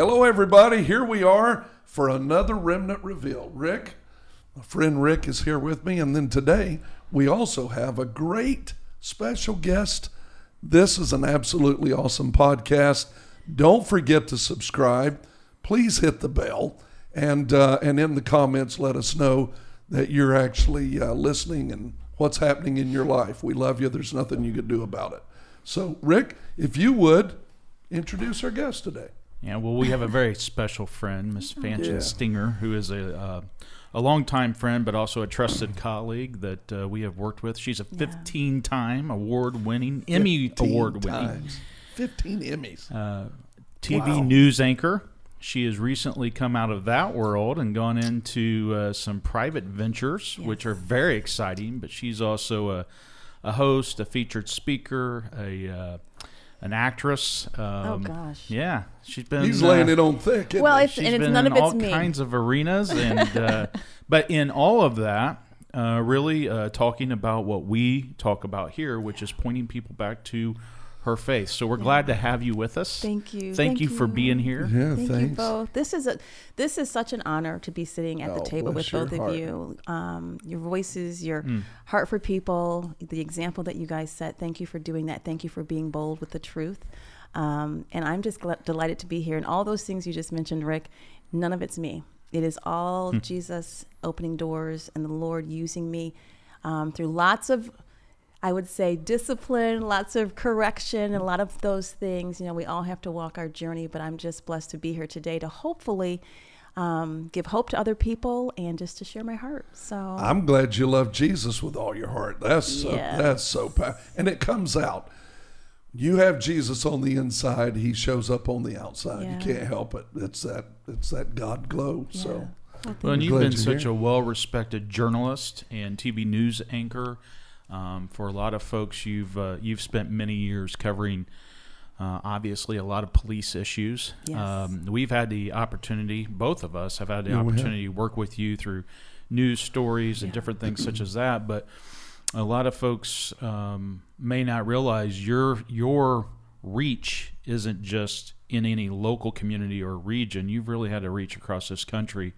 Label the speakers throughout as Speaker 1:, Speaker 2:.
Speaker 1: Hello, everybody. Here we are for another Remnant Revealed. Rick, my friend Rick, is here with me. And then today, we also have a great special guest. This is an absolutely awesome podcast. Don't forget to subscribe. Please hit the bell. And, uh, and in the comments, let us know that you're actually uh, listening and what's happening in your life. We love you. There's nothing you can do about it. So, Rick, if you would introduce our guest today.
Speaker 2: Yeah, well, we have a very special friend, Miss Fanchon
Speaker 1: Yeah.
Speaker 2: Stinger, who is a uh, a longtime friend, but also a trusted colleague that uh, we have worked with. She's a 15-time award-winning, Emmy
Speaker 1: 15
Speaker 2: award-winning
Speaker 1: 15 Emmys.
Speaker 2: uh, TV
Speaker 1: Wow.
Speaker 2: news anchor. She has recently come out of that world and gone into uh, some private ventures, which are very exciting. But she's also a, a host, a featured speaker, a uh, an actress. Um,
Speaker 3: Oh, gosh.
Speaker 2: Yeah, she's been.
Speaker 1: He's
Speaker 2: uh,
Speaker 1: laying it on thick.
Speaker 3: Well, it's-
Speaker 2: She's
Speaker 3: and it's none
Speaker 2: in
Speaker 3: of it's
Speaker 2: all
Speaker 3: me.
Speaker 2: kinds of arenas, and uh, but in all of that, uh, really uh, talking about what we talk about here, which is pointing people back to her faith. So we're glad to have you with us.
Speaker 3: Thank you.
Speaker 2: Thank, you, for being here.
Speaker 1: yeah,
Speaker 3: Thank
Speaker 1: thanks.
Speaker 3: you both. This is a this is such an honor to be sitting at the
Speaker 1: Oh,
Speaker 3: table with both
Speaker 1: heart.
Speaker 3: of you. Um, your voices, your
Speaker 2: Hmm.
Speaker 3: heart for people, the example that you guys set. Thank you for doing that. Thank you for being bold with the truth. Um, and I'm just gl- delighted to be here. And all those things you just mentioned, Rick, none of it's me. It is all Jesus opening doors and the Lord using me um, through lots of I would say discipline, lots of correction, and a lot of those things. You know, we all have to walk our journey, but I'm just blessed to be here today to hopefully um, give hope to other people and just to share my heart. So,
Speaker 1: I'm glad you love Jesus with all your heart. That's so, that's so powerful. And it comes out. You have Jesus on the inside, he shows up on the outside.
Speaker 3: Yeah.
Speaker 1: You can't help it. It's that it's that God glow. So
Speaker 3: Well,
Speaker 2: Well, and you've been such
Speaker 1: here.
Speaker 2: a well-respected journalist and TV news anchor. Um, for a lot of folks, you've uh, you've spent many years covering, uh, obviously, a lot of police issues.
Speaker 3: Yes.
Speaker 2: Um, we've had the opportunity, both of us have had the
Speaker 1: Yeah,
Speaker 2: opportunity to work with you through news stories and
Speaker 3: Yeah.
Speaker 2: different things such as that. But a lot of folks um, may not realize your your reach isn't just in any local community or region. You've really had to reach across this country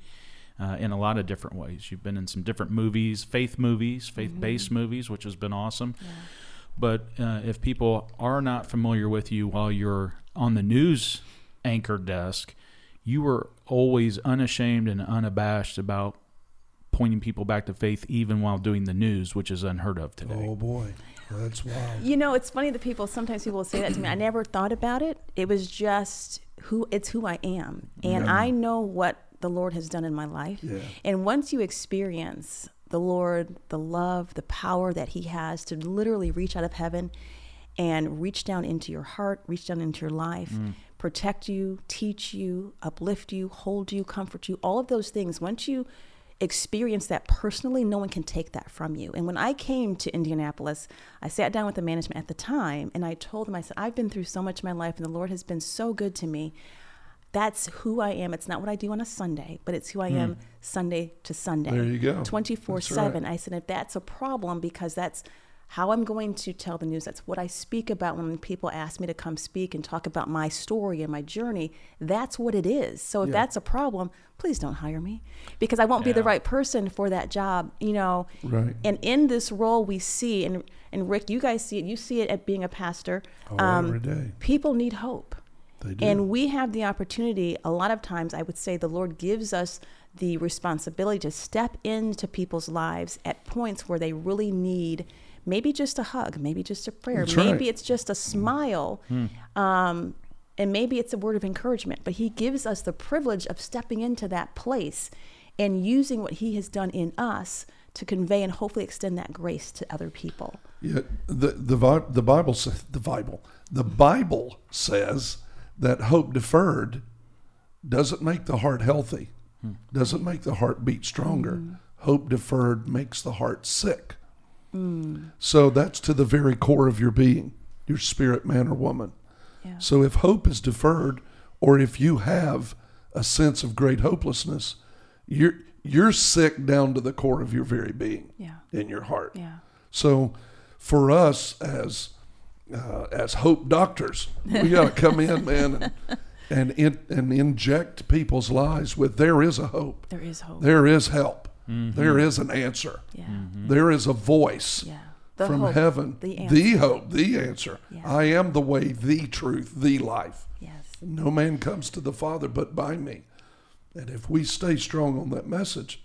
Speaker 2: uh, in a lot of different ways. You've been in some different movies, faith movies, faith-based movies, which has been awesome. But uh, if people are not familiar with you while you're on the news anchor desk, you were always unashamed and unabashed about pointing people back to faith, even while doing the news, which is unheard of today.
Speaker 1: Oh boy. That's wild.
Speaker 3: you know, it's funny that people sometimes people will say that to me. I never thought about it. It was just who it's who I am, and I know what the Lord has done in my life.
Speaker 1: Yeah.
Speaker 3: And once you experience the Lord, the love, the power that He has to literally reach out of heaven and reach down into your heart, reach down into your life, mm. protect you, teach you, uplift you, hold you, comfort you, all of those things. Once you experience that personally, no one can take that from you. And when I came to Indianapolis, I sat down with the management at the time and I told them, I said, I've been through so much in my life and the Lord has been so good to me that's who I am. It's not what I do on a Sunday, but it's who I am Sunday to Sunday.
Speaker 1: There you go.
Speaker 3: 24
Speaker 1: That's
Speaker 3: 7.
Speaker 1: right.
Speaker 3: I said, if that's a problem, because that's how I'm going to tell the news, that's what I speak about when people ask me to come speak and talk about my story and my journey. That's what it is. So if
Speaker 1: Yeah.
Speaker 3: that's a problem, please don't hire me because I won't be the right person for that job, you know.
Speaker 1: Right.
Speaker 3: And in this role, we see, and, and Rick, you guys see it, you see it at being a pastor.
Speaker 1: Oh,
Speaker 3: um,
Speaker 1: every day.
Speaker 3: People need hope. And we have the opportunity, a lot of times, I would say the Lord gives us the responsibility to step into people's lives at points where they really need maybe just a hug, maybe just a prayer,
Speaker 1: That's
Speaker 3: maybe
Speaker 1: right.
Speaker 3: it's just a smile. Um, and maybe it's a word of encouragement, but he gives us the privilege of stepping into that place and using what he has done in us to convey and hopefully extend that grace to other people.
Speaker 1: Yeah, the the the Bible the Bible the Bible says that hope deferred doesn't make the heart healthy, hmm. doesn't make the heart beat stronger. Hmm. Hope deferred makes the heart sick. Hmm. So that's to the very core of your being, your spirit, man or woman.
Speaker 3: Yeah.
Speaker 1: So if hope is deferred, or if you have a sense of great hopelessness, you're you're sick down to the core of your very being
Speaker 3: Yeah.
Speaker 1: in your heart.
Speaker 3: Yeah.
Speaker 1: So, for us as uh, as hope doctors, we got to come in, man, and, and in, and inject people's lives with there is a hope,
Speaker 3: There is hope.
Speaker 1: there is help, there is an answer,
Speaker 3: yeah.
Speaker 1: there is a voice
Speaker 3: Yeah. The
Speaker 1: from
Speaker 3: hope,
Speaker 1: heaven,
Speaker 3: The
Speaker 1: the, hope, the answer.
Speaker 3: Yeah.
Speaker 1: I am the way, the truth, the life.
Speaker 3: Yes.
Speaker 1: No man comes to the Father but by me. And if we stay strong on that message,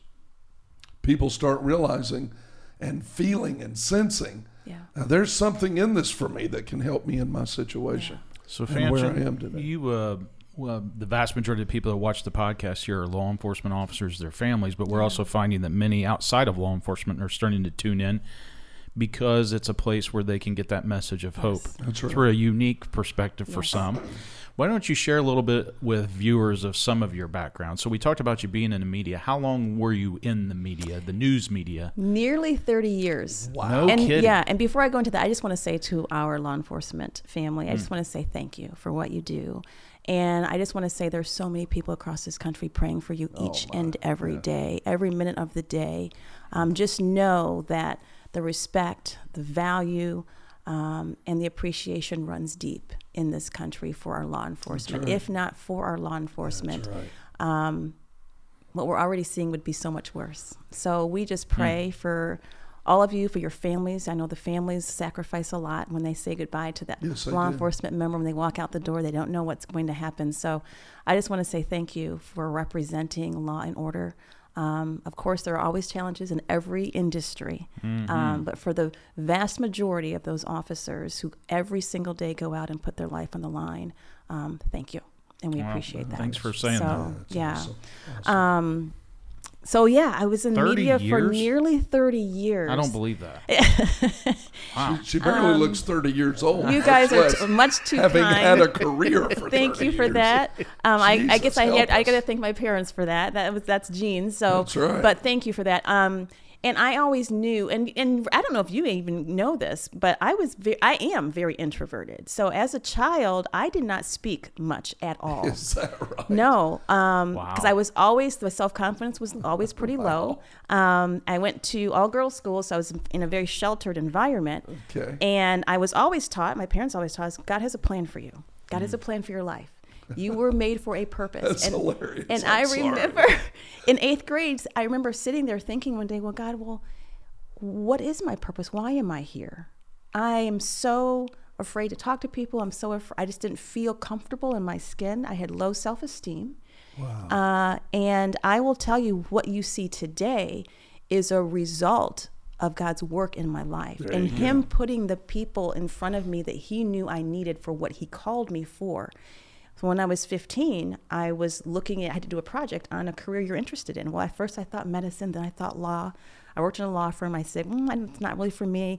Speaker 1: people start realizing and feeling and sensing
Speaker 3: Yeah.
Speaker 1: now, there's something in this for me that can help me in my situation.
Speaker 2: So,
Speaker 1: And where I am today.
Speaker 2: you, uh, well, the vast majority of people that watch the podcast here are law enforcement officers, their families, but we're also finding that many outside of law enforcement are starting to tune in because it's a place where they can get that message of hope
Speaker 1: That's right.
Speaker 2: through a unique perspective for some. Why don't you share a little bit with viewers of some of your background? So we talked about you being in the media. How long were you in the media, the news media?
Speaker 3: Nearly 30 years. Wow.
Speaker 2: No
Speaker 3: and
Speaker 2: kidding.
Speaker 3: yeah, and before I go into that, I just want to say to our law enforcement family, I
Speaker 2: Mm.
Speaker 3: just want to say thank you for what you do. And I just want to say there's so many people across this country praying for you each and every day, every minute of the day. Um, just know that the respect, the value, um, and the appreciation runs deep in this country for our law enforcement.
Speaker 1: right.
Speaker 3: If not for our law enforcement,
Speaker 1: right.
Speaker 3: um, what we're already seeing would be so much worse. So we
Speaker 1: Hmm.
Speaker 3: just pray for all of you, for your families. I know the families sacrifice a lot when they say goodbye to that
Speaker 1: Yes,
Speaker 3: law enforcement member when they walk out the door. They don't know what's going to happen. So I just want to say thank you for representing law and order. Um, of course, there are always challenges in every industry,
Speaker 1: Mm-hmm.
Speaker 3: um, but for the vast majority of those officers who every single day go out and put their life on the line, um, thank you, and we
Speaker 2: Wow.
Speaker 3: appreciate that.
Speaker 2: Thanks for saying
Speaker 3: so,
Speaker 2: that.
Speaker 1: That's
Speaker 3: yeah.
Speaker 1: awesome. Awesome.
Speaker 3: Um, so yeah, I was in
Speaker 2: 30
Speaker 3: media for nearly 30 years.
Speaker 2: I don't believe that. wow.
Speaker 1: she barely looks 30 years old.
Speaker 3: Um, You guys are
Speaker 1: much
Speaker 3: t- much too
Speaker 1: having
Speaker 3: kind.
Speaker 1: had a career for
Speaker 3: Thank you for
Speaker 1: years.
Speaker 3: that. Um, I, I guess I
Speaker 1: help
Speaker 3: had, I got to thank my parents for that. That was that's genes. So,
Speaker 1: That's right.
Speaker 3: but thank you for that. Um, and I always knew, and and I don't know if you even know this, but I was ve- I am very introverted. So as a child, I did not speak much at all.
Speaker 1: Is that right?
Speaker 3: No, um, because
Speaker 2: Wow.
Speaker 3: I was always the self confidence was always pretty low. Um, I went to all girls school, so I was in a very sheltered environment.
Speaker 1: Okay.
Speaker 3: And I was always taught, my parents always taught us, God has a plan for you. God has a plan for your life. You were made for a purpose.
Speaker 1: That's
Speaker 3: and,
Speaker 1: hilarious.
Speaker 3: And
Speaker 1: I'm
Speaker 3: I
Speaker 1: sorry.
Speaker 3: remember in eighth grade, I remember sitting there thinking one day, well, God, well, what is my purpose? Why am I here? I am so afraid to talk to people. I'm so afraid. I just didn't feel comfortable in my skin. I had low self esteem.
Speaker 1: Wow.
Speaker 3: Uh, and I will tell you what you see today is a result of God's work in my life
Speaker 1: There
Speaker 3: and Him putting the people in front of me that He knew I needed for what He called me for. So when I was 15, I was looking at, I had to do a project on a career you're interested in. Well, at first I thought medicine, then I thought law. I worked in a law firm. I said, mm, it's not really for me.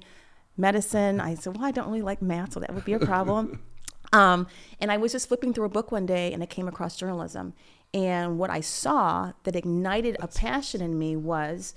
Speaker 3: Medicine, I said, well, I don't really like math, so that would be a problem. Um, and I was just flipping through a book one day and I came across journalism. And what I saw that ignited a passion in me was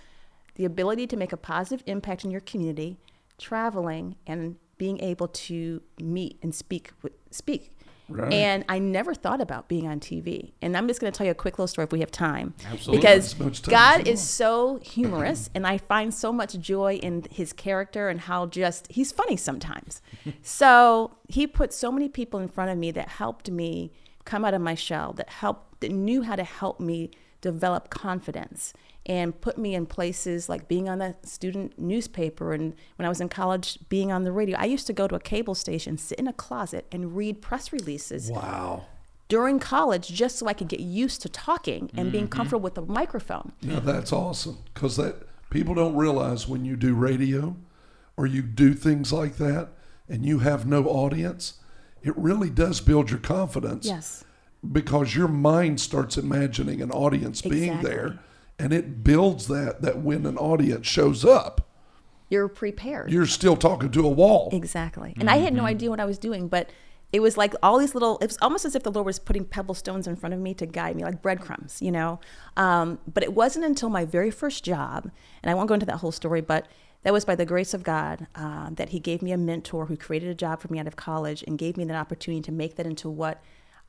Speaker 3: the ability to make a positive impact in your community, traveling, and being able to meet and speak. with- Speak.
Speaker 1: Right.
Speaker 3: And I never thought about being on TV. And I'm just going to tell you a quick little story if we have time.
Speaker 2: Absolutely.
Speaker 3: Because God is so humorous, and I find so much joy in his character and how just he's funny sometimes. so he put so many people in front of me that helped me come out of my shell, that helped, that knew how to help me develop confidence and put me in places like being on the student newspaper and when I was in college being on the radio. I used to go to a cable station, sit in a closet and read press releases
Speaker 1: Wow.
Speaker 3: during college just so I could get used to talking and
Speaker 1: Mm-hmm.
Speaker 3: being comfortable with the microphone.
Speaker 1: Now that's awesome because that people don't realize when you do radio or you do things like that and you have no audience, it really does build your confidence.
Speaker 3: Yes.
Speaker 1: Because your mind starts imagining an audience being there, and it builds that that when an audience shows up,
Speaker 3: You're prepared.
Speaker 1: you're still talking to a wall.
Speaker 3: exactly. And I had
Speaker 1: Mm-hmm.
Speaker 3: no idea what I was doing, but it was like all these little, it was almost as if the Lord was putting pebble stones in front of me to guide me, like breadcrumbs, you know? Um, but it wasn't until my very first job, and I won't go into that whole story, but that was by the grace of God uh, that He gave me a mentor who created a job for me out of college and gave me that opportunity to make that into what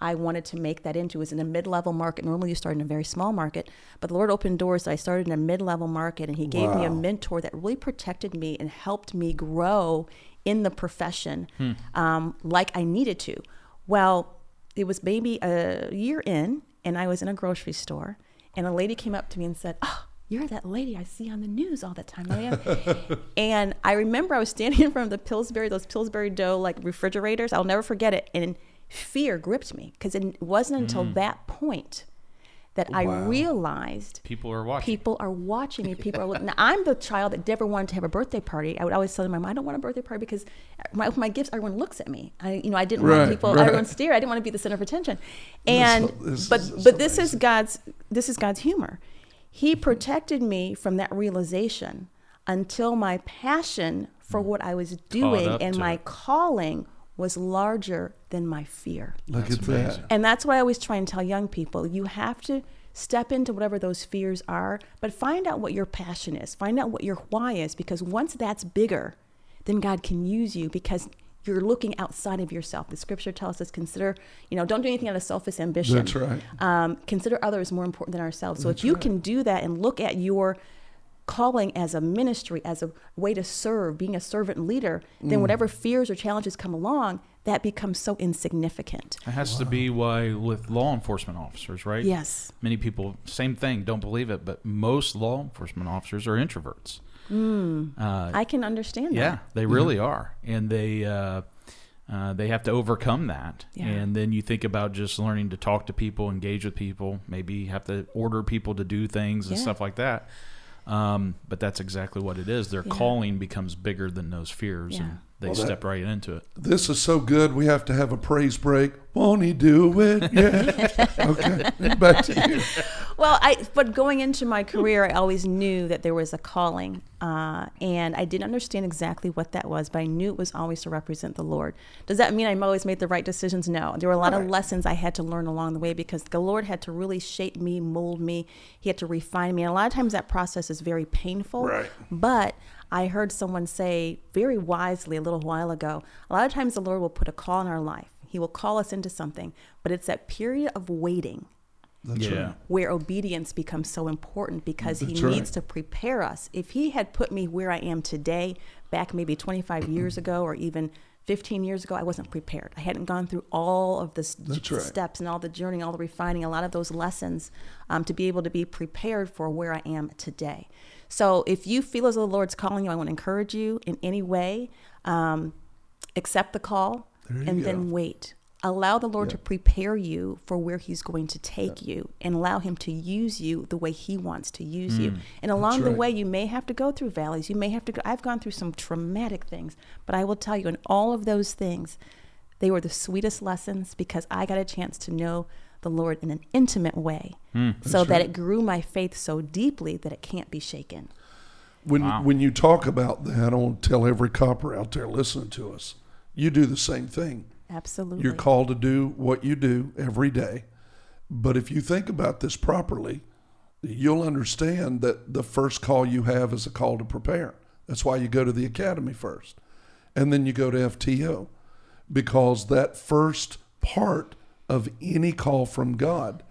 Speaker 3: I wanted to make that into. Was in a mid-level market. Normally, you start in a very small market, but the Lord opened doors. So I started in a mid-level market, and He gave me a mentor that really protected me and helped me grow in the profession um, like I needed to. Well, it was maybe a year in, and I was in a grocery store, and a lady came up to me and said, "Oh, you're that lady I see on the news all the time." I and I remember I was standing in front of the Pillsbury, those Pillsbury dough like refrigerators. I'll never forget it, and fear gripped me because it wasn't until mm. that point that I realized
Speaker 2: People are watching.
Speaker 3: people are watching me. People are looking. Now, I'm the child that never wanted to have a birthday party. I would always tell my mom, I don't want a birthday party because my, my gifts, everyone looks at me. I, you know, I didn't
Speaker 1: Right,
Speaker 3: want people,
Speaker 1: right.
Speaker 3: everyone stare. I didn't want to be the center of attention. And
Speaker 1: this
Speaker 3: but
Speaker 1: is- this
Speaker 3: but
Speaker 1: is
Speaker 3: this is. God's this is God's humor. He mm-hmm. protected me from that realization until my passion for mm. what I was doing and my
Speaker 2: it.
Speaker 3: calling was larger than my fear.
Speaker 1: Look
Speaker 2: That's
Speaker 1: at
Speaker 2: amazing.
Speaker 1: that.
Speaker 3: And that's what I always try and tell young people. You have to step into whatever those fears are, but find out what your passion is. Find out what your why is, because once that's bigger, then God can use you because you're looking outside of yourself. The scripture tells us consider, you know, don't do anything out of selfish ambition.
Speaker 1: That's right.
Speaker 3: Um, consider others more important than ourselves. So if you can do that and look at your calling as a ministry, as a way to serve, being a servant leader, then
Speaker 1: Mm.
Speaker 3: whatever fears or challenges come along, that becomes so insignificant.
Speaker 2: It has to be why with law enforcement officers, right?
Speaker 3: Yes.
Speaker 2: Many people, same thing, don't believe it, but most law enforcement officers are introverts. Uh,
Speaker 3: I can understand
Speaker 2: yeah,
Speaker 3: that.
Speaker 2: Yeah, they really are, and they uh, uh, they have to overcome that.
Speaker 3: Yeah.
Speaker 2: And then you think about just learning to talk to people, engage with people, maybe have to order people to do things and
Speaker 3: Yeah.
Speaker 2: stuff like that. Um, but that's exactly what it is. Their
Speaker 3: Yeah.
Speaker 2: calling becomes bigger than those fears,
Speaker 3: Yeah.
Speaker 2: and they
Speaker 1: Well, that-
Speaker 2: step right into it.
Speaker 1: This is so good. We have to have a praise break. Won't he do it? Yeah. okay. Back to you.
Speaker 3: Well, I but going into my career, I always knew that there was a calling, uh, and I didn't understand exactly what that was, but I knew it was always to represent the Lord. Does that mean I'm always made the right decisions? No, there were a lot of lessons I had to learn along the way because the Lord had to really shape me, mold me. He had to refine me, and a lot of times that process is very painful.
Speaker 1: Right.
Speaker 3: But I heard someone say very wisely a little while ago a lot of times the Lord will put a call in our life. He will call us into something, but it's that period of waiting
Speaker 1: That's
Speaker 2: yeah.
Speaker 1: right.
Speaker 3: where obedience becomes so important because he
Speaker 1: right.
Speaker 3: needs to prepare us. If he had put me where I am today, back maybe 25 years ago or even 15 years ago, I wasn't prepared. I hadn't gone through all of the s-
Speaker 1: That's right.
Speaker 3: steps and all the journey, all the refining, a lot of those lessons um, to be able to be prepared for where I am today. So if you feel as though the Lord's calling you, I want to encourage you in any way. Um, accept the call and
Speaker 1: go.
Speaker 3: then wait. Allow the Lord to prepare you for where He's going to take you and allow Him to use you the way He wants to use you. And along the
Speaker 1: right.
Speaker 3: way, you may have to go through valleys. You may have to go. I've gone through some traumatic things, but I will tell you, in all of those things, they were the sweetest lessons because I got a chance to know the Lord in an intimate way hmm. so that it grew my faith so deeply that it can't be shaken.
Speaker 1: When
Speaker 2: Wow.
Speaker 1: when you talk about that, I want to tell every copper out there listening to us, you do the same thing.
Speaker 3: Absolutely.
Speaker 1: You're called to do what you do every day. But if you think about this properly, you'll understand that the first call you have is a call to prepare. That's why you go to the academy first. And then you go to FTO because that first part of any call from God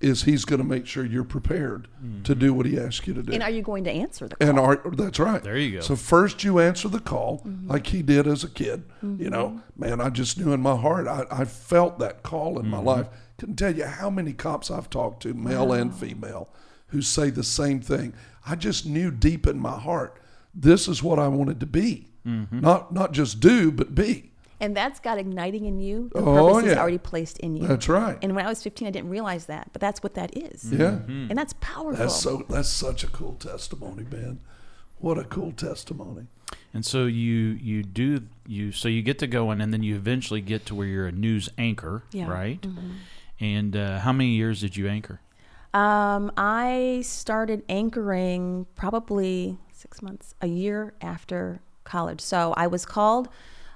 Speaker 1: is he's going to make sure you're prepared to do what he asks you to do.
Speaker 3: and are you going to answer the call?
Speaker 1: And are, that's right.
Speaker 2: There you go.
Speaker 1: So first you answer the call
Speaker 3: Mm-hmm.
Speaker 1: like he did as a kid. You know, man, I just knew in my heart, I, I felt that call in my
Speaker 2: Mm-hmm.
Speaker 1: life. Couldn't tell you how many cops I've talked to, male and female, who say the same thing. I just knew deep in my heart, this is what I wanted to be.
Speaker 2: Mm-hmm.
Speaker 1: Not not just do, but be.
Speaker 3: And that's God igniting in you the
Speaker 1: Oh,
Speaker 3: purpose He's
Speaker 1: yeah.
Speaker 3: already placed in you.
Speaker 1: That's right.
Speaker 3: And when I was 15, I didn't realize that, but that's what that is.
Speaker 1: Yeah.
Speaker 2: Mm-hmm.
Speaker 3: And that's powerful.
Speaker 1: That's so that's such a cool testimony, man. What a cool testimony.
Speaker 2: And so you you do you so you get to going, and then you eventually get to where you're a news anchor,
Speaker 3: Yeah.
Speaker 2: right? And uh, how many years did you anchor?
Speaker 3: Um, I started anchoring probably six months, a year after college. So I was called.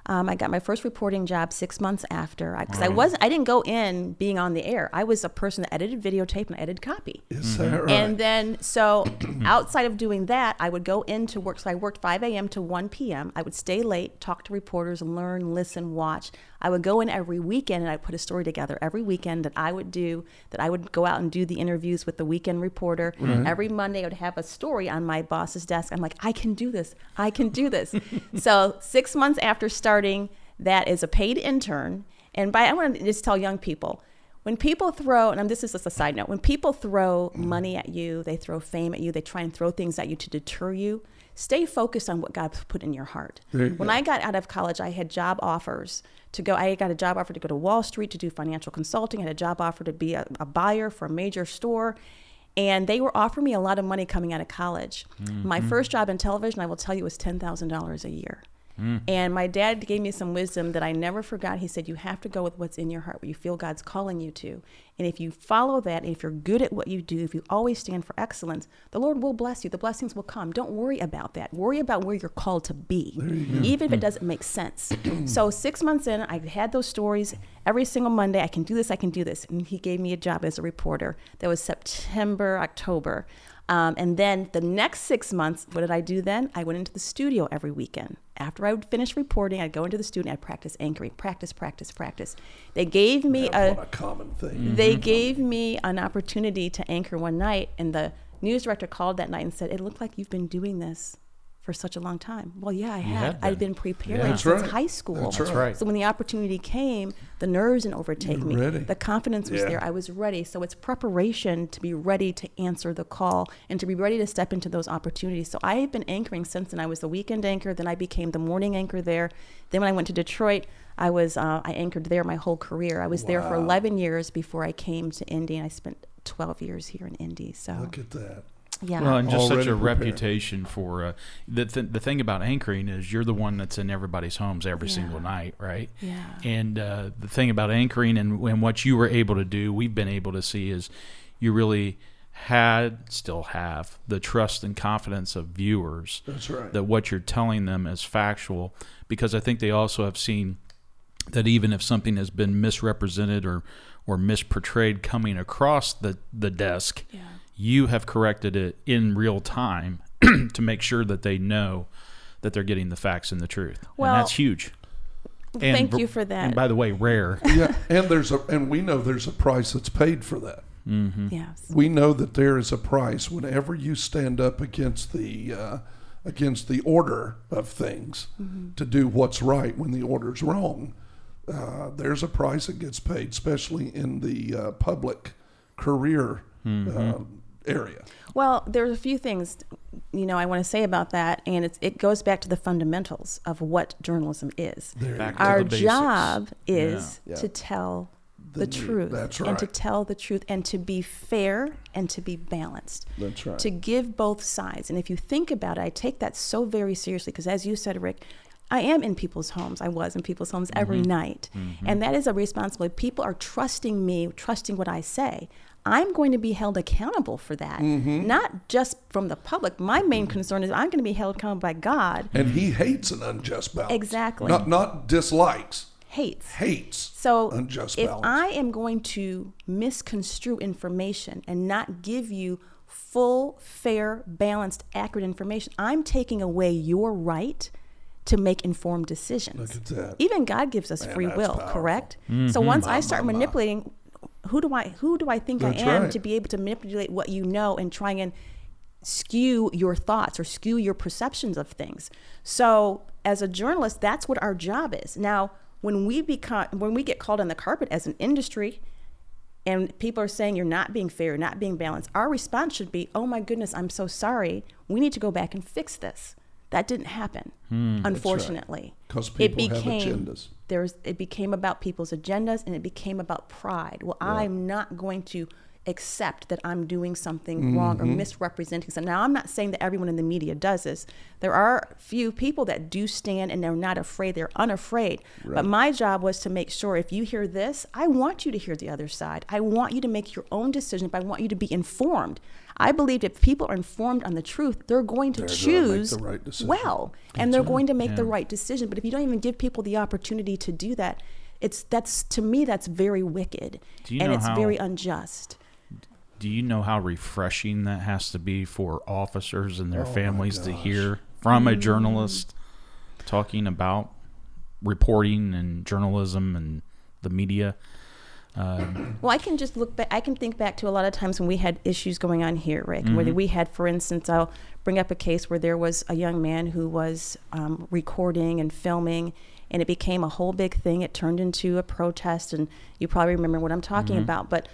Speaker 3: Um, I got my first reporting job six months after because I wasn't. I didn't go in being on the air. I was a person that edited videotape and edited copy.
Speaker 1: Is that right?
Speaker 3: Mm-hmm. And then, so outside of doing that, I would go into work. So I worked 5 a.m. to 1 p.m. I would stay late, talk to reporters, learn, listen, watch. I would go in every weekend and I'd put a story together every weekend that I would do, that I would go out and do the interviews with the weekend reporter. Mm-hmm. Every Monday, I would have a story on my boss's desk. I'm like, I can do this. I can do this. so six months after starting, that is a paid intern. And by I want to just tell young people, when people throw, and this is just a side note, when people throw mm-hmm. money at you, they throw fame at you, they try and throw things at you to deter you. Stay focused on what God's put in your heart.
Speaker 1: You
Speaker 3: when
Speaker 1: go.
Speaker 3: I got out of college, I had job offers to go. I got a job offer to go to Wall Street to do financial consulting. I had a job offer to be a, a buyer for a major store. And they were offering me a lot of money coming out of college. Mm-hmm. My first job in television, I will tell you, was $10,000 a year. And my dad gave me some wisdom that I never forgot. He said, You have to go with what's in your heart, what you feel God's calling you to. And if you follow that, and if you're good at what you do, if you always stand for excellence, the Lord will bless you. The blessings will come. Don't worry about that. Worry about where you're called to be, even if it doesn't make sense. so, six months in, I had those stories every single Monday. I can do this, I can do this. And he gave me a job as a reporter. That was September, October. Um, and then the next six months, what did I do then? I went into the studio every weekend. After I would finish reporting, I'd go into the studio, I'd practice anchoring, practice, practice, practice. They gave me a
Speaker 1: a common thing.
Speaker 3: they gave me an opportunity to anchor one night, and the news director called that night and said, "It looked like you've been doing this for such a long time." Well, yeah, I had.
Speaker 2: had
Speaker 3: I'd
Speaker 2: been.
Speaker 3: been preparing
Speaker 2: Yeah.
Speaker 3: Since
Speaker 1: right.
Speaker 3: high school.
Speaker 1: That's
Speaker 2: That's
Speaker 1: right.
Speaker 2: right.
Speaker 3: So when the opportunity came, the nerves didn't overtake me.
Speaker 1: ready.
Speaker 3: The confidence was
Speaker 1: Yeah.
Speaker 3: there. I was ready. So it's preparation to be ready to answer the call and to be ready to step into those opportunities. So I have been anchoring since then. I was the weekend anchor, then I became the morning anchor there. Then when I went to Detroit, I was uh, I anchored there my whole career. I was there for 11 years before I came to Indy, and I spent 12 years here in Indy. So
Speaker 1: Look at that.
Speaker 3: Yeah.
Speaker 2: Well, and just such a
Speaker 1: prepared.
Speaker 2: reputation for uh, the th- the thing about anchoring is you're the one that's in everybody's homes every
Speaker 3: Yeah.
Speaker 2: single night, right?
Speaker 3: Yeah.
Speaker 2: And uh, the thing about anchoring and, and what you were able to do, we've been able to see is you really had, still have, the trust and confidence of viewers
Speaker 1: That's right.
Speaker 2: that what you're telling them is factual because I think they also have seen that even if something has been misrepresented or or misportrayed coming across the the desk,
Speaker 3: Yeah.
Speaker 2: You have corrected it in real time to make sure that they know that they're getting the facts and the truth.
Speaker 3: Well,
Speaker 2: and that's huge. And
Speaker 3: Thank you for that.
Speaker 2: And by the way, rare.
Speaker 1: yeah, and there's a and we know there's a price that's paid for that.
Speaker 3: yes.
Speaker 1: We know that there is a price whenever you stand up against the uh, against the order of things to do what's right when the order's wrong. Uh, there's a price that gets paid, especially in the uh, public career uh, area.
Speaker 3: Well, there's a few things, you know, I want to say about that, and it's, it goes back to the fundamentals of what journalism is. Our job is
Speaker 1: Yeah.
Speaker 3: to tell
Speaker 1: The
Speaker 3: the, truth,
Speaker 1: that's
Speaker 3: and to tell the truth, and to be fair and to be balanced.
Speaker 1: That's right.
Speaker 3: To give both sides, and if you think about it, I take that so very seriously because, as you said, Rick. I am in people's homes. I was in people's homes every
Speaker 1: Mm-hmm.
Speaker 3: night. And that is a responsibility. People are trusting me, trusting what I say. I'm going to be held accountable for that,
Speaker 1: Mm-hmm.
Speaker 3: not just from the public. My main concern is I'm going to be held accountable by God.
Speaker 1: and he hates an unjust balance.
Speaker 3: Exactly.
Speaker 1: Not not dislikes,
Speaker 3: Hates.
Speaker 1: hates.
Speaker 3: So
Speaker 1: unjust
Speaker 3: if
Speaker 1: balance.
Speaker 3: I am going to misconstrue information and not give you full, fair, balanced, accurate information, I'm taking away your right to make informed decisions.
Speaker 1: Look at that.
Speaker 3: Even God gives us
Speaker 1: Man,
Speaker 3: free will,
Speaker 1: powerful.
Speaker 3: correct? So once I start
Speaker 1: my, my.
Speaker 3: manipulating, who do I who do I think
Speaker 1: That's
Speaker 3: I am
Speaker 1: right.
Speaker 3: to be able to manipulate what you know and try and skew your thoughts or skew your perceptions of things. So as a journalist, that's what our job is. Now, when we become when we get called on the carpet as an industry and people are saying you're not being fair, you're not being balanced, our response should be, "Oh my goodness, I'm so sorry. We need to go back and fix this." That didn't happen, hmm, unfortunately.
Speaker 1: 'Cause
Speaker 3: It
Speaker 1: people have
Speaker 3: became-
Speaker 1: agendas.
Speaker 3: There's it became about people's agendas and it became about pride. Well, I'm not going to accept that I'm doing something wrong or
Speaker 1: Mm-hmm.
Speaker 3: misrepresenting something. Now, I'm not saying that everyone in the media does this. There are few people that do stand and they're not afraid, they're unafraid. But my job was to make sure if you hear this, I want you to hear the other side. I want you to make your own decision, but I want you to be informed. I believe if people are informed on the truth, they're going to
Speaker 1: They're gonna
Speaker 3: choose
Speaker 1: the right decision.
Speaker 3: well, and they're going to make the right decision. But if you don't even give people the opportunity to do that, it's that's to me that's very wicked,
Speaker 2: Do you
Speaker 3: and
Speaker 2: know
Speaker 3: it's
Speaker 2: how-
Speaker 3: very unjust.
Speaker 2: Do you know how refreshing that has to be for officers and their
Speaker 1: Oh,
Speaker 2: families to hear from
Speaker 3: Mm.
Speaker 2: a journalist talking about reporting and journalism and the media? Um,
Speaker 3: Well, I can just look back. I can think back to a lot of times when we had issues going on here, Rick.
Speaker 2: Mm-hmm.
Speaker 3: Where we had, for instance, I'll bring up a case where there was a young man who was um, recording and filming, and it became a whole big thing. It turned into a protest, and you probably remember what I'm talking
Speaker 2: Mm-hmm.
Speaker 3: about. But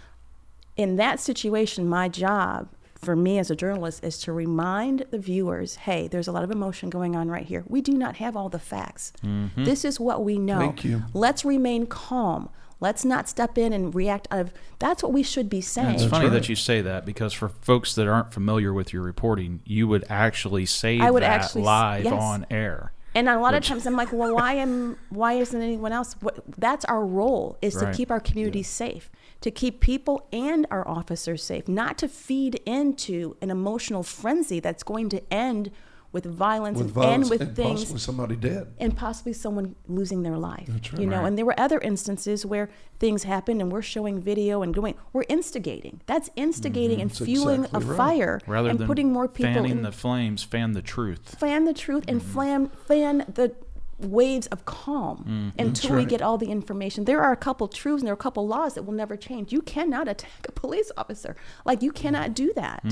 Speaker 3: in that situation, my job for me as a journalist is to remind the viewers hey, there's a lot of emotion going on right here. We do not have all the facts.
Speaker 2: Mm-hmm.
Speaker 3: This is what we know.
Speaker 1: Thank you.
Speaker 3: Let's remain calm. Let's not step in and react out of that's what we should be
Speaker 2: And
Speaker 3: saying.
Speaker 2: it's funny
Speaker 1: right.
Speaker 2: that you say that because for folks that aren't familiar with your reporting, you would actually say
Speaker 3: I would
Speaker 2: that
Speaker 3: actually
Speaker 2: live
Speaker 3: yes.
Speaker 2: on air.
Speaker 3: And a lot
Speaker 2: Which-
Speaker 3: of times I'm like, well, why am why isn't anyone else? What, that's our role is
Speaker 2: Right.
Speaker 3: to keep our communities safe, to keep people and our officers safe, not to feed into an emotional frenzy that's going to end with violence,
Speaker 1: with
Speaker 3: and
Speaker 1: violence
Speaker 3: end with
Speaker 1: and
Speaker 3: things
Speaker 1: possibly somebody dead.
Speaker 3: and possibly someone losing their life.
Speaker 1: That's right.
Speaker 3: You know,
Speaker 2: Right.
Speaker 3: and there were other instances where things happened and we're showing video and doing we're instigating. That's instigating mm-hmm. and
Speaker 1: That's
Speaker 3: fueling
Speaker 1: exactly
Speaker 3: a
Speaker 1: right.
Speaker 3: fire
Speaker 2: Rather
Speaker 3: and
Speaker 2: than
Speaker 3: putting more people
Speaker 2: fanning
Speaker 3: in
Speaker 2: the flames, fan the truth.
Speaker 3: fan the truth and mm-hmm. fan fan the waves of calm until we get all the information. There are a couple truths and there are a couple laws that will never change. You cannot attack a police officer. Like you cannot do that.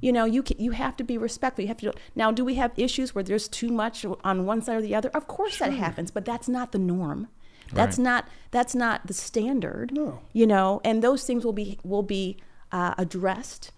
Speaker 3: You know, you ca you have to be respectful. You have to Now, do we have issues where there's too much on one side or the other? Of course that happens, but that's not the norm. That's
Speaker 2: Right.
Speaker 3: not that's not the standard.
Speaker 1: No.
Speaker 3: You know, and those things will be will be uh, addressed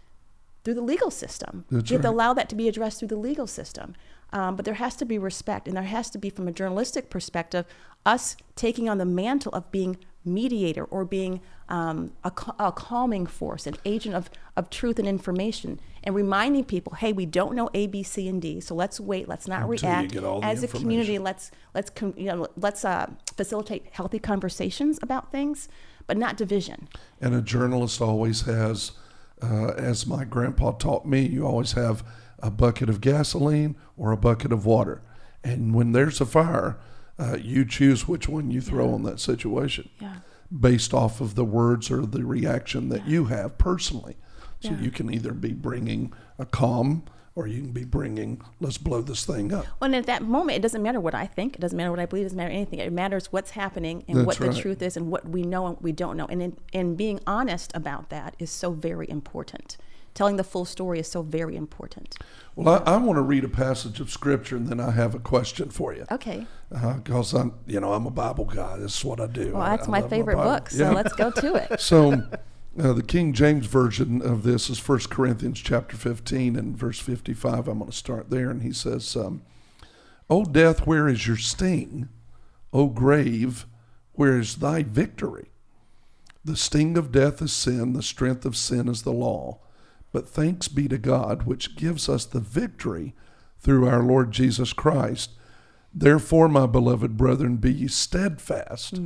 Speaker 3: through the legal system.
Speaker 1: That's
Speaker 3: you have to allow that to be addressed through the legal system. Um, but there has to be respect, and there has to be, from a journalistic perspective, us taking on the mantle of being mediator or being um, a, a calming force, an agent of, of truth and information, and reminding people, hey, we don't know A, B, C, and D, so let's wait, let's not
Speaker 1: Until
Speaker 3: react.
Speaker 1: get all the
Speaker 3: As a community, let's let's com- you know let's uh, facilitate healthy conversations about things, but not division.
Speaker 1: And a journalist always has, uh, as my grandpa taught me, you always have a bucket of gasoline or a bucket of water. And when there's a fire, uh, you choose which one you throw on that situation
Speaker 3: Yeah.
Speaker 1: based off of the words or the reaction that you have personally. So
Speaker 3: Yeah.
Speaker 1: you can either be bringing a calm or you can be bringing, let's blow this thing up.
Speaker 3: Well, and at that moment, it doesn't matter what I think. It doesn't matter what I believe. It doesn't matter anything. It matters what's happening and
Speaker 1: That's
Speaker 3: what the
Speaker 1: right.
Speaker 3: truth is and what we know and we don't know. And in, and being honest about that is so very important. Telling the full story is so very important.
Speaker 1: Well, I, I want to read a passage of scripture and then I have a question for you.
Speaker 3: Okay.
Speaker 1: Because I'm, you know, I'm a Bible guy. This is what I do.
Speaker 3: Well, that's
Speaker 1: I
Speaker 3: my favorite
Speaker 1: Bible.
Speaker 3: book. So
Speaker 1: Yeah.
Speaker 3: let's go to it.
Speaker 1: So, uh, the King James version of this is 1 Corinthians chapter 15 and verse 55. I'm going to start there. And he says, um, O death, where is your sting? O grave, where is thy victory? The sting of death is sin, the strength of sin is the law. But thanks be to God, which gives us the victory through our Lord Jesus Christ. Therefore, my beloved brethren, be ye steadfast,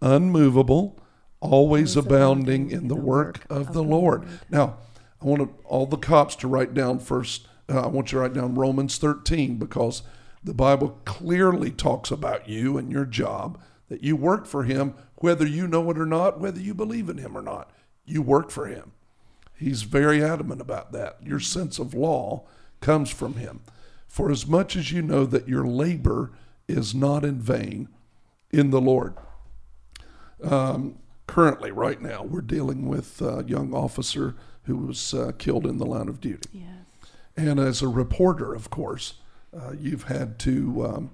Speaker 1: unmovable, always abounding in the work of the Lord. Now, I want all the cops to write down first. Uh, I want you to write down Romans 13 because the Bible clearly talks about you and your job that you work for Him, whether you know it or not, whether you believe in Him or not. You work for Him. He's very adamant about that. Your sense of law comes from him. For as much as you know that your labor is not in vain in the Lord. Um, currently, right now, we're dealing with a young officer who was uh, killed in the line of duty.
Speaker 3: Yes.
Speaker 1: And as a reporter, of course, uh, you've had to um,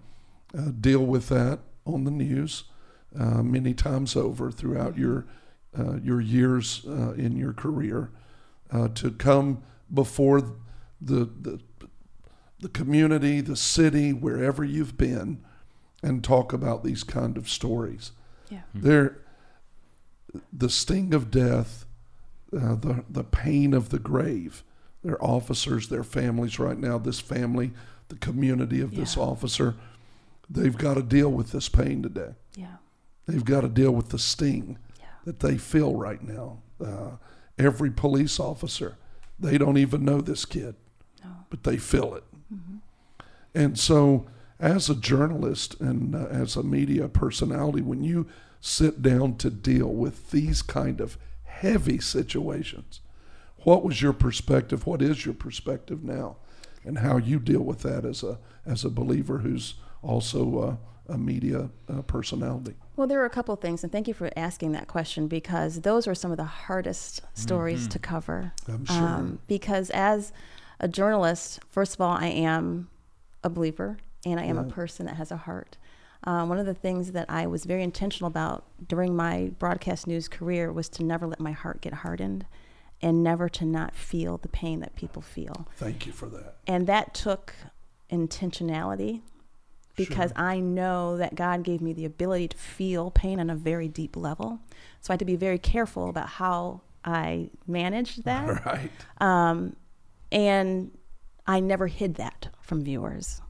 Speaker 1: uh, deal with that on the news uh, many times over throughout your uh, your years uh, in your career. Uh, to come before the, the the community, the city, wherever you've been, and talk about these kind of stories.
Speaker 3: Yeah.
Speaker 1: There, the sting of death, uh, the the pain of the grave. Their officers, their families right now. This family, the community of this
Speaker 3: Yeah.
Speaker 1: officer, they've got to deal with this pain today.
Speaker 3: Yeah.
Speaker 1: They've got to deal with the sting
Speaker 3: Yeah.
Speaker 1: that they feel right now. Uh, every police officer, they don't even know this kid,
Speaker 3: No.
Speaker 1: but they feel it. And so, as a journalist and uh, as a media personality, when you sit down to deal with these kind of heavy situations, what was your perspective? What is your perspective now? And how you deal with that as a as a believer who's also uh, a media uh, personality.
Speaker 3: Well, there are a couple of things, and thank you for asking that question because those are some of the hardest stories to cover.
Speaker 1: I'm sure.
Speaker 3: Um, because as a journalist, first of all, I am a believer and I am a person that has a heart. Um, one of the things that I was very intentional about during my broadcast news career was to never let my heart get hardened and never to not feel the pain that people feel.
Speaker 1: Thank you for that.
Speaker 3: And that took intentionality because I know that God gave me the ability to feel pain on a very deep level. So I had to be very careful about how I managed that.
Speaker 1: All right.
Speaker 3: Um, and I never hid that from viewers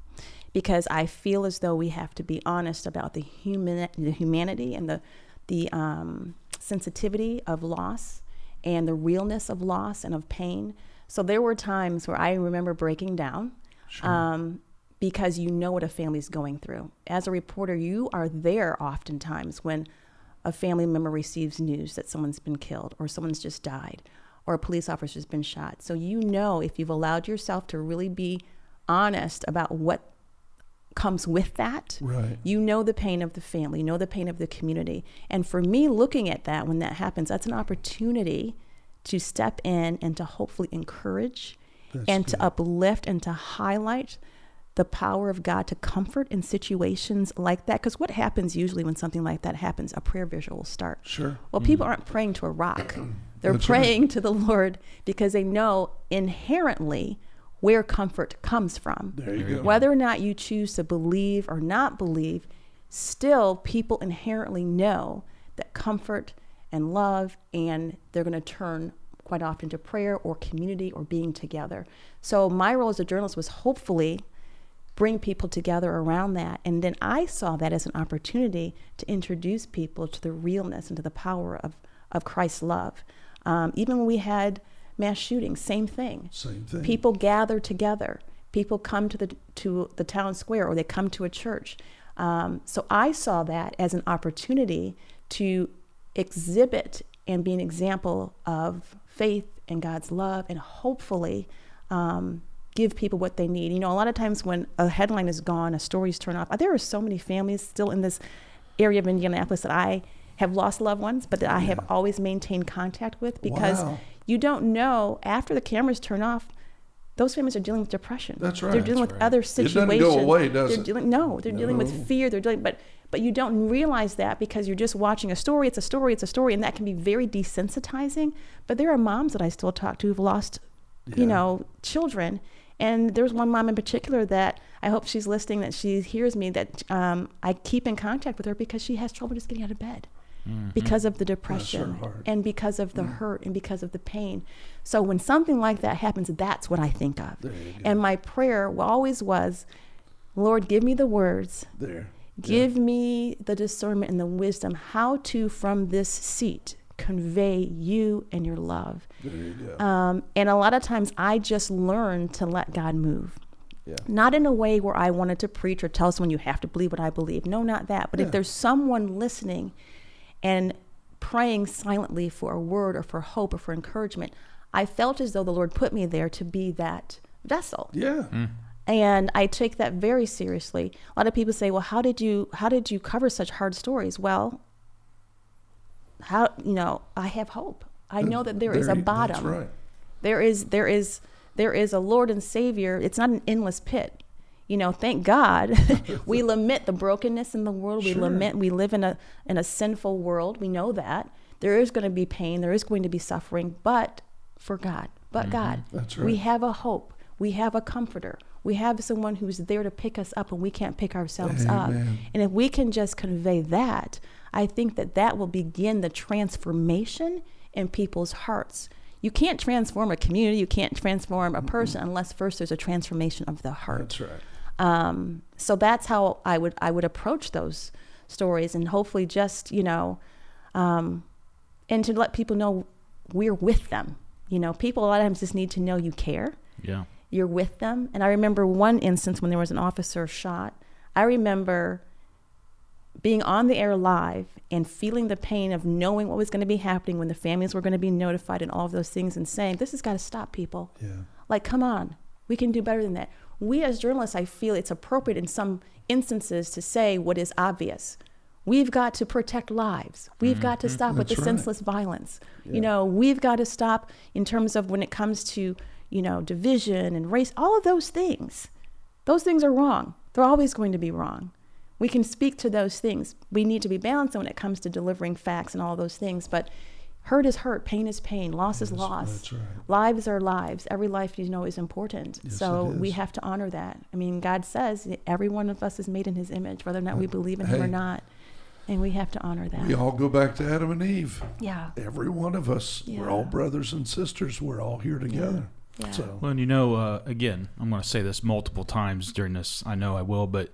Speaker 3: because I feel as though we have to be honest about the human, the humanity and the the um, sensitivity of loss and the realness of loss and of pain. So there were times where I remember breaking down um, because you know what a family's going through. As a reporter, you are there oftentimes when a family member receives news that someone's been killed or someone's just died or a police officer's been shot. So you know if you've allowed yourself to really be honest about what comes with that,
Speaker 1: Right.
Speaker 3: you know the pain of the family, you know the pain of the community. And for me, looking at that when that happens, that's an opportunity to step in and to hopefully encourage
Speaker 1: That's
Speaker 3: and
Speaker 1: good.
Speaker 3: to uplift and to highlight the power of God to comfort in situations like that. Because what happens usually when something like that happens, a prayer visual will start.
Speaker 1: Sure.
Speaker 3: Well, mm-hmm. people aren't praying to a rock. They're
Speaker 1: That's right.
Speaker 3: praying to the Lord because they know inherently where comfort comes from.
Speaker 1: There you go.
Speaker 3: Whether or not you choose to believe or not believe, still people inherently know that comfort and love, and they're going to turn quite often to prayer or community or being together. So, my role as a journalist was hopefully bring people together around that. And then I saw that as an opportunity to introduce people to the realness and to the power of, of Christ's love. Um, even when we had mass shootings, same thing.
Speaker 1: Same thing.
Speaker 3: People gather together. People come to the to the town square, or they come to a church. Um, so I saw that as an opportunity to exhibit and be an example of faith and God's love, and hopefully um, give people what they need. You know, a lot of times when a headline is gone, a story's turned off. There are so many families still in this area of Indianapolis that I have lost loved ones, but that I have always maintained contact with because
Speaker 1: Wow.
Speaker 3: You don't know after the cameras turn off. Those families are dealing with depression.
Speaker 1: That's right.
Speaker 3: They're dealing with
Speaker 2: right.
Speaker 3: other
Speaker 1: It doesn't
Speaker 3: situations.
Speaker 1: go away, does
Speaker 3: they're
Speaker 1: it?
Speaker 3: Dealing, no, they're dealing with fear. They're dealing, but but you don't realize that because you're just watching a story. It's a story. It's a story, and that can be very desensitizing. But there are moms that I still talk to who've lost,
Speaker 1: Yeah.
Speaker 3: you know, children. And there's one mom in particular that I hope she's listening, that she hears me, that um, I keep in contact with her because she has trouble just getting out of bed because of the depression and because of the hurt and because of the pain. So when something like that happens, that's what I think of.
Speaker 1: There you go.
Speaker 3: And my prayer always was, Lord, give me the words,
Speaker 1: there.
Speaker 3: give me the discernment and the wisdom how to, from this seat, convey you and your love.
Speaker 1: You.
Speaker 3: Um, and a lot of times I just learned to let God move.
Speaker 1: yeah.
Speaker 3: Not in a way where I wanted to preach or tell someone you have to believe what I believe. No, not that. But
Speaker 1: Yeah.
Speaker 3: if there's someone listening and praying silently for a word or for hope or for encouragement, I felt as though the Lord put me there to be that vessel.
Speaker 1: Yeah. Hmm.
Speaker 3: And I take that very seriously. A lot of people say, "Well, how did you how did you cover such hard stories?" Well, how you know, I have hope. I know that there is a bottom.
Speaker 1: That's right.
Speaker 3: There is there is there is a Lord and Savior. It's not an endless pit. You know, thank God we lament the brokenness in the world. We
Speaker 1: Sure.
Speaker 3: lament we live in a in a sinful world. We know that. There is going to be pain, there is going to be suffering, but for God, but mm-hmm. God.
Speaker 1: That's
Speaker 3: We have a hope. We have a comforter. We have someone who's there to pick us up when we can't pick ourselves up. And if we can just convey that, I think that that will begin the transformation in people's hearts. You can't transform a community, you can't transform a person unless first there's a transformation of the heart.
Speaker 1: That's right.
Speaker 3: Um, so that's how I would I would approach those stories, and hopefully just you know, um, and to let people know we're with them. You know, people a lot of times just need to know you care
Speaker 2: Yeah.
Speaker 3: you're with them. And I remember one instance when there was an officer shot. I remember being on the air live and feeling the pain of knowing what was going to be happening when the families were going to be notified and all of those things and saying, this has got to stop, people.
Speaker 1: Yeah.
Speaker 3: Like, come on. We can do better than that. We as journalists, I feel it's appropriate in some instances to say what is obvious. We've got to protect lives. We've got to mm-hmm. stop with the
Speaker 1: right.
Speaker 3: senseless violence. You know, we've got to stop in terms of when it comes to, you know, division and race, all of those things. Those things are wrong. They're always going to be wrong. We can speak to those things. We need to be balanced when it comes to delivering facts and all those things. But hurt is hurt, pain is pain, loss is loss.
Speaker 1: that's right.
Speaker 3: Lives are lives. Every life you know is important.
Speaker 1: Yes,
Speaker 3: so
Speaker 1: it
Speaker 3: we have to honor that. I mean, God says every one of us is made in His image, whether or not we believe in Him or not, and we have to honor that.
Speaker 1: We all go back to Adam and Eve.
Speaker 3: yeah.
Speaker 1: Every one of us.
Speaker 3: Yeah.
Speaker 1: We're all brothers and sisters. We're all here together.
Speaker 3: Yeah.
Speaker 1: So
Speaker 2: Well, and you know, uh, again, I'm going to say this multiple times during this. I know I will, but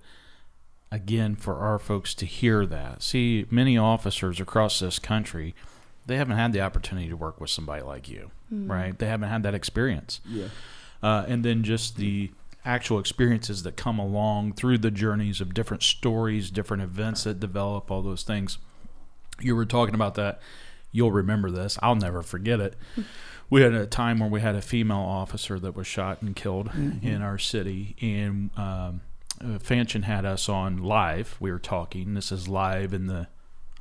Speaker 2: again, for our folks to hear that, see, many officers across this country, they haven't had the opportunity to work with somebody like you, right? They haven't had that experience.
Speaker 1: yeah.
Speaker 2: uh, and then just the actual experiences that come along through the journeys of different stories, different events that develop, all those things. You were talking about that. You'll remember this. I'll never forget it. We had a time where we had a female officer that was shot and killed in our city, and um, uh, Fanchon had us on live. We were talking. This is live in the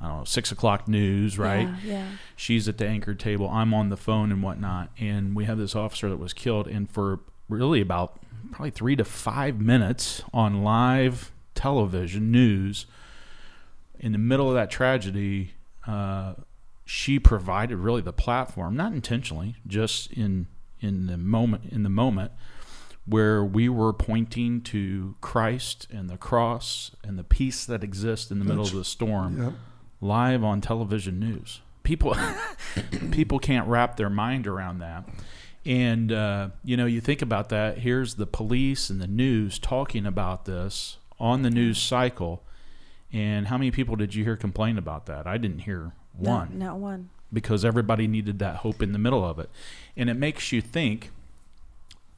Speaker 2: I don't know six o'clock news, right?
Speaker 3: Yeah. yeah.
Speaker 2: she's at the anchor table i'm on the phone and whatnot and we have this officer that was killed and for really about probably three to five minutes on live television news in the middle of that tragedy uh, she provided really the platform not intentionally just in in the moment in the moment where we were pointing to christ and the cross and the peace that exists in the middle of the storm
Speaker 1: Yep.
Speaker 2: Live on television news. People people can't wrap their mind around that. And uh, you know, you think about that. Here's the police and the news talking about this on the news cycle. And how many people did you hear complain about that? I didn't hear
Speaker 3: No,
Speaker 2: one
Speaker 3: not one.
Speaker 2: because everybody needed that hope in the middle of it. And it makes you think,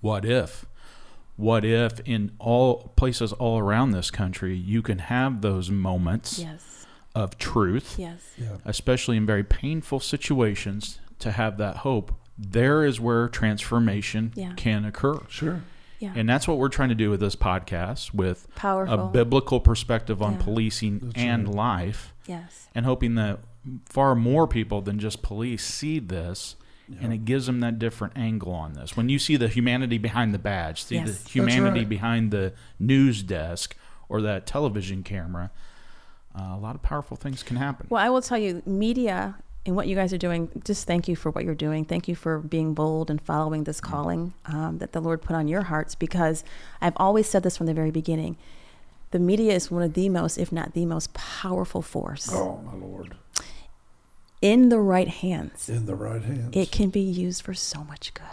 Speaker 2: what if? What if in all places all around this country you can have those moments
Speaker 3: Yes.
Speaker 2: Of truth,
Speaker 3: Yes.
Speaker 1: Yeah.
Speaker 2: especially in very painful situations, to have that hope? There is where transformation
Speaker 3: Yeah.
Speaker 2: can occur.
Speaker 1: Sure.
Speaker 3: Yeah.
Speaker 2: And that's what we're trying to do with this podcast with
Speaker 3: Powerful.
Speaker 2: a biblical perspective on
Speaker 3: Yeah.
Speaker 2: policing
Speaker 1: That's
Speaker 2: and
Speaker 1: right.
Speaker 2: life
Speaker 3: yes.
Speaker 2: and hoping that far more people than just police see this and it gives them that different angle on this. When you see the humanity behind the badge, see
Speaker 3: Yes.
Speaker 2: the humanity
Speaker 1: right.
Speaker 2: behind the news desk or that television camera, uh, a lot of powerful things can happen.
Speaker 3: Well, I will tell you, media and what you guys are doing, just thank you for what you're doing. Thank you for being bold and following this calling um, that the Lord put on your hearts because I've always said this from the very beginning. The media is one of the most, if not the most powerful force.
Speaker 1: Oh my Lord.
Speaker 3: In the right hands,
Speaker 1: In the right hands.
Speaker 3: it can be used for so much good,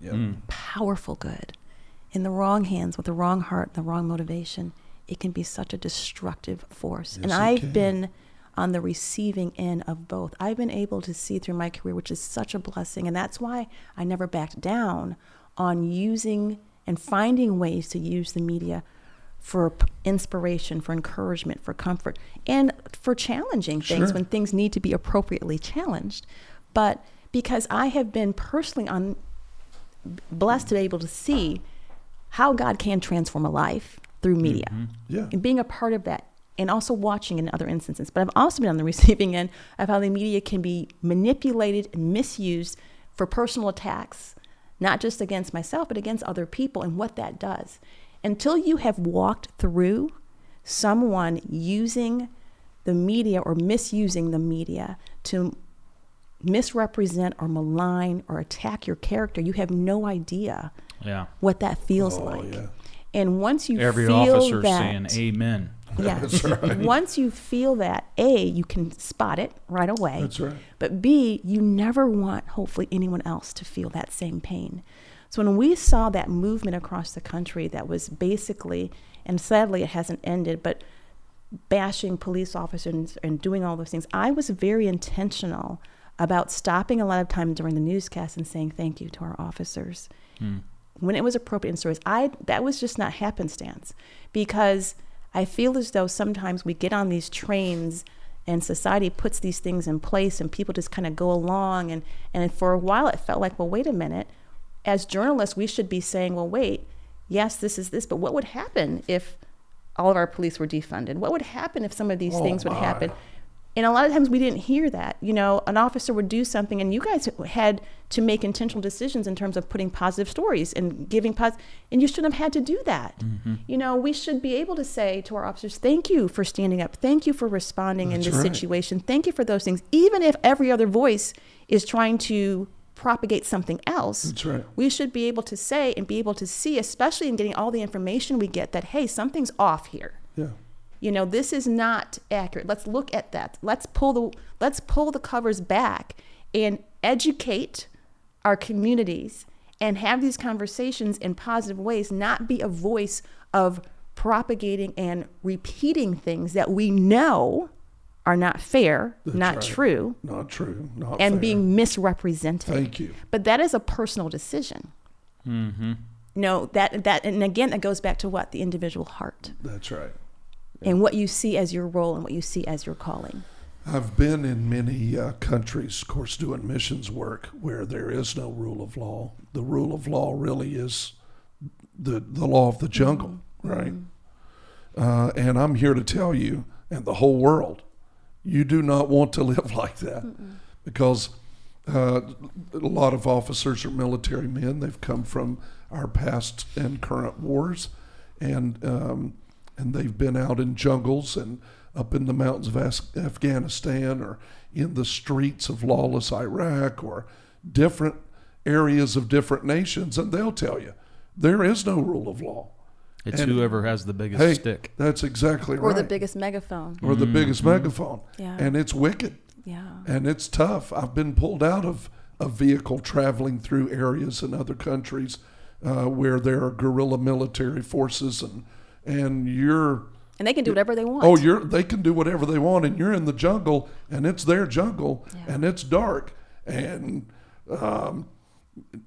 Speaker 1: Yep.
Speaker 2: Mm.
Speaker 3: powerful good. In the wrong hands, with the wrong heart, the wrong motivation, it can be such a destructive force. and
Speaker 1: Yes, it
Speaker 3: I've been on the receiving end of both. I've been able to see through my career, which is such a blessing. And that's why I never backed down on using and finding ways to use the media for p- inspiration, for encouragement, for comfort, and for challenging things
Speaker 1: Sure.
Speaker 3: when things need to be appropriately challenged. But because I have been personally on blessed to be able to see how God can transform a life through mm-hmm. media
Speaker 1: Yeah.
Speaker 3: and being a part of that and also watching in other instances. But I've also been on the receiving end of how the media can be manipulated and misused for personal attacks, not just against myself, but against other people and what that does. Until you have walked through someone using the media or misusing the media to misrepresent or malign or attack your character, you have no idea
Speaker 2: Yeah.
Speaker 3: what that feels
Speaker 1: Oh,
Speaker 3: like.
Speaker 1: yeah.
Speaker 3: And once you
Speaker 2: Every
Speaker 3: feel
Speaker 2: officer
Speaker 3: that,
Speaker 2: saying amen.
Speaker 3: yeah, once you feel that, a you can spot it right away.
Speaker 1: That's right.
Speaker 3: But b you never want, hopefully, anyone else to feel that same pain. So when we saw that movement across the country, that was basically, and sadly it hasn't ended, but bashing police officers and doing all those things, I was very intentional about stopping a lot of time during the newscast and saying thank you to our officers hmm. When it was appropriate in stories. I that was just not happenstance because I feel as though sometimes we get on these trains and society puts these things in place and people just kind of go along and and for a while it felt like well wait a minute as journalists, we should be saying, well, wait, yes, this is this, but what would happen if all of our police were defunded? What would happen if some of these
Speaker 1: Oh,
Speaker 3: things would
Speaker 1: my.
Speaker 3: happen? And a lot of times we didn't hear that. You know, an officer would do something, and you guys had to make intentional decisions in terms of putting positive stories and giving positive, and you shouldn't have had to do that.
Speaker 1: Mm-hmm.
Speaker 3: You know, we should be able to say to our officers, "Thank you for standing up. Thank you for responding in this
Speaker 1: right.
Speaker 3: situation. Thank you for those things." Even if every other voice is trying to propagate something else,
Speaker 1: That's right.
Speaker 3: we should be able to say and be able to see, especially in getting all the information we get, that hey, something's off here
Speaker 1: Yeah.
Speaker 3: You know this is not accurate let's look at that let's pull the let's pull the covers back and educate our communities and have these conversations in positive ways not be a voice of propagating and repeating things that we know are not fair
Speaker 1: That's
Speaker 3: not
Speaker 1: right.
Speaker 3: true
Speaker 1: Not true. Not
Speaker 3: and
Speaker 1: fair.
Speaker 3: being misrepresented
Speaker 1: Thank you.
Speaker 3: but that is a personal decision
Speaker 2: Mm-hmm.
Speaker 3: no that that and again that goes back to what the individual heart
Speaker 1: That's right.
Speaker 3: And what you see as your role and what you see as your calling
Speaker 1: I've been in many uh, countries, of course, doing missions work where there is no rule of law. The rule of law really is the the law of the jungle, right? Uh, and I'm here to tell you, and the whole world, you do not want to live like that because uh, a lot of officers are military men. They've come from our past and current wars, and um, and they've been out in jungles and up in the mountains of Af- Afghanistan or in the streets of lawless Iraq or different areas of different nations, and they'll tell you there is no rule of law.
Speaker 2: It's
Speaker 1: And-
Speaker 2: whoever has the biggest
Speaker 1: Hey,
Speaker 2: stick.
Speaker 1: that's exactly right.
Speaker 3: or the biggest megaphone
Speaker 1: or the biggest megaphone,
Speaker 3: Yeah.
Speaker 1: and it's wicked
Speaker 3: yeah
Speaker 1: and it's tough. I've been pulled out of a vehicle traveling through areas in other countries uh, where there are guerrilla military forces, and and you're
Speaker 3: and they can do whatever they want.
Speaker 1: oh you're they can do whatever they want, and you're in the jungle, and it's their jungle,
Speaker 3: Yeah.
Speaker 1: and it's dark, and um,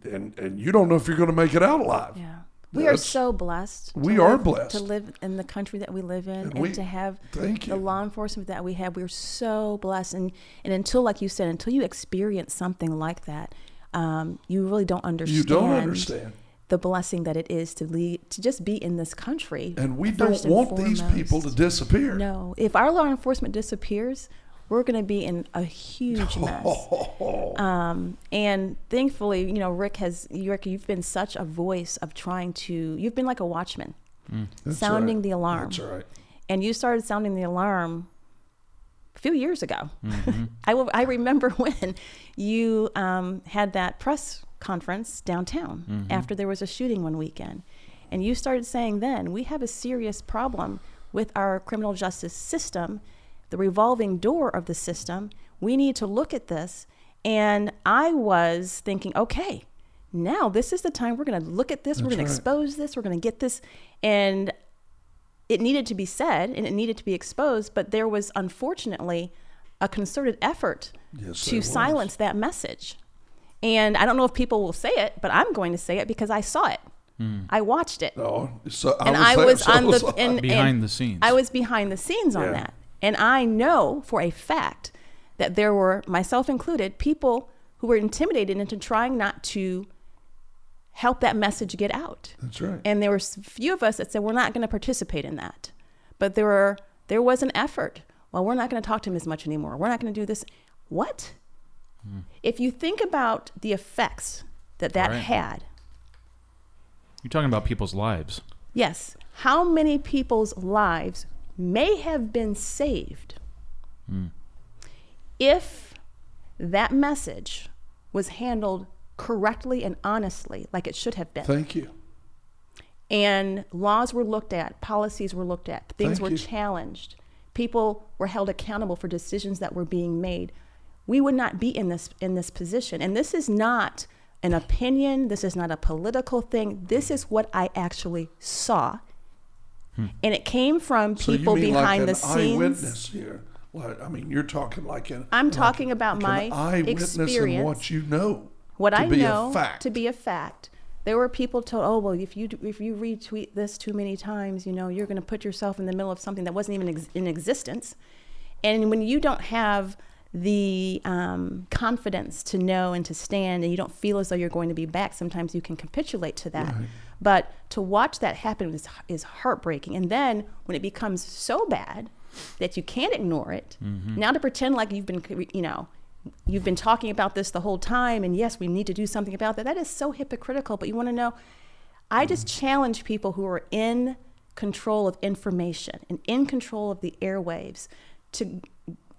Speaker 1: and and you don't know if you're going to make it out alive.
Speaker 3: yeah, we are so blessed.
Speaker 1: we are
Speaker 3: live-
Speaker 1: blessed.
Speaker 3: to live in the country that we live in,
Speaker 1: And
Speaker 3: and,
Speaker 1: we-
Speaker 3: to have the law enforcement that we have. We're so blessed, and and until, like you said, until you experience something like that, um, you really don't understand.
Speaker 1: You don't understand.
Speaker 3: The blessing that it is to lead to just be in this country.
Speaker 1: And we don't want these people to disappear.
Speaker 3: No, if our law enforcement disappears, we're going to be in a huge mess. Um, and thankfully, you know, Rick has, Rick, you've been such a voice of trying to, you've been like a watchman,
Speaker 1: That's
Speaker 3: sounding
Speaker 1: right.
Speaker 3: the alarm.
Speaker 1: That's right.
Speaker 3: And you started sounding the alarm a few years ago.
Speaker 1: Mm-hmm.
Speaker 3: I, will, I remember when you um, had that press conference downtown
Speaker 1: Mm-hmm.
Speaker 3: after there was a shooting one weekend. And you started saying then, we have a serious problem with our criminal justice system, the revolving door of the system. We need to look at this. And I was thinking, okay, now this is the time we're going to look at this. we're going
Speaker 1: right.
Speaker 3: to expose this. We're going to get this. And it needed to be said and it needed to be exposed, but there was unfortunately a concerted effort
Speaker 1: Yes,
Speaker 3: to silence that message. And I don't know if people will say it, but I'm going to say it because I saw it. Hmm. I watched it.
Speaker 1: Oh, so
Speaker 3: and
Speaker 1: I
Speaker 3: I
Speaker 1: was,
Speaker 3: was,
Speaker 1: so
Speaker 3: on
Speaker 1: was
Speaker 3: the and,
Speaker 2: Behind
Speaker 3: and
Speaker 2: the scenes.
Speaker 3: I was behind the scenes on
Speaker 1: Yeah.
Speaker 3: that. And I know for a fact that there were, myself included, people who were intimidated into trying not to help that message get out.
Speaker 1: That's right.
Speaker 3: And there were a few of us that said we're not going to participate in that. But there were there was an effort. Well, we're not going to talk to him as much anymore. We're not going to do this. What? Mm. If you think about the effects that that
Speaker 2: Right.
Speaker 3: had,
Speaker 2: You're talking about people's lives.
Speaker 3: yes, how many people's lives may have been saved mm. if that message was handled correctly and honestly, like it should have been?
Speaker 1: Thank you.
Speaker 3: and laws were looked at, policies were looked at, things
Speaker 1: Thank
Speaker 3: were
Speaker 1: you.
Speaker 3: challenged, people were held accountable for decisions that were being made. We would not be in this in this position. And this is not an opinion, this is not a political thing. This is what I actually saw. And it came from
Speaker 1: Hmm. So you
Speaker 3: people
Speaker 1: mean
Speaker 3: behind
Speaker 1: like
Speaker 3: the scenes.
Speaker 1: eyewitness here? Like, I mean, you're talking like an.
Speaker 3: I'm
Speaker 1: like-
Speaker 3: talking about
Speaker 1: like
Speaker 3: my
Speaker 1: eyewitness
Speaker 3: experience.
Speaker 1: and what you know.
Speaker 3: what
Speaker 1: to
Speaker 3: I
Speaker 1: be
Speaker 3: know
Speaker 1: a fact.
Speaker 3: to be a fact. There were people told, "Oh well, if you if you retweet this too many times, you know, you're going to put yourself in the middle of something that wasn't even ex- in existence." And when you don't have the um, confidence to know and to stand, and you don't feel as though you're going to be back. Sometimes you can capitulate to that.
Speaker 1: Right.
Speaker 3: But to watch that happen is, is heartbreaking. And then when it becomes so bad that you can't ignore it, now to pretend like you've been, you know, you've been talking about this the whole time, and yes, we need to do something about that. That is so hypocritical. But you want to know, I just challenge people who are in control of information and in control of the airwaves to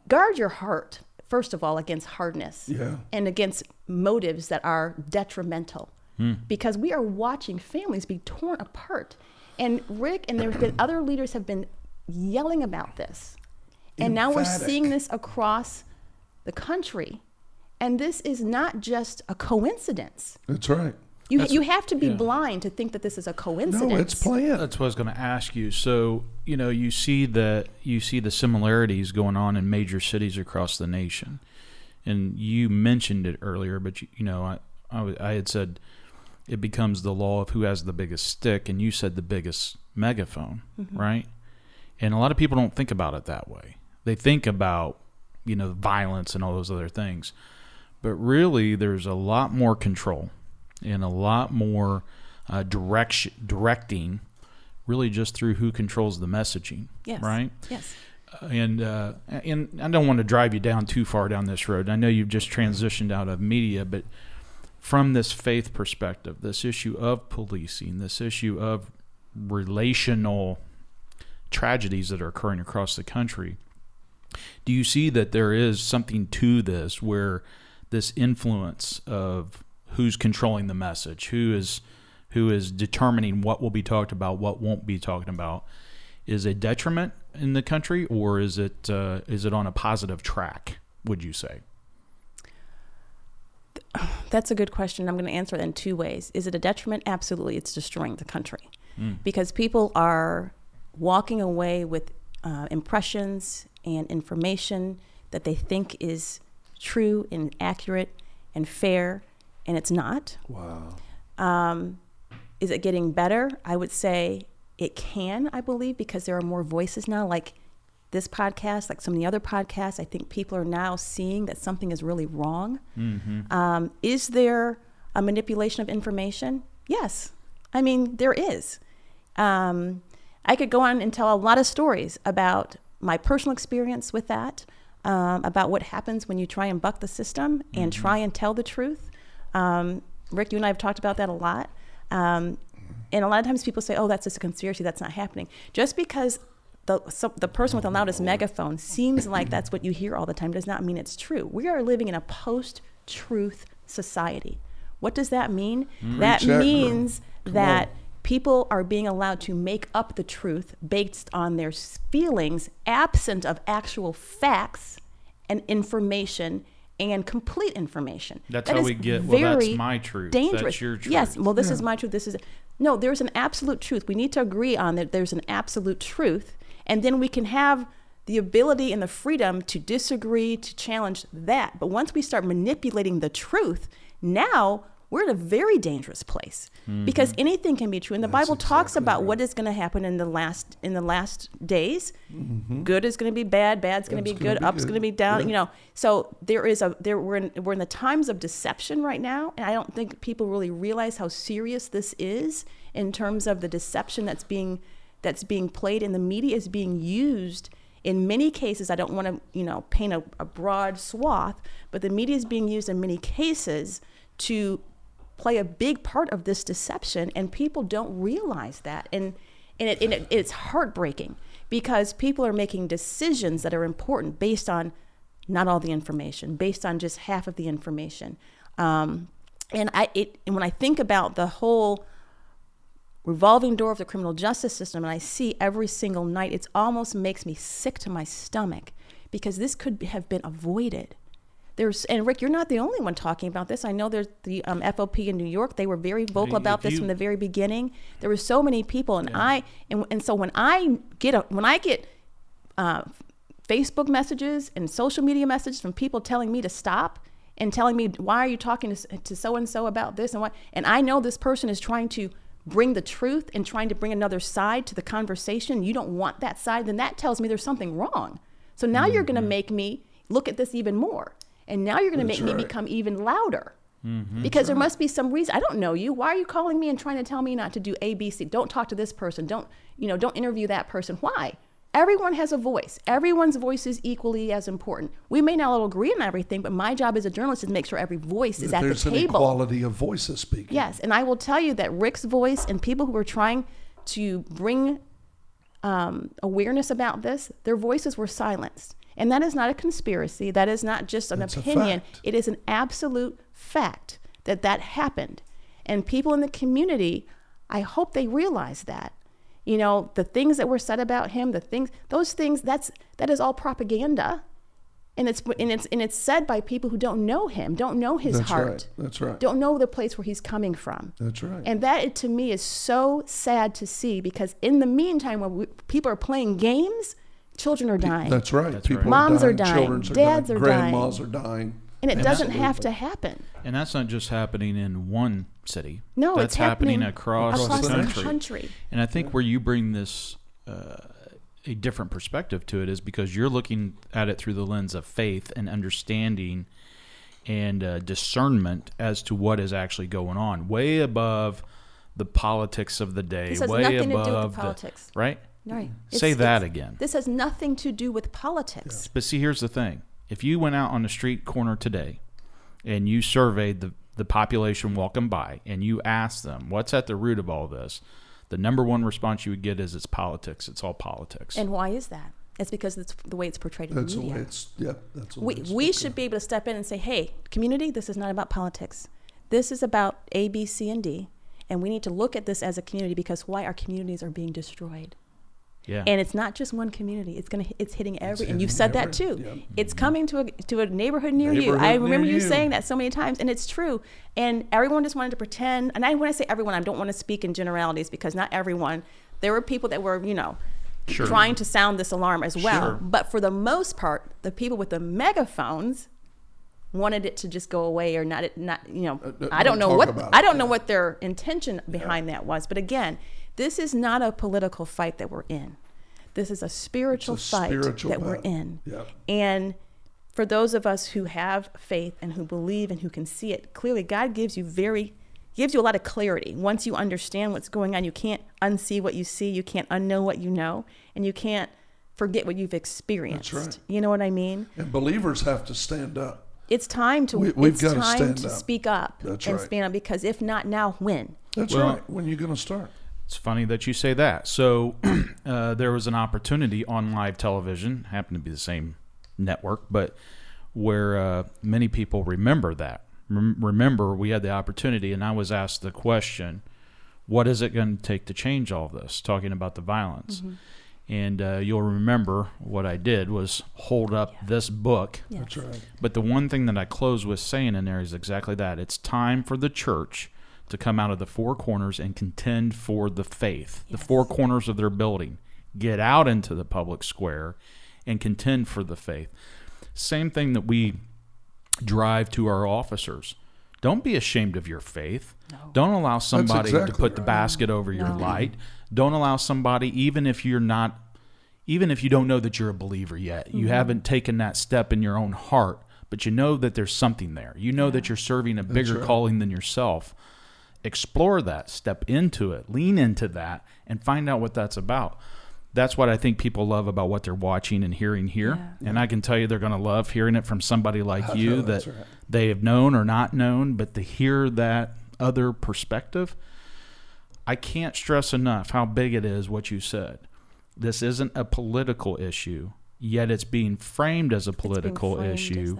Speaker 3: guard your heart, first of all, against hardness
Speaker 1: Yeah.
Speaker 3: and against motives that are detrimental. Hmm. Because we are watching families be torn apart. And Rick and there's been other leaders have been yelling about this. And now we're seeing this across the country. And this is not just a coincidence.
Speaker 1: That's right.
Speaker 3: You,
Speaker 2: That's-
Speaker 3: you have to be
Speaker 2: yeah.
Speaker 3: blind to think that this is a coincidence.
Speaker 1: No, it's planned.
Speaker 2: That's what I was going to ask you. So, you know, you see the you see the similarities going on in major cities across the nation, and you mentioned it earlier. But you, you know, I, I w- I had said it becomes the law of who has the biggest stick, and you said the biggest megaphone, mm-hmm. right? And a lot of people don't think about it that way. They think about you know violence and all those other things, but really, there's a lot more control and a lot more uh, direction directing really just through who controls the messaging
Speaker 3: Yes.
Speaker 2: right
Speaker 3: Yes.
Speaker 2: and uh, and I don't want to drive you down too far down this road. I know you've just transitioned out of media, but from this faith perspective, this issue of policing, this issue of relational tragedies that are occurring across the country, do you see that there is something to this where this influence of who's controlling the message, who is who is determining what will be talked about, what won't be talked about, is a detriment in the country, or is it uh, is it on a positive track? Would you say?
Speaker 3: That's a good question. I'm going to answer it in two ways. Is it a detriment? Absolutely. It's destroying the country because people are walking away with uh, impressions and information that they think is true and accurate and fair, and it's not.
Speaker 1: Wow.
Speaker 3: Um, is it getting better? I would say it can, I believe, because there are more voices now, like this podcast, like some of the other podcasts. I think people are now seeing that something is really wrong. Um, is there a manipulation of information? Yes. I mean, there is. Um, I could go on and tell a lot of stories about my personal experience with that, um, about what happens when you try and buck the system and try and tell the truth. Um, Rick, you and I have talked about that a lot. Um, and a lot of times people say, oh, that's just a conspiracy, that's not happening. Just because the, so the person with the loudest megaphone seems like that's what you hear all the time does not mean it's true. We are living in a post truth society. What does that mean? That
Speaker 1: Preach that, girl.
Speaker 3: means that
Speaker 1: on.
Speaker 3: people are being allowed to make up the truth based on their feelings, absent of actual facts and information and complete information.
Speaker 2: That's
Speaker 3: That
Speaker 2: how
Speaker 3: is
Speaker 2: we get, well, that's my truth. That's your truth.
Speaker 3: Yes. Well, this is my truth. This is no. There's an absolute truth. We need to agree on that. There's an absolute truth, and then we can have the ability and the freedom to disagree, to challenge that. But once we start manipulating the truth, now we're in a very dangerous place because
Speaker 2: Mm-hmm.
Speaker 3: anything can be true. And the Bible talks about what is going to happen in the last in the last days. Good is going to be bad, bad's going to be good,
Speaker 1: be
Speaker 3: up's going to be down.
Speaker 1: Yeah.
Speaker 3: You know, so there is a there we're in we're in the times of deception right now, and I don't think people really realize how serious this is in terms of the deception that's being that's being played and the media is being used in many cases i don't want to you know paint a, a broad swath but the media is being used in many cases to play a big part of this deception and people don't realize that and and, it, and it, it's heartbreaking because people are making decisions that are important based on not all the information based on just half of the information um, and i it and when i think about the whole revolving door of the criminal justice system and I see every single night, it almost makes me sick to my stomach because this could have been avoided. There's and Rick, you're not the only one talking about this. I know there's the um, FOP in New York. They were very vocal about this
Speaker 2: you-
Speaker 3: from the very beginning. There were so many people, and I and, and so when I get a when I get uh, Facebook messages and social media messages from people telling me to stop and telling me why are you talking to, to so and so about this and what and I know this person is trying to bring the truth and trying to bring another side to the conversation you don't want that side then that tells me there's something wrong so now you're going to make me look at this even more. And now you're going to make
Speaker 1: That's
Speaker 3: me become even louder. Because there must be some reason. I don't know you. Why are you calling me and trying to tell me not to do A, B, C? Don't talk to this person. Don't, you know, don't interview that person. Why? Everyone has a voice. Everyone's voice is equally as important. We may not all agree on everything, but my job as a journalist is to make sure every voice is
Speaker 1: That
Speaker 3: at the table.
Speaker 1: there's an equality of voices speaking.
Speaker 3: Yes, and I will tell you that Rick's voice and people who are trying to bring um, awareness about this, their voices were silenced. And that is not a conspiracy. That is not just an opinion. It is an absolute fact that that happened. And people in the community, I hope they realize that. You know, the things that were said about him, the things, those things, that's that is all propaganda. And it's and it's and it's said by people who don't know him, don't know his
Speaker 1: That's
Speaker 3: heart
Speaker 1: right. That's right.
Speaker 3: don't know the place where he's coming from.
Speaker 1: That's right.
Speaker 3: And that to me is so sad to see because in the meantime, when we, people are playing games, children are dying.
Speaker 1: That's right. People
Speaker 3: Moms
Speaker 1: are
Speaker 3: are
Speaker 1: dying.
Speaker 3: dying.
Speaker 1: Children are
Speaker 3: Dads
Speaker 1: dying.
Speaker 3: are dying.
Speaker 1: Grandmas are dying.
Speaker 3: and it doesn't have to happen.
Speaker 2: And that's not just happening in one city.
Speaker 3: No,
Speaker 2: that's
Speaker 3: it's happening,
Speaker 2: across,
Speaker 3: across
Speaker 2: the
Speaker 3: the
Speaker 2: country.
Speaker 3: country.
Speaker 2: And I think where you bring this uh, a different perspective to it is because you're looking at it through the lens of faith and understanding and uh, discernment as to what is actually going on, way above the politics of the day,
Speaker 3: This has
Speaker 2: way
Speaker 3: nothing to do with
Speaker 2: above
Speaker 3: the
Speaker 2: the-
Speaker 3: politics.
Speaker 2: right?
Speaker 3: Right.
Speaker 2: Say
Speaker 3: It's-
Speaker 2: that
Speaker 3: it's-
Speaker 2: again.
Speaker 3: This has nothing to do with politics.
Speaker 2: But see, here's the thing: if you went out on the street corner today and you surveyed the the population walking by and you asked them what's at the root of all this, the number one response you would get is it's politics. It's all politics.
Speaker 3: And why is that? It's because it's the way it's portrayed in
Speaker 1: That's
Speaker 3: the
Speaker 1: the
Speaker 3: media.
Speaker 1: way it's. Yeah. That's the way
Speaker 3: we,
Speaker 1: it's
Speaker 3: we
Speaker 1: spoken.
Speaker 3: should be able to step in and say, hey, community, this is not about politics. This is about A, B, C, and D. And we need to look at this as a community because why our communities are being destroyed.
Speaker 2: Yeah.
Speaker 3: And it's not just one community. It's gonna it's hitting every and
Speaker 1: hitting
Speaker 3: you've said that too.
Speaker 1: yep.
Speaker 3: It's coming to a to a neighborhood near you. I remember you
Speaker 1: you.
Speaker 3: saying that so many times and it's true. And everyone just wanted to pretend and I when I say everyone, I don't want to speak in generalities because not everyone. There were people that were, you know,
Speaker 2: Sure.
Speaker 3: trying to sound this alarm as well.
Speaker 2: Sure.
Speaker 3: But for the most part, the people with the megaphones wanted it to just go away or not not you know
Speaker 1: uh,
Speaker 3: I don't
Speaker 1: don't
Speaker 3: know what I don't know what their intention behind that was. But again, this is not a political fight that we're in. This is a spiritual
Speaker 1: a
Speaker 3: fight
Speaker 1: spiritual
Speaker 3: that we're in.
Speaker 1: Yep.
Speaker 3: And for those of us who have faith and who believe and who can see it, clearly God gives you very gives you a lot of clarity. Once you understand what's going on, you can't unsee what you see, you can't unknow what you know, and you can't forget what you've experienced.
Speaker 1: right.
Speaker 3: You know what I mean?
Speaker 1: And believers have to stand up.
Speaker 3: It's time to
Speaker 1: We- we've
Speaker 3: it's
Speaker 1: gotta
Speaker 3: time
Speaker 1: stand
Speaker 3: to
Speaker 1: up.
Speaker 3: speak up
Speaker 1: That's
Speaker 3: and
Speaker 1: right.
Speaker 3: stand up because if not now, when?
Speaker 1: That's
Speaker 2: Well-
Speaker 1: right. When are you going to start?
Speaker 2: It's funny that you say that. So uh, there was an opportunity on live television, happened to be the same network, but where uh, many people remember that. Rem- remember, we had the opportunity, and I was asked the question, "What is it going to take to change all this?" Talking about the violence, and uh, you'll remember what I did was hold up this book.
Speaker 1: That's right.
Speaker 2: But the one thing that I close with saying in there is exactly that. It's time for the church to come out of the four corners and contend for the faith, the four corners of their building. Get out into the public square and contend for the faith. Same thing that we drive to our officers. Don't be ashamed of your faith. Don't allow somebody to
Speaker 1: exactly
Speaker 2: put the basket over your
Speaker 3: No.
Speaker 2: light. Don't allow somebody, even if you're not even if you don't know that you're a believer yet,
Speaker 3: Mm-hmm.
Speaker 2: you haven't taken that step in your own heart, but you know that there's something there. You know that you're serving a bigger
Speaker 1: right.
Speaker 2: calling than yourself. Explore that, step into it, lean into that, and find out what that's about. That's what I think people love about what they're watching and hearing here. And I can tell you they're going to love hearing it from somebody like you that
Speaker 1: right.
Speaker 2: they have known or not known, but to hear that other perspective, I can't stress enough how big it is what you said. This isn't a political issue, yet it's being framed as a political
Speaker 3: framed as
Speaker 2: issue.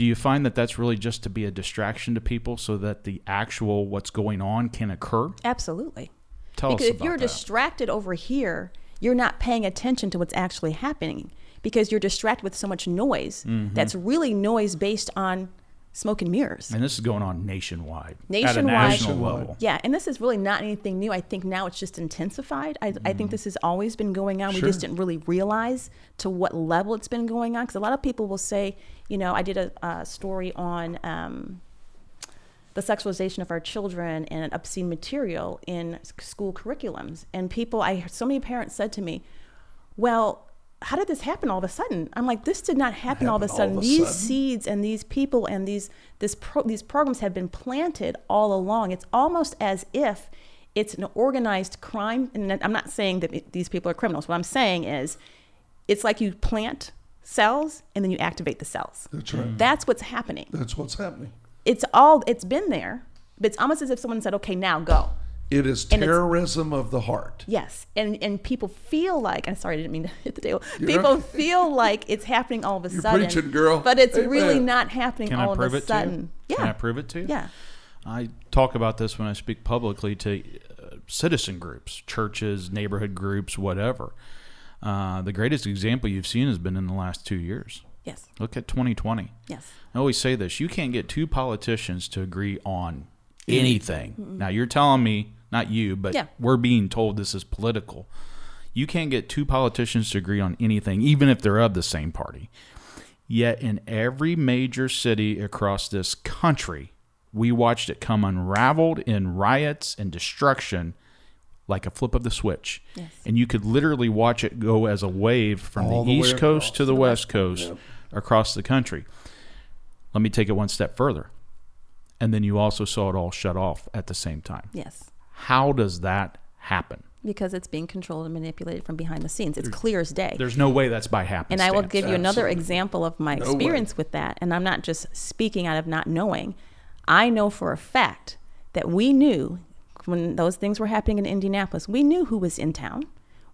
Speaker 2: Do you find that that's really just to be a distraction to people so that the actual what's going on can occur?
Speaker 3: Absolutely.
Speaker 2: Tell
Speaker 3: because
Speaker 2: us
Speaker 3: if you're
Speaker 2: that.
Speaker 3: distracted over here, you're not paying attention to what's actually happening because you're distracted with so much noise
Speaker 2: Mm-hmm.
Speaker 3: that's really noise based on smoke and mirrors.
Speaker 2: and this is going on nationwide, at a
Speaker 3: Nationwide.
Speaker 2: national
Speaker 1: Nationwide.
Speaker 2: level.
Speaker 3: Yeah, and this is really not anything new. I think now it's just intensified. I, I think this has always been going on. We just didn't really realize to what level it's been going on. Because a lot of people will say, you know, I did a, a story on um, the sexualization of our children and obscene material in school curriculums, and people, I so many parents said to me, "Well, how did this happen all of a sudden? I'm like, this did not happen all of a sudden.
Speaker 1: of a
Speaker 3: these
Speaker 1: sudden?
Speaker 3: seeds and these people and these this pro, these programs have been planted all along. It's almost as if it's an organized crime. And I'm not saying that these people are criminals. What I'm saying is, it's like you plant cells and then you activate the cells.
Speaker 1: That's right.
Speaker 3: That's what's happening.
Speaker 1: That's what's happening.
Speaker 3: It's all it's been there, but it's almost as if someone said, "Okay, now go."
Speaker 1: It is terrorism of the heart.
Speaker 3: Yes, and and people feel like I'm sorry, I didn't mean to hit the table.
Speaker 1: You're
Speaker 3: people
Speaker 1: right.
Speaker 3: feel like it's happening all of a
Speaker 1: You're
Speaker 3: sudden,
Speaker 1: preaching, girl.
Speaker 3: but it's
Speaker 1: Amen.
Speaker 3: really not happening
Speaker 2: Can
Speaker 3: all
Speaker 2: I prove
Speaker 3: of a
Speaker 2: it to you?
Speaker 3: sudden.
Speaker 2: Can I
Speaker 3: Yeah,
Speaker 2: prove it to you?
Speaker 3: yeah,
Speaker 2: I talk about this when I speak publicly to uh, citizen groups, churches, neighborhood groups, whatever. Uh, the greatest example you've seen has been in the last two years.
Speaker 3: yes,
Speaker 2: Look at 2020.
Speaker 3: yes,
Speaker 2: I always say this you can't get two politicians to agree on anything. Now, you're telling me, not you, but
Speaker 3: Yeah.
Speaker 2: we're being told this is political. You can't get two politicians to agree on anything, even if they're of the same party. Yet, in every major city across this country, we watched it come unraveled in riots and destruction like a flip of the switch.
Speaker 3: Yes.
Speaker 2: And you could literally watch it go as a wave from the,
Speaker 1: the
Speaker 2: East Coast
Speaker 1: across.
Speaker 2: to the West Coast
Speaker 1: Yep.
Speaker 2: across the country. Let me take it one step further. And then you also saw it all shut off at the same time.
Speaker 3: yes,
Speaker 2: How does that happen?
Speaker 3: because it's being controlled and manipulated from behind the scenes. It's clear as day.
Speaker 2: There's no way that's by happenstance.
Speaker 3: And I will give you another example of my
Speaker 1: No way.
Speaker 3: experience with that. And I'm not just speaking out of not knowing. I know for a fact that we knew when those things were happening in Indianapolis, we knew who was in town.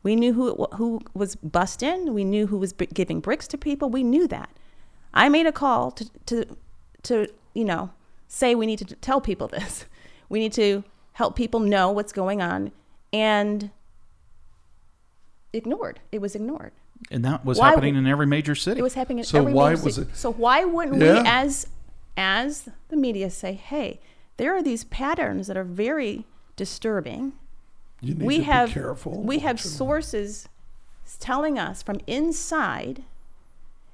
Speaker 3: We knew who who was bussed in. We knew who was b- giving bricks to people. We knew that. I made a call to, to, to you know, say we need to tell people this. We need to help people know what's going on. And ignored. It was ignored.
Speaker 2: And that was
Speaker 3: Why
Speaker 2: happening in every major city.
Speaker 3: It was happening in
Speaker 1: So
Speaker 3: every
Speaker 1: why
Speaker 3: major
Speaker 1: was
Speaker 3: city.
Speaker 1: it-
Speaker 3: So why wouldn't
Speaker 1: Yeah.
Speaker 3: we, as as the media, say, "Hey, there are these patterns that are very disturbing."
Speaker 1: You need
Speaker 3: we
Speaker 1: to
Speaker 3: have
Speaker 1: be careful.
Speaker 3: we have sources telling us from inside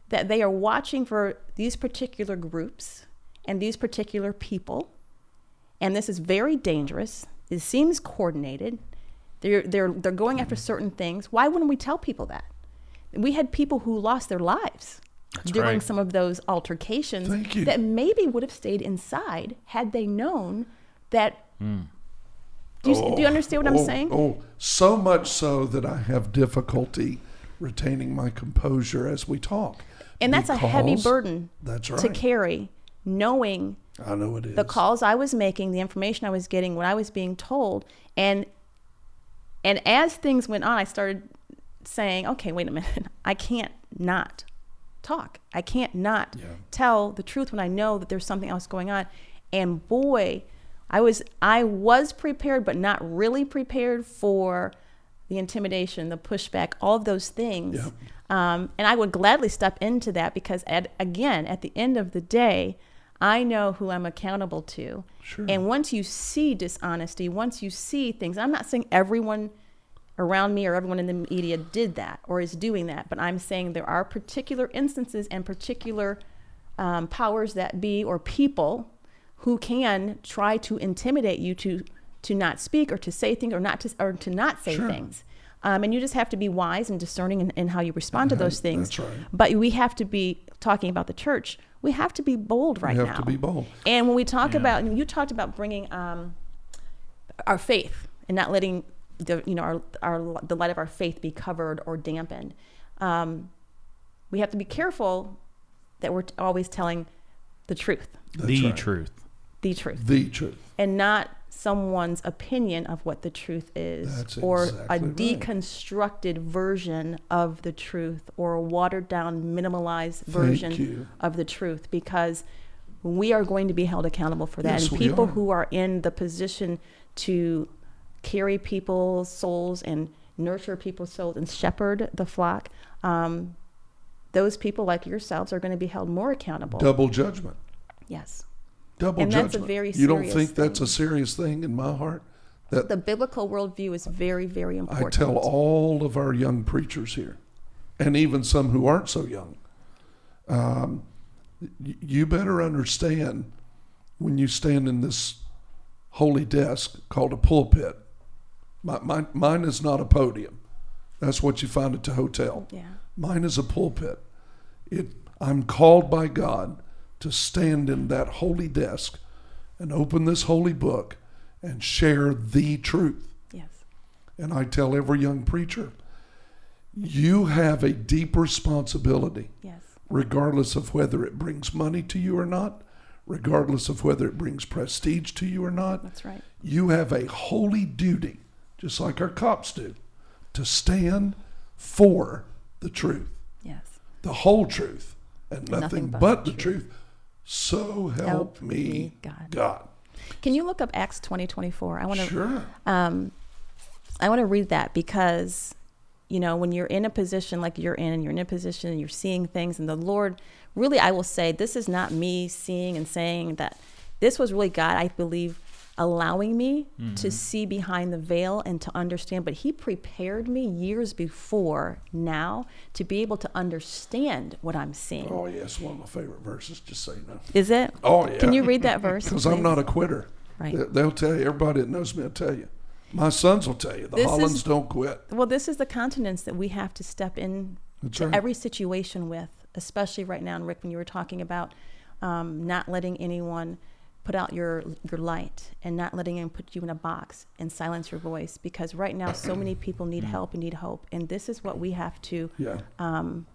Speaker 3: that they are watching for these particular groups and these particular people, and this is very dangerous. It seems coordinated. They're they're they're going after certain things. Why wouldn't we tell people that? We had people who lost their lives during
Speaker 2: right.
Speaker 3: some of those altercations that maybe would have stayed inside had they known that. Hmm. Do, you, do you oh, understand what
Speaker 1: oh,
Speaker 3: I'm saying?
Speaker 1: Oh, so much so that I have difficulty retaining my composure as we talk.
Speaker 3: And that's a heavy burden
Speaker 1: That's
Speaker 3: to carry, knowing
Speaker 1: I know it is.
Speaker 3: the calls I was making, the information I was getting, what I was being told, and and as things went on, I started saying, "Okay, wait a minute, I can't not talk. I can't not
Speaker 1: Yeah.
Speaker 3: tell the truth when I know that there's something else going on." And boy, I was I was prepared, but not really prepared for the intimidation, the pushback, all of those things.
Speaker 1: Yeah.
Speaker 3: Um, and I would gladly step into that because, at, again, at the end of the day, I know who I'm accountable to.
Speaker 1: Sure.
Speaker 3: And once you see dishonesty, once you see things, I'm not saying everyone around me or everyone in the media did that or is doing that, but I'm saying there are particular instances and particular um, powers that be or people who can try to intimidate you to to not speak or to say things or not to or to not say
Speaker 1: Sure.
Speaker 3: things. Um, and you just have to be wise and discerning in, in how you respond to those things.
Speaker 1: Right.
Speaker 3: But we have to be talking about the church. We have to be bold right now.
Speaker 1: We have
Speaker 3: now.
Speaker 1: to be bold.
Speaker 3: And when we talk
Speaker 2: Yeah.
Speaker 3: about, and you talked about bringing um, our faith and not letting the you know our, our the light of our faith be covered or dampened. Um, we have to be careful that we're always telling the truth,
Speaker 1: That's
Speaker 2: the
Speaker 1: right.
Speaker 2: truth.
Speaker 3: the truth,
Speaker 1: The truth.
Speaker 3: and not someone's opinion of what the truth is,
Speaker 1: That's
Speaker 3: or
Speaker 1: exactly
Speaker 3: a
Speaker 1: right.
Speaker 3: deconstructed version of the truth, or a watered down, minimalized version of the truth, because we are going to be held accountable for that.
Speaker 1: Yes,
Speaker 3: and people who are in the position to carry people's souls and nurture people's souls and shepherd the flock, um, those people like yourselves are going to be held more accountable.
Speaker 1: Double judgment.
Speaker 3: yes.
Speaker 1: Double
Speaker 3: And that's a very serious thing.
Speaker 1: you don't
Speaker 3: serious
Speaker 1: think that's
Speaker 3: thing.
Speaker 1: a serious thing in my heart? That
Speaker 3: The biblical worldview is very, very important.
Speaker 1: I
Speaker 3: important.
Speaker 1: tell all of our young preachers here, and even some who aren't so young, um, y- you better understand when you stand in this holy desk called a pulpit. My, my, mine is not a podium. That's what you find at the hotel.
Speaker 3: Yeah.
Speaker 1: Mine is a pulpit. It, I'm called by God to stand in that holy desk and open this holy book and share the truth.
Speaker 3: Yes.
Speaker 1: And I tell every young preacher, you have a deep responsibility,
Speaker 3: Yes.
Speaker 1: regardless of whether it brings money to you or not, regardless of whether it brings prestige to you or not.
Speaker 3: That's right.
Speaker 1: You have a holy duty, just like our cops do, to stand for the truth,
Speaker 3: Yes.
Speaker 1: the whole truth, and nothing,
Speaker 3: Nothing
Speaker 1: but,
Speaker 3: but
Speaker 1: the
Speaker 3: the
Speaker 1: truth. So help,
Speaker 3: Help
Speaker 1: me,
Speaker 3: me God.
Speaker 1: God.
Speaker 3: Can you look up Acts twenty twenty four? I want to.
Speaker 1: Sure.
Speaker 3: Um, I want to read that because, you know, when you're in a position like you're in, and you're in a position and you're seeing things, and the Lord, really, I will say, this is not me seeing and saying that. This was really God, I believe, allowing me to see behind the veil and to understand. But He prepared me years before now to be able to understand what I'm seeing.
Speaker 1: Oh, yes, one of my favorite verses, just so you know.
Speaker 3: Is it?
Speaker 1: Oh, yeah.
Speaker 3: Can you read that verse?
Speaker 1: Because I'm not a quitter.
Speaker 3: Right.
Speaker 1: They- They'll tell you, everybody that knows me will tell you. My sons will tell you, the
Speaker 3: This is-
Speaker 1: Hollands don't quit.
Speaker 3: Well, this is the continence that we have to step in
Speaker 1: That's
Speaker 3: to
Speaker 1: right.
Speaker 3: every situation with, especially right now. And Rick, when you were talking about um, not letting anyone put out your your light and not letting anyone put you in a box and silence your voice, because right now so many people need help and need hope, and this is what we have to
Speaker 1: Yeah,
Speaker 3: um,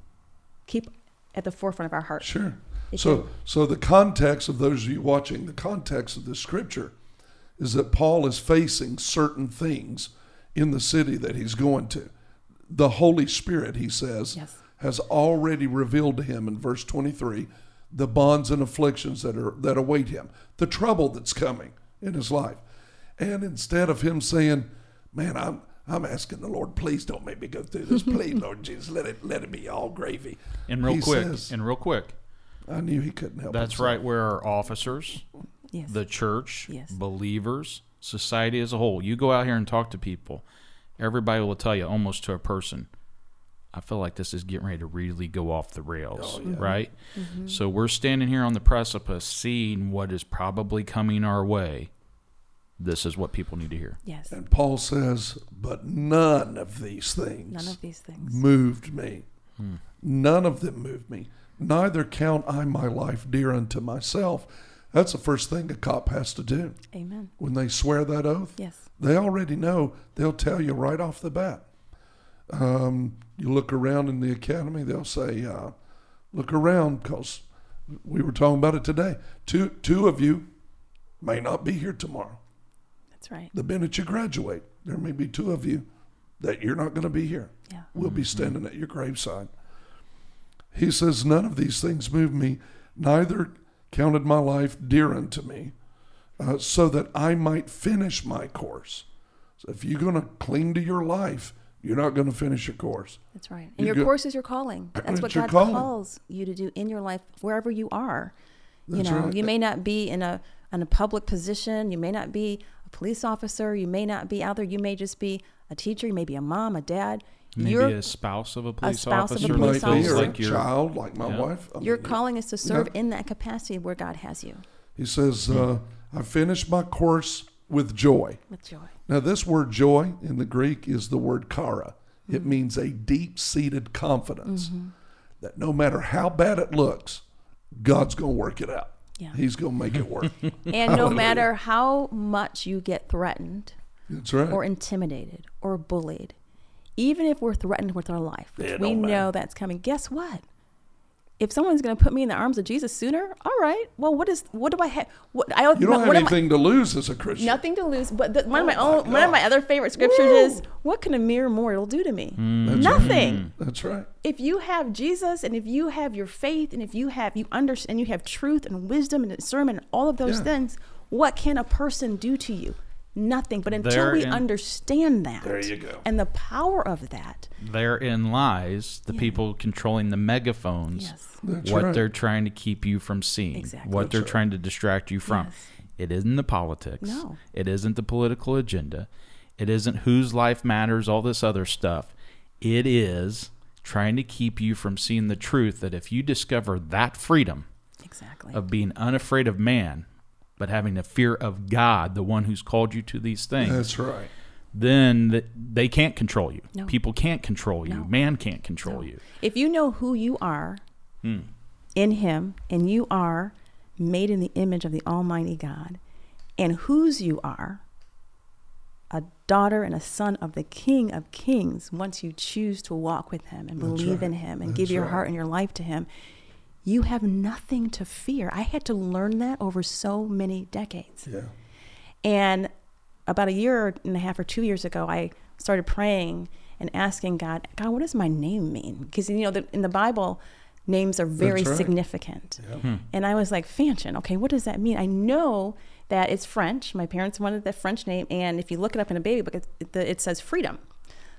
Speaker 3: keep at the forefront of our heart.
Speaker 1: sure.
Speaker 3: If
Speaker 1: So,
Speaker 3: you-
Speaker 1: so the context of those of you watching, the context of the scripture is that Paul is facing certain things in the city that he's going to. The Holy Spirit, he says,
Speaker 3: Yes.
Speaker 1: has already revealed to him in verse 23 the bonds and afflictions that are that await him, the trouble that's coming in his life. And instead of him saying, "Man, I'm I'm asking the Lord, please don't make me go through this. Please, Lord Jesus, let it let it be all gravy."
Speaker 2: And real
Speaker 1: He
Speaker 2: quick,
Speaker 1: says-
Speaker 2: and real quick,
Speaker 1: I knew he couldn't help.
Speaker 2: that's
Speaker 1: himself.
Speaker 2: right where our officers,
Speaker 3: Yes.
Speaker 2: the church,
Speaker 3: Yes.
Speaker 2: believers, society as a whole. You go out here and talk to people, everybody will tell you almost to a person, I feel like this is getting ready to really go off the rails,
Speaker 1: Oh, yeah.
Speaker 2: right?
Speaker 3: Mm-hmm.
Speaker 2: So we're standing here on the precipice seeing what is probably coming our way. This is what people need to hear.
Speaker 3: yes.
Speaker 1: And Paul says, "But none of these things
Speaker 3: None of these things.
Speaker 1: moved me. None of them moved me. Neither count I my life dear unto myself." That's the first thing a cop has to do
Speaker 3: Amen.
Speaker 1: when they swear that oath.
Speaker 3: Yes.
Speaker 1: They already know. They'll tell you right off the bat. Um, you look around in the academy, they'll say, uh, "Look around," because we were talking about it today. Two two of you may not be here tomorrow.
Speaker 3: That's right.
Speaker 1: The minute you graduate, there may be two of you that you're not going to be here.
Speaker 3: Yeah.
Speaker 1: We'll be standing at your graveside. He says, None of these things move me, neither counted my life dear unto me, uh, so that I might finish my course. So if you're going to cling to your life, you're not going to finish your course.
Speaker 3: That's right.
Speaker 1: You
Speaker 3: And your
Speaker 1: go-
Speaker 3: course is your calling. That's
Speaker 1: It's
Speaker 3: what
Speaker 1: your
Speaker 3: God
Speaker 1: calling.
Speaker 3: calls you to do in your life, wherever you are.
Speaker 1: That's
Speaker 3: you know,
Speaker 1: right.
Speaker 3: you may not be in a in a public position. You may not be a police officer. You may not be out there. You may just be a teacher. You may be a mom, a dad.
Speaker 2: Maybe
Speaker 3: Your
Speaker 2: a spouse of a police
Speaker 3: spouse of a
Speaker 2: officer,
Speaker 1: You
Speaker 3: police
Speaker 1: might be,
Speaker 3: officer.
Speaker 1: or a
Speaker 2: like your
Speaker 1: child, like my
Speaker 2: Yeah.
Speaker 1: wife. I
Speaker 3: your
Speaker 1: mean,
Speaker 3: calling is to serve
Speaker 1: Yeah.
Speaker 3: in that capacity where God has you
Speaker 1: He says, uh, I finished my course with joy.
Speaker 3: with joy.
Speaker 1: Now, this word joy in the Greek is the word kara. It
Speaker 3: Mm-hmm.
Speaker 1: means a deep seated confidence that no matter how bad it looks, God's going to work it out.
Speaker 3: Yeah.
Speaker 1: He's going to make it work.
Speaker 3: And no matter how much you get threatened
Speaker 1: That's right.
Speaker 3: or intimidated or bullied, even if we're threatened with our life, which we
Speaker 1: don't
Speaker 3: know that's coming, guess what? If someone's going to put me in the arms of Jesus sooner, all right. Well, what is what do I have? What I
Speaker 1: you don't
Speaker 3: what
Speaker 1: have
Speaker 3: am I-
Speaker 1: anything to lose as a Christian.
Speaker 3: nothing to lose. But the, one of
Speaker 1: Oh
Speaker 3: my
Speaker 1: my
Speaker 3: own, one of my other favorite scriptures
Speaker 1: Woo.
Speaker 3: is, "What can a mere mortal do to me? Hmm.
Speaker 1: That's
Speaker 3: Nothing."
Speaker 1: That's right.
Speaker 3: If you have Jesus, and if you have your faith, and if you have you understand, and you have truth and wisdom and discernment, and all of those
Speaker 1: Yeah.
Speaker 3: things, what can a person do to you? Nothing. But until we understand that,
Speaker 1: There you go.
Speaker 3: and the power of that,
Speaker 2: Therein lies the
Speaker 3: Yeah.
Speaker 2: people controlling the megaphones.
Speaker 3: yes,
Speaker 1: That's
Speaker 2: what
Speaker 1: right.
Speaker 2: they're trying to keep you from seeing,
Speaker 3: Exactly.
Speaker 2: what
Speaker 1: That's
Speaker 2: they're
Speaker 1: right.
Speaker 2: trying to distract you from.
Speaker 3: Yes.
Speaker 2: It isn't the politics.
Speaker 3: No.
Speaker 2: It isn't the political agenda. It isn't whose life matters, all this other stuff. It is trying to keep you from seeing the truth that if you discover that freedom
Speaker 3: exactly.
Speaker 2: of being unafraid of man, but having the fear of God, the one who's called you to these things,
Speaker 1: That's right.
Speaker 2: then they can't control you.
Speaker 3: No.
Speaker 2: People can't control you.
Speaker 3: No.
Speaker 2: Man can't control
Speaker 3: No.
Speaker 2: you.
Speaker 3: If you know who you are
Speaker 2: Hmm.
Speaker 3: in Him and you are made in the image of the Almighty God and whose you are, a daughter and a son of the King of Kings, once you choose to walk with Him and
Speaker 1: That's
Speaker 3: believe in. Him and
Speaker 1: That's
Speaker 3: give your
Speaker 1: right.
Speaker 3: heart and your life to Him, you have nothing to fear. I had to learn that over so many decades.
Speaker 1: Yeah.
Speaker 3: And about a year and a half or two years ago, I started praying and asking God, God, what does my name mean? Because, you know, the, in the Bible, names are very
Speaker 1: right.
Speaker 3: significant.
Speaker 1: Yeah. Hmm.
Speaker 3: And I was like, Fanchon, okay, what does that mean? I know that it's French. My parents wanted the French name. And if you look it up in a baby book, it, it, it says freedom.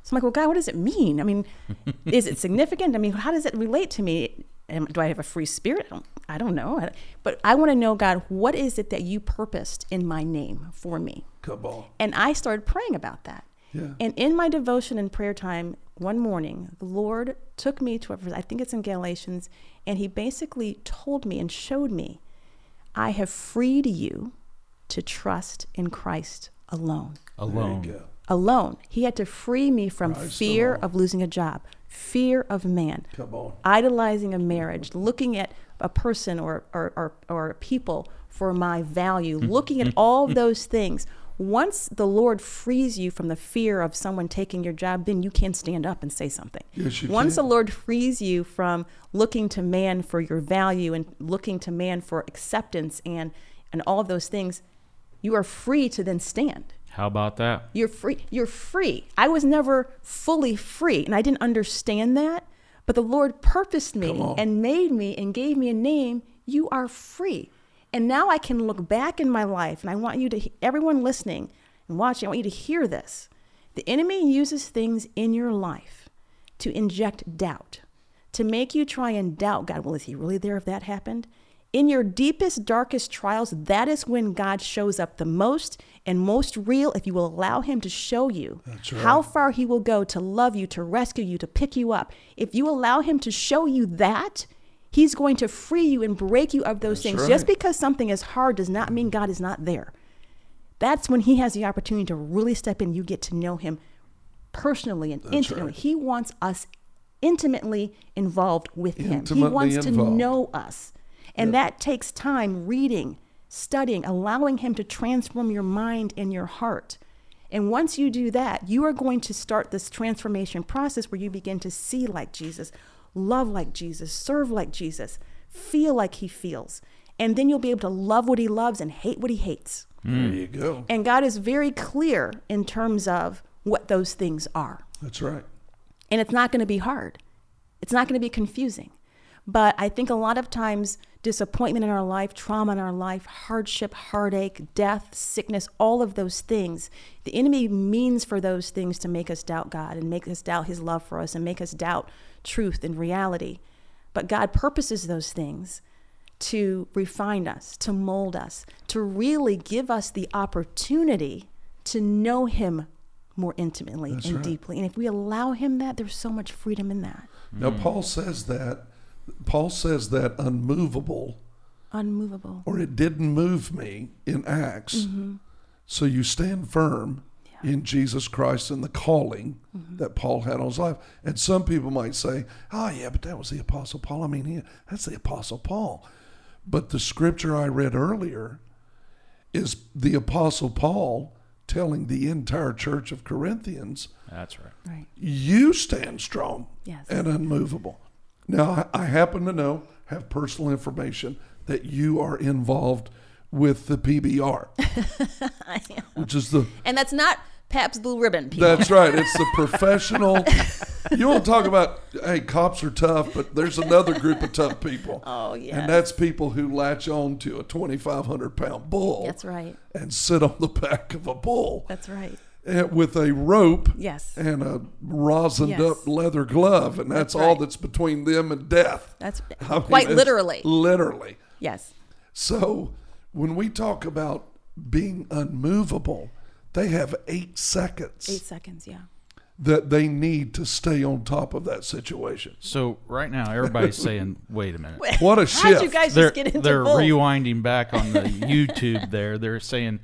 Speaker 3: So I'm like, well, God, what does it mean? I mean, is it significant? I mean, how does it relate to me? Am, do I have a free spirit? I don't, I don't know. I- But I want to know, God, what is it that you purposed in my name for me?
Speaker 1: Come on.
Speaker 3: And I started praying about that.
Speaker 1: Yeah.
Speaker 3: And in my devotion and prayer time one morning, the Lord took me to, a verse, I think it's in Galatians, and He basically told me and showed me, I have freed you to trust in Christ alone.
Speaker 2: Alone.
Speaker 1: There you go.
Speaker 3: Alone. He had to free me from
Speaker 1: Christ
Speaker 3: fear
Speaker 1: alone.
Speaker 3: of losing a job, fear of man,
Speaker 1: Come on.
Speaker 3: idolizing a marriage, looking at a person or, or, or, or people for my value, mm-hmm. looking at mm-hmm. all those things. Once the Lord frees you from the fear of someone taking your job, then you can stand up and say something.
Speaker 1: Yes, you
Speaker 3: Once
Speaker 1: can.
Speaker 3: the Lord frees you from looking to man for your value and looking to man for acceptance and, and all of those things, you are free to then stand.
Speaker 2: How about that?
Speaker 3: You're free. You're free. I was never fully free, and I didn't understand that. But the Lord purposed me and made me and gave me a name. You are free. And now I can look back in my life, and I want you to, everyone listening and watching, I want you to hear this. The enemy uses things in your life to inject doubt, to make you try and doubt God. Well, is he really there if that happened? In your deepest, darkest trials, that is when God shows up the most and most real if you will allow Him to show you
Speaker 1: right.
Speaker 3: how far He will go to love you, to rescue you, to pick you up. If you allow Him to show you that, He's going to free you and break you of those
Speaker 1: That's
Speaker 3: things. Just because something is hard does not mean God is not there. That's when He has the opportunity to really step in. You get to know Him personally and
Speaker 1: That's
Speaker 3: intimately.
Speaker 1: right.
Speaker 3: He wants us intimately involved with Him. He wants
Speaker 1: involved.
Speaker 3: to know us. And that takes time reading, studying, allowing Him to transform your mind and your heart. And once you do that, you are going to start this transformation process where you begin to see like Jesus, love like Jesus, serve like Jesus, feel like He feels. And then you'll be able to love what He loves and hate what He hates. Hmm.
Speaker 1: There you go.
Speaker 3: And God is very clear in terms of what those things are.
Speaker 1: That's right.
Speaker 3: And it's not going to be hard. It's not going to be confusing. But I think a lot of times, disappointment in our life, trauma in our life, hardship, heartache, death, sickness, all of those things, the enemy means for those things to make us doubt God and make us doubt his love for us and make us doubt truth and reality. But God purposes those things to refine us, to mold us, to really give us the opportunity to know him more intimately
Speaker 1: That's
Speaker 3: and
Speaker 1: right.
Speaker 3: deeply. And if we allow him that, there's so much freedom in that.
Speaker 1: Now Paul says that Paul says that unmovable
Speaker 3: Unmovable.
Speaker 1: or it didn't move me in Acts.
Speaker 3: Mm-hmm.
Speaker 1: So you stand firm in Jesus Christ and the calling
Speaker 3: Mm-hmm.
Speaker 1: that Paul had on his life. And some people might say, "Oh yeah, but that was the apostle Paul." I mean, he, that's the apostle Paul. But the scripture I read earlier is the apostle Paul telling the entire church of Corinthians,
Speaker 2: That's right.
Speaker 3: Right.
Speaker 1: you stand strong
Speaker 3: Yes.
Speaker 1: and unmovable. Now, I happen to know, have personal information that you are involved with the PBR,
Speaker 3: I am.
Speaker 1: which is the
Speaker 3: And that's not Pabst Blue Ribbon, people.
Speaker 1: that's right. It's the professional. You want to talk about hey, cops are tough, but there's another group of tough people.
Speaker 3: Oh, yes.
Speaker 1: and that's people who latch on to a 2,500 pound bull.
Speaker 3: That's right.
Speaker 1: And sit on the back of a bull
Speaker 3: That's right.
Speaker 1: Eh, with a rope
Speaker 3: Yes.
Speaker 1: and a rosined
Speaker 3: Yes.
Speaker 1: up leather glove, and that's,
Speaker 3: That's
Speaker 1: all
Speaker 3: right.
Speaker 1: that's between them and death.
Speaker 3: That's
Speaker 1: I mean,
Speaker 3: quite literally.
Speaker 1: Literally.
Speaker 3: Yes.
Speaker 1: So when we talk about being unmovable, they have eight seconds
Speaker 3: Eight seconds, yeah.
Speaker 1: that they need to stay on top of that situation.
Speaker 2: So right now, everybody's saying, "Wait a minute."
Speaker 1: What a
Speaker 3: How'd you guys
Speaker 2: they're
Speaker 3: just get into
Speaker 2: they're
Speaker 3: bull?
Speaker 2: rewinding back on the YouTube. There, they're saying,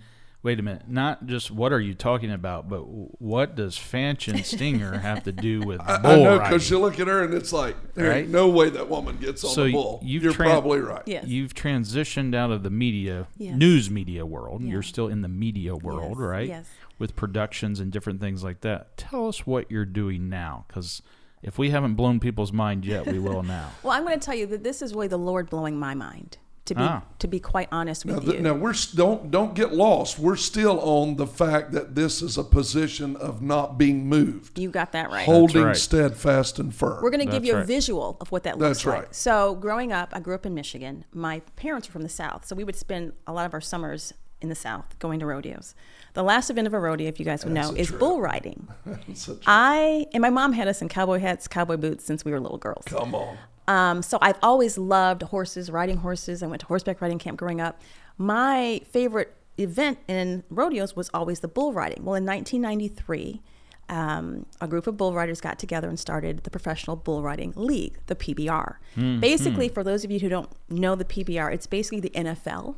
Speaker 2: Wait a minute. Not just what are you talking about, but what does Fanchon Stinger have to do with bull
Speaker 1: I, I know because you look at her and it's like there ain't
Speaker 2: Right?
Speaker 1: no way that woman gets on
Speaker 2: So
Speaker 1: the bull.
Speaker 2: you've
Speaker 1: You're
Speaker 2: tran-
Speaker 1: probably right.
Speaker 3: Yes.
Speaker 2: You've transitioned out of the media,
Speaker 3: Yes.
Speaker 2: news media world.
Speaker 3: Yeah.
Speaker 2: You're still in the media world,
Speaker 3: Yes,
Speaker 2: right?
Speaker 3: yes.
Speaker 2: With productions and different things like that. Tell us what you're doing now, because if we haven't blown people's mind yet, we will now.
Speaker 3: Well, I'm going to tell you that this is really the Lord blowing my mind. To be
Speaker 2: Ah.
Speaker 3: to be quite honest
Speaker 1: Now,
Speaker 3: with
Speaker 1: th-
Speaker 3: you.
Speaker 1: now we're don't don't get lost. We're still on the fact that this is a position of not being moved,
Speaker 3: you got that right.
Speaker 1: holding
Speaker 2: right.
Speaker 1: steadfast and firm.
Speaker 3: We're going to give
Speaker 2: That's
Speaker 3: you a visual of what that looks
Speaker 1: That's
Speaker 3: like.
Speaker 1: right.
Speaker 3: So, growing up, I grew up in Michigan. My parents were from the South, so we would spend a lot of our summers in the South going to rodeos. The last event of a rodeo, if you guys would
Speaker 1: That's
Speaker 3: know, is
Speaker 1: trip.
Speaker 3: bull riding.
Speaker 1: Such-
Speaker 3: I and my mom had us in cowboy hats, cowboy boots since we were little girls.
Speaker 1: Come on.
Speaker 3: Um, so I've always loved horses, riding horses. I went to horseback riding camp growing up. My favorite event in rodeos was always the bull riding. Well, in 1993, um, a group of bull riders got together and started the Professional Bull Riding League, the PBR.
Speaker 1: Hmm,
Speaker 3: basically, for those of you who don't know the PBR, it's basically the NFL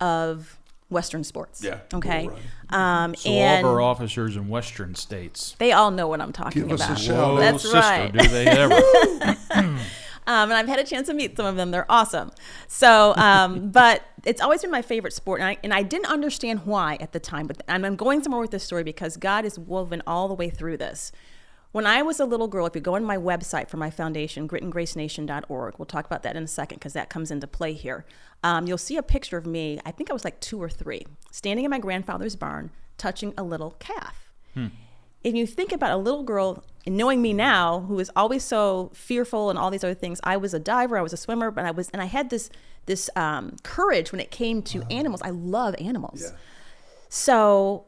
Speaker 3: of Western sports.
Speaker 1: Yeah,
Speaker 3: Okay.
Speaker 1: bull.
Speaker 3: Um,
Speaker 2: So
Speaker 3: and
Speaker 2: all of our officers in Western states.
Speaker 3: they all know what I'm talking
Speaker 1: Give us a
Speaker 3: about.
Speaker 1: shout
Speaker 2: Whoa,
Speaker 1: out.
Speaker 3: That's
Speaker 2: sister,
Speaker 3: right.
Speaker 2: do they ever?
Speaker 3: Um, and I've had a chance to meet some of them. They're awesome. So, um, but it's always been my favorite sport, and I, and I didn't understand why at the time. But I'm, I'm going somewhere with this story because God is woven all the way through this. When I was a little girl, if you go on my website for my foundation, gritandgracenation.org, we'll talk about that in a second because that comes into play here. Um, you'll see a picture of me. I think I was like two or three, standing in my grandfather's barn, touching a little calf if you think about a little girl and knowing me now who is always so fearful and all these other things i was a diver i was a swimmer but i was and i had this this um, courage when it came to animals. I love animals.
Speaker 1: Yeah.
Speaker 3: so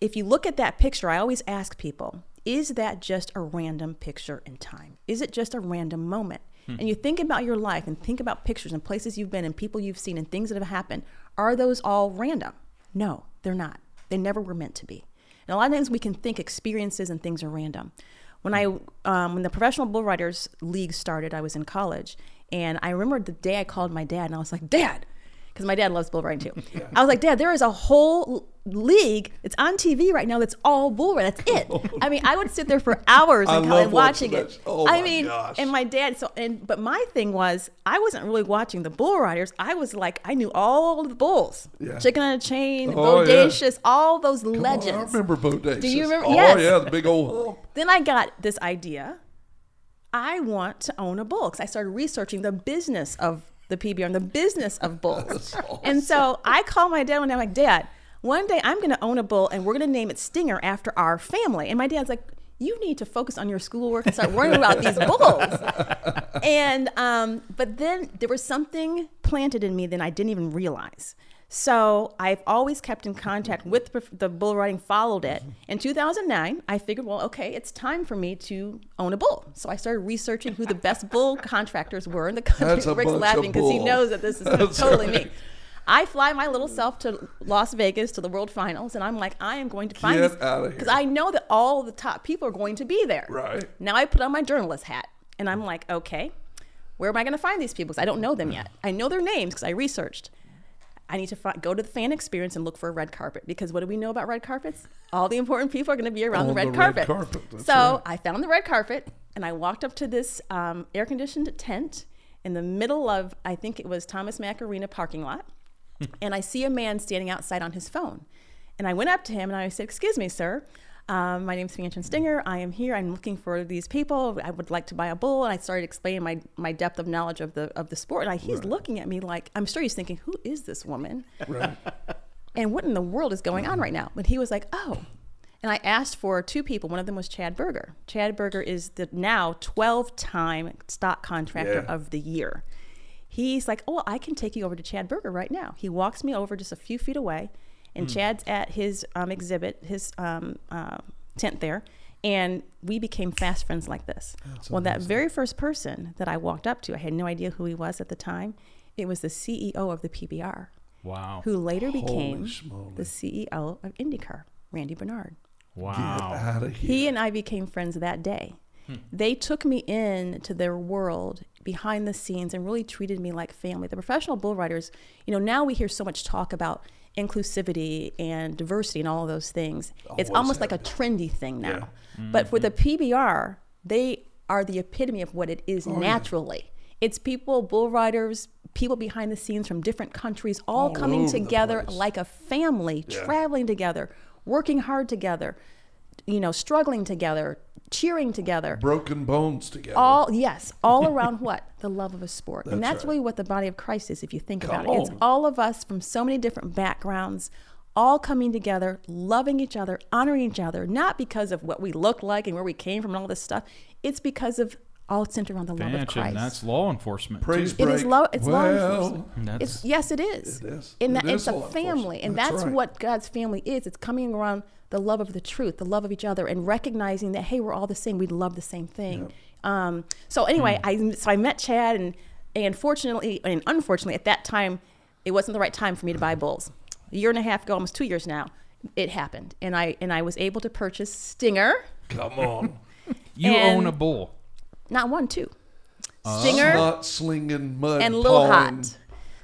Speaker 3: if you look at that picture i always ask people is that just a random picture in time? Is it just a random moment? And you think about your life and think about pictures and places you've been and people you've seen and things that have happened. Are those all random? No they're not. They never were meant to be and a lot of times we can think experiences and things are random. When I um, when the Professional Bull Riders League started, I was in college, and I remember the day I called my dad, and I was like, "Dad," because my dad loves bull riding too. I was like, "Dad, there is a whole league. It's on TV right now. That's all bull riding. That's it." I mean, I would sit there for hours and watching
Speaker 1: watching
Speaker 3: it.
Speaker 1: Oh,
Speaker 3: I
Speaker 1: my
Speaker 3: mean,
Speaker 1: gosh.
Speaker 3: and my dad. So, and but my thing was, I wasn't really watching the bull riders. I was like, I knew all the bulls,
Speaker 1: Yeah.
Speaker 3: chicken on a chain,
Speaker 1: Oh, yeah.
Speaker 3: bodacious, all those
Speaker 1: Come on,
Speaker 3: legends.
Speaker 1: I remember Bodacious.
Speaker 3: Do you remember-
Speaker 1: Oh
Speaker 3: Yes.
Speaker 1: yeah, the big old hump.
Speaker 3: Then I got this idea. I want to own a bull because I started researching the business of the PBR and the business of bulls. And so I call my dad one day. I'm like, Dad, one day I'm going to own a bull and we're going to name it Stinger after our family. And my dad's like, you need to focus on your schoolwork and start worrying about these bulls. And um, but then there was something planted in me that I didn't even realize. So I've always kept in contact with the- bull riding, followed it. Mm-hmm. In 2009, I figured, well, okay, it's time for me to own a bull. So I started researching who the best bull contractors were in the country.
Speaker 1: That's a
Speaker 3: Rick's laughing because he knows that this is
Speaker 1: That's
Speaker 3: totally
Speaker 1: right.
Speaker 3: me. I fly my little self to Las Vegas to the World Finals, and I'm like, I am going to find
Speaker 1: Get
Speaker 3: these because I know that all the top people are going to be there.
Speaker 1: Right.
Speaker 3: Now I put on my journalist hat, and I'm like, okay, where am I going to find these people? Because I don't know them yet. I know their names because I researched. I need to fi- go to the fan experience and look for a red carpet because what do we know about red carpets? All the important people are going to be around the red
Speaker 1: the red
Speaker 3: carpet. so
Speaker 1: right.
Speaker 3: I found the red carpet and I walked up to this um, air conditioned tent in the middle of, I think it was Thomas Mack Arena parking lot. and I see a man standing outside on his phone. And I went up to him and I said, Excuse me, sir. Um, my name's Fanchon Stinger. I am here. I'm looking for these people. I would like to buy a bull. And I started explaining my, my depth of knowledge of the of the sport. And I, he's looking at me like I'm sure he's thinking, Who is this woman?
Speaker 1: Right.
Speaker 3: and what in the world is going on right now? But he was like, oh. And I asked for two people. One of them was Chad Berger. Chad Berger is the now 12 time stock contractor
Speaker 1: Yeah.
Speaker 3: of the year. He's like, oh, I can take you over to Chad Berger right now. He walks me over just a few feet away, and Chad's at his um, exhibit, his um, uh, tent there. And we became fast friends like this. well, that very first person that I walked up to, I had no idea who he was at the time. It was the CEO of the PBR
Speaker 2: Wow.
Speaker 3: who later became
Speaker 1: schmoly.
Speaker 3: the CEO of IndyCar, Randy Bernard.
Speaker 2: Wow.
Speaker 1: Out of here.
Speaker 3: He and I became friends that day. They took me in to their world behind the scenes and really treated me like family. The professional bull riders, you know, now we hear so much talk about inclusivity and diversity and all of those things. it's almost like a trendy thing now.
Speaker 1: Yeah.
Speaker 3: But for the PBR, they are the epitome of what it is
Speaker 1: Oh, yeah.
Speaker 3: naturally. It's people, bull riders, people behind the scenes from different countries, all,
Speaker 1: All
Speaker 3: coming together like a family,
Speaker 1: Yeah.
Speaker 3: traveling together, working hard together, you know, struggling together, cheering together.
Speaker 1: Broken bones together.
Speaker 3: All yes, all around what the love of a sport, and
Speaker 1: That's
Speaker 3: that's
Speaker 1: right.
Speaker 3: really what the body of Christ is. If you think
Speaker 1: Come
Speaker 3: about it, it's all of us from so many different backgrounds, all coming together, loving each other, honoring each other, not because of what we look like and where we came from and all this stuff. It's because of all centered around the love of
Speaker 2: Expansion.
Speaker 3: Christ.
Speaker 2: That's law enforcement.
Speaker 1: Praise
Speaker 3: It is
Speaker 1: break.
Speaker 3: law. It's law
Speaker 1: well,
Speaker 3: enforcement.
Speaker 2: That's-
Speaker 3: It's yes, it is.
Speaker 1: It is.
Speaker 3: And
Speaker 1: It
Speaker 3: that, it's
Speaker 1: is
Speaker 3: a family, and
Speaker 1: That's
Speaker 3: that's,
Speaker 1: right.
Speaker 3: what God's family is. It's coming around the love of the truth, the love of each other, and recognizing that hey, we're all the same. We love the same thing. Um, so anyway,
Speaker 1: Hmm.
Speaker 3: I so I met Chad, and and fortunately and unfortunately at that time, it wasn't the right time for me to buy bulls. A year and a half ago, almost two years now, it happened, and I and I was able to purchase Stinger,
Speaker 1: Come on.
Speaker 2: you own a bull.
Speaker 3: not one, two, Stinger
Speaker 1: Not slinging mud.
Speaker 3: and Little. Hot.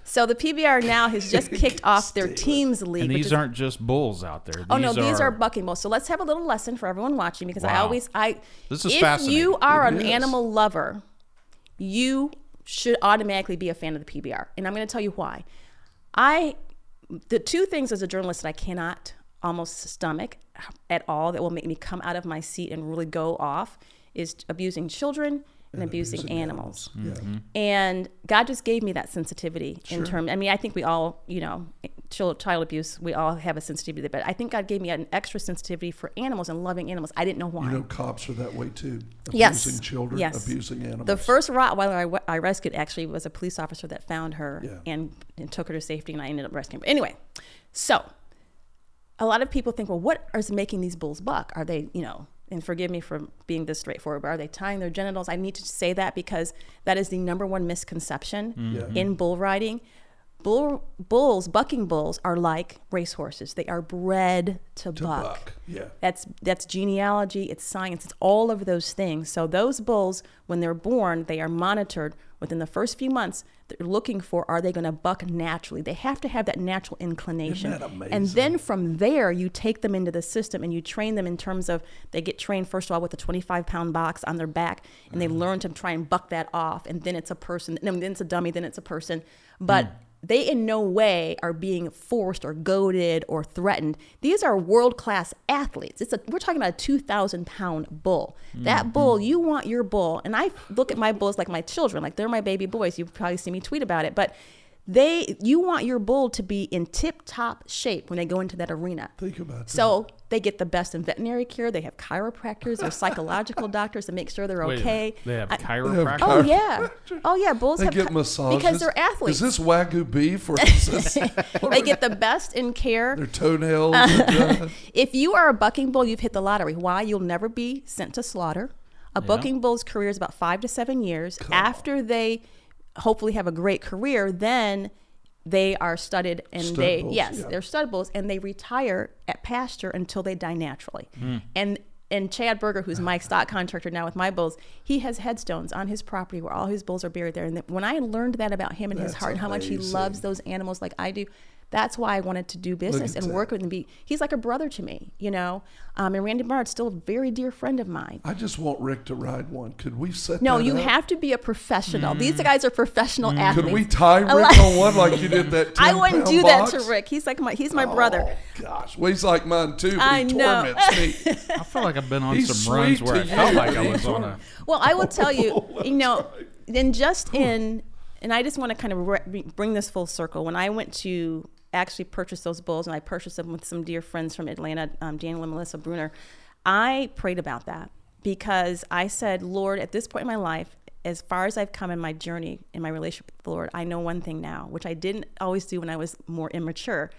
Speaker 3: So the PBR now has just kicked off their teams league.
Speaker 2: And these
Speaker 3: is-
Speaker 2: aren't just bulls out there.
Speaker 3: Oh no, these are bucking bulls. So let's have a little lesson for everyone watching because I always I
Speaker 2: This is
Speaker 3: if
Speaker 2: fascinating.
Speaker 3: you are
Speaker 1: It
Speaker 3: an
Speaker 1: is.
Speaker 3: animal lover, you should automatically be a fan of the PBR. And I'm going to tell you why. I the two things as a journalist that I cannot almost stomach at all that will make me come out of my seat and really go off is abusing children and, abusing,
Speaker 1: abusing
Speaker 3: animals.
Speaker 1: Yeah.
Speaker 2: Mm-hmm.
Speaker 3: And God just gave me that sensitivity in terms. I mean, I think we all, you know, child, child abuse, we all have a sensitivity, but I think God gave me an extra sensitivity for animals and loving animals. I didn't know why.
Speaker 1: You know, cops are that way too. Abusing
Speaker 3: Yes.
Speaker 1: children,
Speaker 3: Yes.
Speaker 1: abusing animals.
Speaker 3: the first Rottweiler I, I rescued actually was a police officer that found her
Speaker 1: Yeah.
Speaker 3: and, and took her to safety, and I ended up rescuing her. Anyway, so a lot of people think, well, what is making these bulls buck? Are they, you know, and forgive me for being this straightforward, but are they tying their genitals? I need to say that because that is the number one misconception mm-hmm.
Speaker 1: Yeah.
Speaker 3: in bull riding. Bull, bulls, bucking bulls, are like racehorses. They are bred to,
Speaker 1: to
Speaker 3: buck.
Speaker 1: buck. Yeah.
Speaker 3: That's that's genealogy, it's science, it's all of those things. So those bulls, when they're born, they are monitored within the first few months. They're looking for are they going to buck naturally? They have to have that natural inclination.
Speaker 1: that
Speaker 3: And then from there, you take them into the system and you train them in terms of they get trained first of all with a 25 pound box on their back, and they
Speaker 1: Mm-hmm.
Speaker 3: learn to try and buck that off. And then it's a person, and then it's a dummy, then it's a person. But
Speaker 1: Mm.
Speaker 3: They in no way are being forced or goaded or threatened. These are world class athletes. It's a we're talking about a two thousand pound bull.
Speaker 1: Mm-hmm.
Speaker 3: That bull, you want your bull, and I look at my bulls like my children, like they're my baby boys. You've probably seen me tweet about it, but they you want your bull to be in tip top shape when they go into that arena.
Speaker 1: Think about that.
Speaker 3: So they get the best in veterinary care. They have chiropractors or psychological doctors to make sure they're
Speaker 2: Wait
Speaker 3: okay.
Speaker 2: They have
Speaker 3: I-
Speaker 2: chiropractors.
Speaker 3: Oh yeah, oh yeah. Bulls
Speaker 1: They
Speaker 3: have
Speaker 1: get
Speaker 3: chi-
Speaker 1: massages
Speaker 3: because they're athletes.
Speaker 1: Is this wagyu beef or is this
Speaker 3: they get the best in care.
Speaker 1: their toenails? uh,
Speaker 3: If you are a bucking bull, you've hit the lottery. Why? You'll never be sent to slaughter. A bucking bull's career is about five to seven years. After they hopefully have a great career, then they are studded and
Speaker 1: Stud
Speaker 3: they
Speaker 1: bulls,
Speaker 3: yes,
Speaker 1: yeah.
Speaker 3: they're stud bulls and they retire at pasture until they die naturally. Hmm. And and Chad Berger, who's Mike's stock contractor now with my bulls, he has headstones on his property where all his bulls are buried there. And when I learned that about him and his heart and how much he loves those animals like I do, that's why I wanted to do business and
Speaker 1: that.
Speaker 3: work with him. Be he's like a brother to me, you know. Um, and Randy Bernard's still a very dear friend of mine.
Speaker 1: I just want Rick to ride one. Could we set
Speaker 3: No,
Speaker 1: that
Speaker 3: you
Speaker 1: up?
Speaker 3: have to be a professional. These guys are professional athletes.
Speaker 1: Could we tie Rick
Speaker 3: like-
Speaker 1: on one like you did that?
Speaker 3: I wouldn't do
Speaker 1: box?
Speaker 3: that to Rick. He's like my he's my brother.
Speaker 1: Oh gosh, well he's like mine too. But
Speaker 3: I
Speaker 1: he
Speaker 3: know.
Speaker 1: torments me.
Speaker 2: I feel like I've been on
Speaker 1: He's
Speaker 2: some runs
Speaker 1: sweet
Speaker 2: where I felt
Speaker 1: you.
Speaker 2: like I was on a.
Speaker 3: Well, I will tell you, you know, then just in, and I just want to kind of re- bring this full circle. When I went to actually purchased those bulls, and I purchased them with some dear friends from Atlanta, um, Daniel and Melissa Bruner, I prayed about that because I said, Lord, at this point in my life, as far as I've come in my journey in my relationship with the Lord, I know one thing now, which I didn't always do when I was more immature,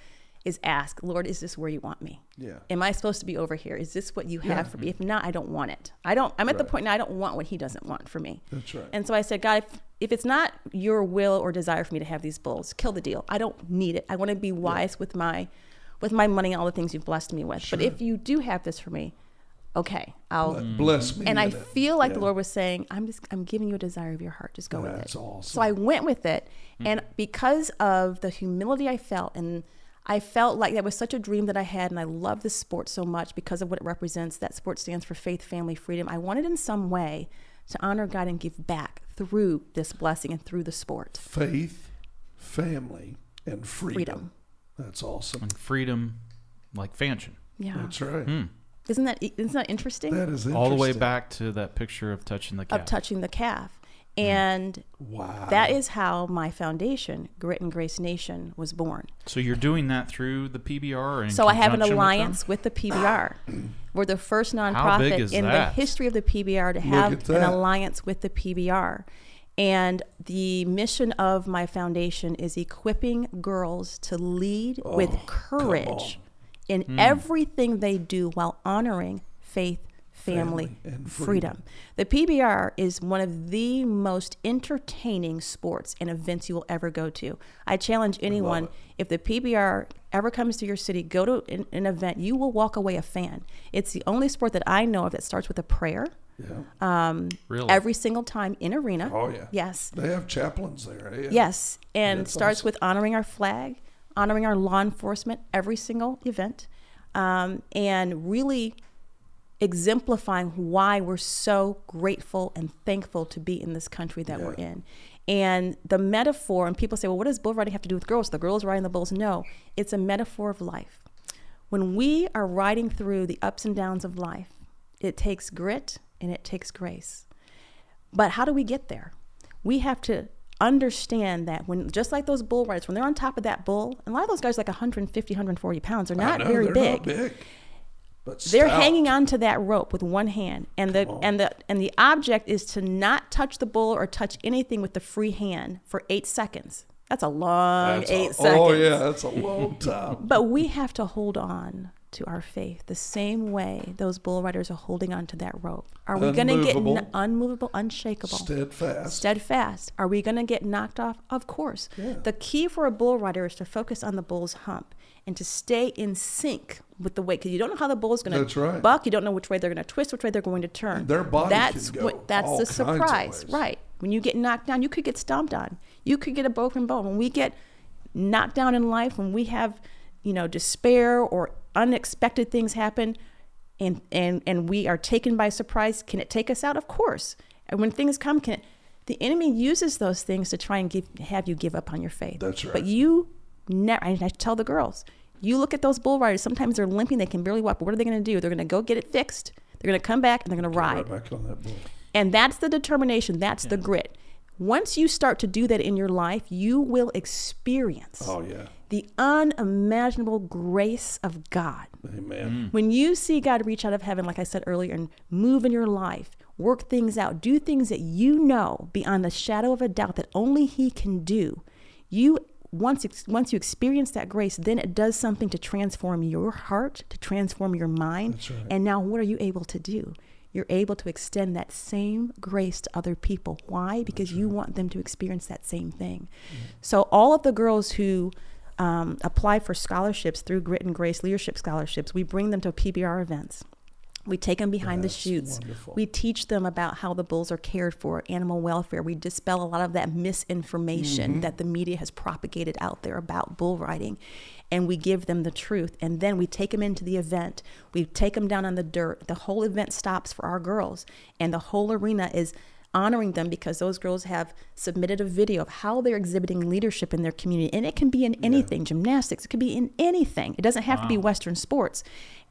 Speaker 3: is ask, Lord, is this where you want me?
Speaker 1: Yeah.
Speaker 3: Am I supposed to be over here? Is this what you have for me? If not, I don't want it. I don't. I'm at the point now. I don't want what He doesn't want for me.
Speaker 1: That's right.
Speaker 3: And so I said, God, if, if it's not your will or desire for me to have these bulls, kill the deal. I don't need it. I want to be wise with my, with my money and all the things you've blessed me with. But if you do have this for me, okay, I'll.
Speaker 1: Bless me.
Speaker 3: And I feel like the Lord was saying, I'm just, I'm giving you a desire of your heart. Just go with it.
Speaker 1: That's awesome.
Speaker 3: So I went with it. Mm. And because of the humility I felt, and I felt like that was such a dream that I had, and I love this sport so much because of what it represents. That sport stands for faith, family, freedom. I wanted in some way to honor God and give back through this blessing and through the sport.
Speaker 1: Faith, family, and freedom.
Speaker 3: Freedom.
Speaker 1: That's awesome.
Speaker 2: And freedom, like Fanchon.
Speaker 3: Yeah,
Speaker 1: That's right. Hmm.
Speaker 3: isn't that isn't that interesting?
Speaker 1: That is
Speaker 2: All the way back to that picture of touching the calf.
Speaker 3: of touching the calf, and
Speaker 1: Wow.
Speaker 3: that is how my foundation, Grit and Grace Nation, was born.
Speaker 2: so you're doing that through the PBR? In
Speaker 3: So I have an
Speaker 2: conjunction with
Speaker 3: alliance with, the PBR. We're the first nonprofit
Speaker 2: is
Speaker 3: in the history of the PBR to have an alliance with the PBR. And the mission of my foundation is equipping girls to lead with courage in
Speaker 2: Hmm.
Speaker 3: everything they do while honoring faith, family,
Speaker 1: Family, and
Speaker 3: freedom. The PBR is one of the most entertaining sports and events you will ever go to. I challenge anyone
Speaker 1: it.
Speaker 3: if the PBR ever comes to your city, go to an, an event, you will walk away a fan. It's the only sport that I know of that starts with a prayer
Speaker 1: Yeah.
Speaker 2: Really?
Speaker 3: every single time in arena.
Speaker 1: Oh, yeah.
Speaker 3: Yes.
Speaker 1: They have chaplains there. eh?
Speaker 3: Yes, and
Speaker 1: That's
Speaker 3: starts
Speaker 1: awesome.
Speaker 3: with honoring our flag, honoring our law enforcement every single event, um, and really exemplifying why we're so grateful and thankful to be in this country that we're in. And the metaphor, and people say, well, what does bull riding have to do with girls? The girls riding the bulls? No, it's a metaphor of life. When we are riding through the ups and downs of life, it takes grit and it takes grace. But how do we get there? We have to understand that when, just like those bull riders, when they're on top of that bull, and a lot of those guys are like 150, 140 pounds, they're not
Speaker 1: know,
Speaker 3: very
Speaker 1: they're
Speaker 3: big.
Speaker 1: Not big. But
Speaker 3: They're hanging onto that rope with one hand, and the
Speaker 1: on.
Speaker 3: and the and the object is to not touch the bull or touch anything with the free hand for eight seconds. That's a long
Speaker 1: That's
Speaker 3: eight
Speaker 1: a-
Speaker 3: seconds.
Speaker 1: Oh yeah, that's a long time.
Speaker 3: But we have to hold on to our faith the same way those bull riders are holding on to that rope. Are we going to get n-
Speaker 1: Unmovable.
Speaker 3: unmovable, unshakable?
Speaker 1: Steadfast.
Speaker 3: steadfast. Are we going to get knocked off? Of course.
Speaker 1: Yeah.
Speaker 3: The key for a bull rider is to focus on the bull's hump and to stay in sync with the weight because you don't know how the bull is going
Speaker 1: That's
Speaker 3: to
Speaker 1: right.
Speaker 3: buck. You don't know which way they're going to twist, which way they're going to turn.
Speaker 1: Their body can
Speaker 3: that's
Speaker 1: go
Speaker 3: what that's the surprise, right? When you get knocked down, you could get stomped on. You could get a broken bone. When we get knocked down in life, when we have, you know, despair or unexpected things happen, and and and we are taken by surprise, can it take us out? Of course. And when things come, can it, the enemy uses those things to try and give, have you give up on your faith.
Speaker 1: That's right.
Speaker 3: But you never. I tell the girls, you look at those bull riders. Sometimes they're limping; they can barely walk. But what are they going to do? They're going to go get it fixed. They're going to come back and they're going to ride.
Speaker 1: Right back on that bull.
Speaker 3: And that's the determination, that's the grit. Once you start to do that in your life, you will experience
Speaker 1: Oh yeah.
Speaker 3: the unimaginable grace of God.
Speaker 1: Amen. Mm.
Speaker 3: When you see God reach out of heaven, like I said earlier, and move in your life, work things out, do things that you know beyond the shadow of a doubt that only He can do, you once ex- once you experience that grace, then it does something to transform your heart, to transform your mind.
Speaker 1: Right.
Speaker 3: And now, what are you able to do? You're able to extend that same grace to other people. Why? Because you want them to experience that same thing. So, all of the girls who um, apply for scholarships through Grit and Grace Leadership Scholarships, we bring them to PBR events. We take them behind
Speaker 1: That's
Speaker 3: the chutes.
Speaker 1: wonderful.
Speaker 3: We teach them about how the bulls are cared for, animal welfare. We dispel a lot of that misinformation
Speaker 1: Mm-hmm.
Speaker 3: that the media has propagated out there about bull riding. And we give them the truth. And then we take them into the event. We take them down on the dirt. The whole event stops for our girls. And the whole arena is honoring them because those girls have submitted a video of how they're exhibiting leadership in their community. And it can be in anything gymnastics, it could be in anything. It doesn't have to be Western sports.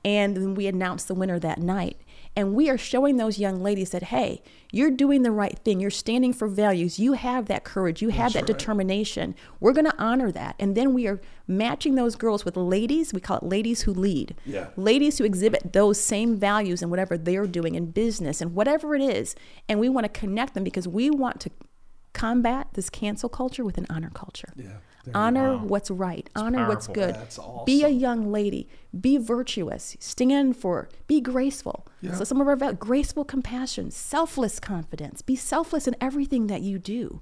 Speaker 3: And then we announce the winner that night. And we are showing those young ladies that, hey, you're doing the right thing. You're standing for values. You have that courage. You have that
Speaker 1: right.
Speaker 3: determination. We're going to honor that. And then we are matching those girls with ladies. We call it ladies who lead.
Speaker 1: Yeah.
Speaker 3: Ladies who exhibit those same values in whatever they're doing in business and whatever it is. And we want to connect them because we want to combat this cancel culture with an honor culture.
Speaker 1: Yeah.
Speaker 3: Honor what's right. Honor what's good.
Speaker 1: That's
Speaker 3: Be a young lady. Be virtuous. Stand for. Be graceful.
Speaker 1: Yeah.
Speaker 3: So some of our graceful compassion, selfless confidence. Be selfless in everything that you do.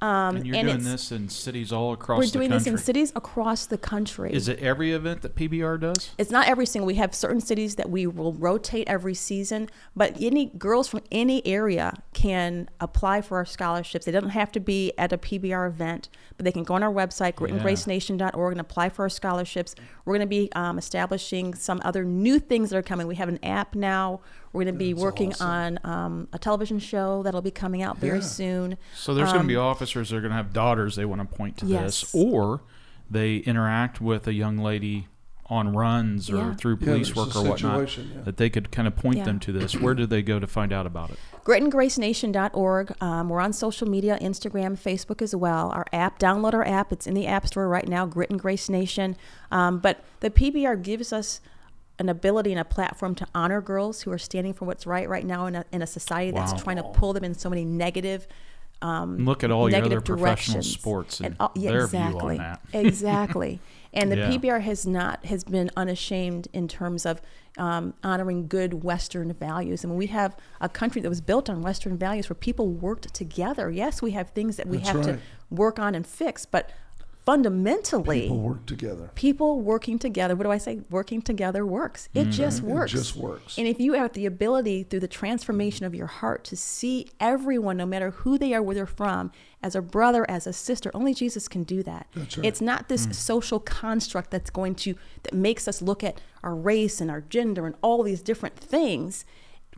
Speaker 3: Um,
Speaker 2: and you're
Speaker 3: and
Speaker 2: doing this in cities all across
Speaker 3: We're doing this in cities across the country.
Speaker 2: Is it every event that PBR does?
Speaker 3: It's not every single. We have certain cities that we will rotate every season, but any girls from any area can apply for our scholarships. They don't have to be at a PBR event, but they can go on our website, gritandgracenation.org, and apply for our scholarships. We're going to be um, establishing some other new things that are coming. We have an app now. We're going to be
Speaker 1: That's
Speaker 3: working
Speaker 1: awesome.
Speaker 3: on um, a television show that'll be coming out very
Speaker 1: Yeah.
Speaker 3: soon.
Speaker 2: So there's going to be
Speaker 3: Um,
Speaker 2: officers that are going to have daughters they want to point to
Speaker 3: Yes.
Speaker 2: this, or they interact with a young lady on runs or
Speaker 3: Yeah.
Speaker 2: through police
Speaker 1: there's
Speaker 2: work or whatnot
Speaker 1: yeah.
Speaker 2: that they could kind of point
Speaker 3: Yeah.
Speaker 2: them to this. Where do they go to find out about it?
Speaker 3: gritandgracenation.org. Um, we're on social media, Instagram, Facebook as well. Our app, download our app. It's in the App Store right now, Grit and Grace Nation. Um, but the PBR gives us an ability and a platform to honor girls who are standing for what's right right now in a, in a society that's
Speaker 2: Wow.
Speaker 3: trying to pull them in so many negative
Speaker 2: And look at all your other professional
Speaker 3: directions.
Speaker 2: sports and,
Speaker 3: all- yeah,
Speaker 2: their
Speaker 3: exactly,
Speaker 2: view on that.
Speaker 3: exactly. And the
Speaker 2: Yeah.
Speaker 3: PBR has not has been unashamed in terms of um, honoring good Western values. I mean, we have a country that was built on Western values where people worked together. Yes, we have things that we
Speaker 1: That's
Speaker 3: have
Speaker 1: right.
Speaker 3: to work on and fix, but fundamentally,
Speaker 1: People work together.
Speaker 3: people working together what do i say working together works it just
Speaker 1: Mm-hmm. It
Speaker 3: works
Speaker 1: just works.
Speaker 3: and if you have the ability through the transformation of your heart to see everyone no matter who they are where they're from as a brother as a sister only jesus can do that
Speaker 1: That's right.
Speaker 3: it's not this social construct that's going to that makes us look at our race and our gender and all these different things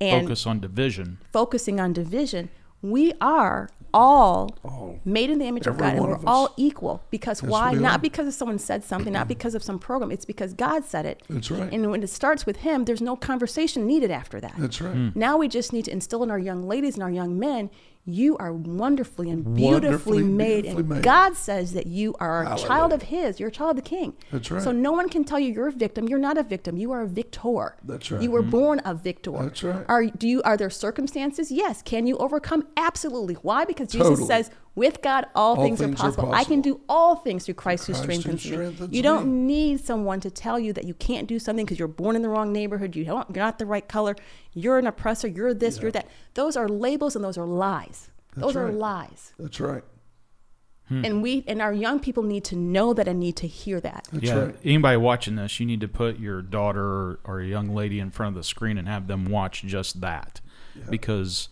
Speaker 3: and
Speaker 2: Focus on division.
Speaker 3: focusing on division we are all
Speaker 1: All.
Speaker 3: made in the image of God, and we're
Speaker 1: us.
Speaker 3: all equal. Because
Speaker 1: Yes,
Speaker 3: why? Not because of someone said something, not because of some program. It's because God said it.
Speaker 1: That's right.
Speaker 3: And when it starts with Him, there's no conversation needed after that.
Speaker 1: That's right.
Speaker 2: Hmm.
Speaker 3: Now we just need to instill in our young ladies and our young men, you are wonderfully and
Speaker 1: Wonderfully,
Speaker 3: beautifully made.
Speaker 1: beautifully
Speaker 3: and
Speaker 1: made.
Speaker 3: God says that you are a
Speaker 1: Hallelujah.
Speaker 3: child of His. You're a child of the King.
Speaker 1: That's right.
Speaker 3: So no one can tell you you're a victim. You're not a victim. You are a victor.
Speaker 1: That's right.
Speaker 3: You were mm-hmm. born a victor.
Speaker 1: That's right.
Speaker 3: Are do you are there circumstances? Yes. Can you overcome? Absolutely. Why? Because Jesus
Speaker 1: Totally.
Speaker 3: says, with God, all,
Speaker 1: All
Speaker 3: things,
Speaker 1: things
Speaker 3: are,
Speaker 1: are
Speaker 3: possible. I can do all things through Christ, who
Speaker 1: Christ who
Speaker 3: strengthens me.
Speaker 1: strengthens
Speaker 3: You don't need someone to tell you that you can't do something because you're born in the wrong neighborhood. You don't, you're not the right color. You're an oppressor. You're this. You're that. Those are labels and those are lies.
Speaker 1: That's
Speaker 3: those are lies.
Speaker 1: That's right. Hmm.
Speaker 3: And we and our young people need to know that and need to hear that.
Speaker 1: That's
Speaker 2: yeah.
Speaker 1: right.
Speaker 2: Anybody watching this, you need to put your daughter or, or a young lady in front of the screen and have them watch just that, because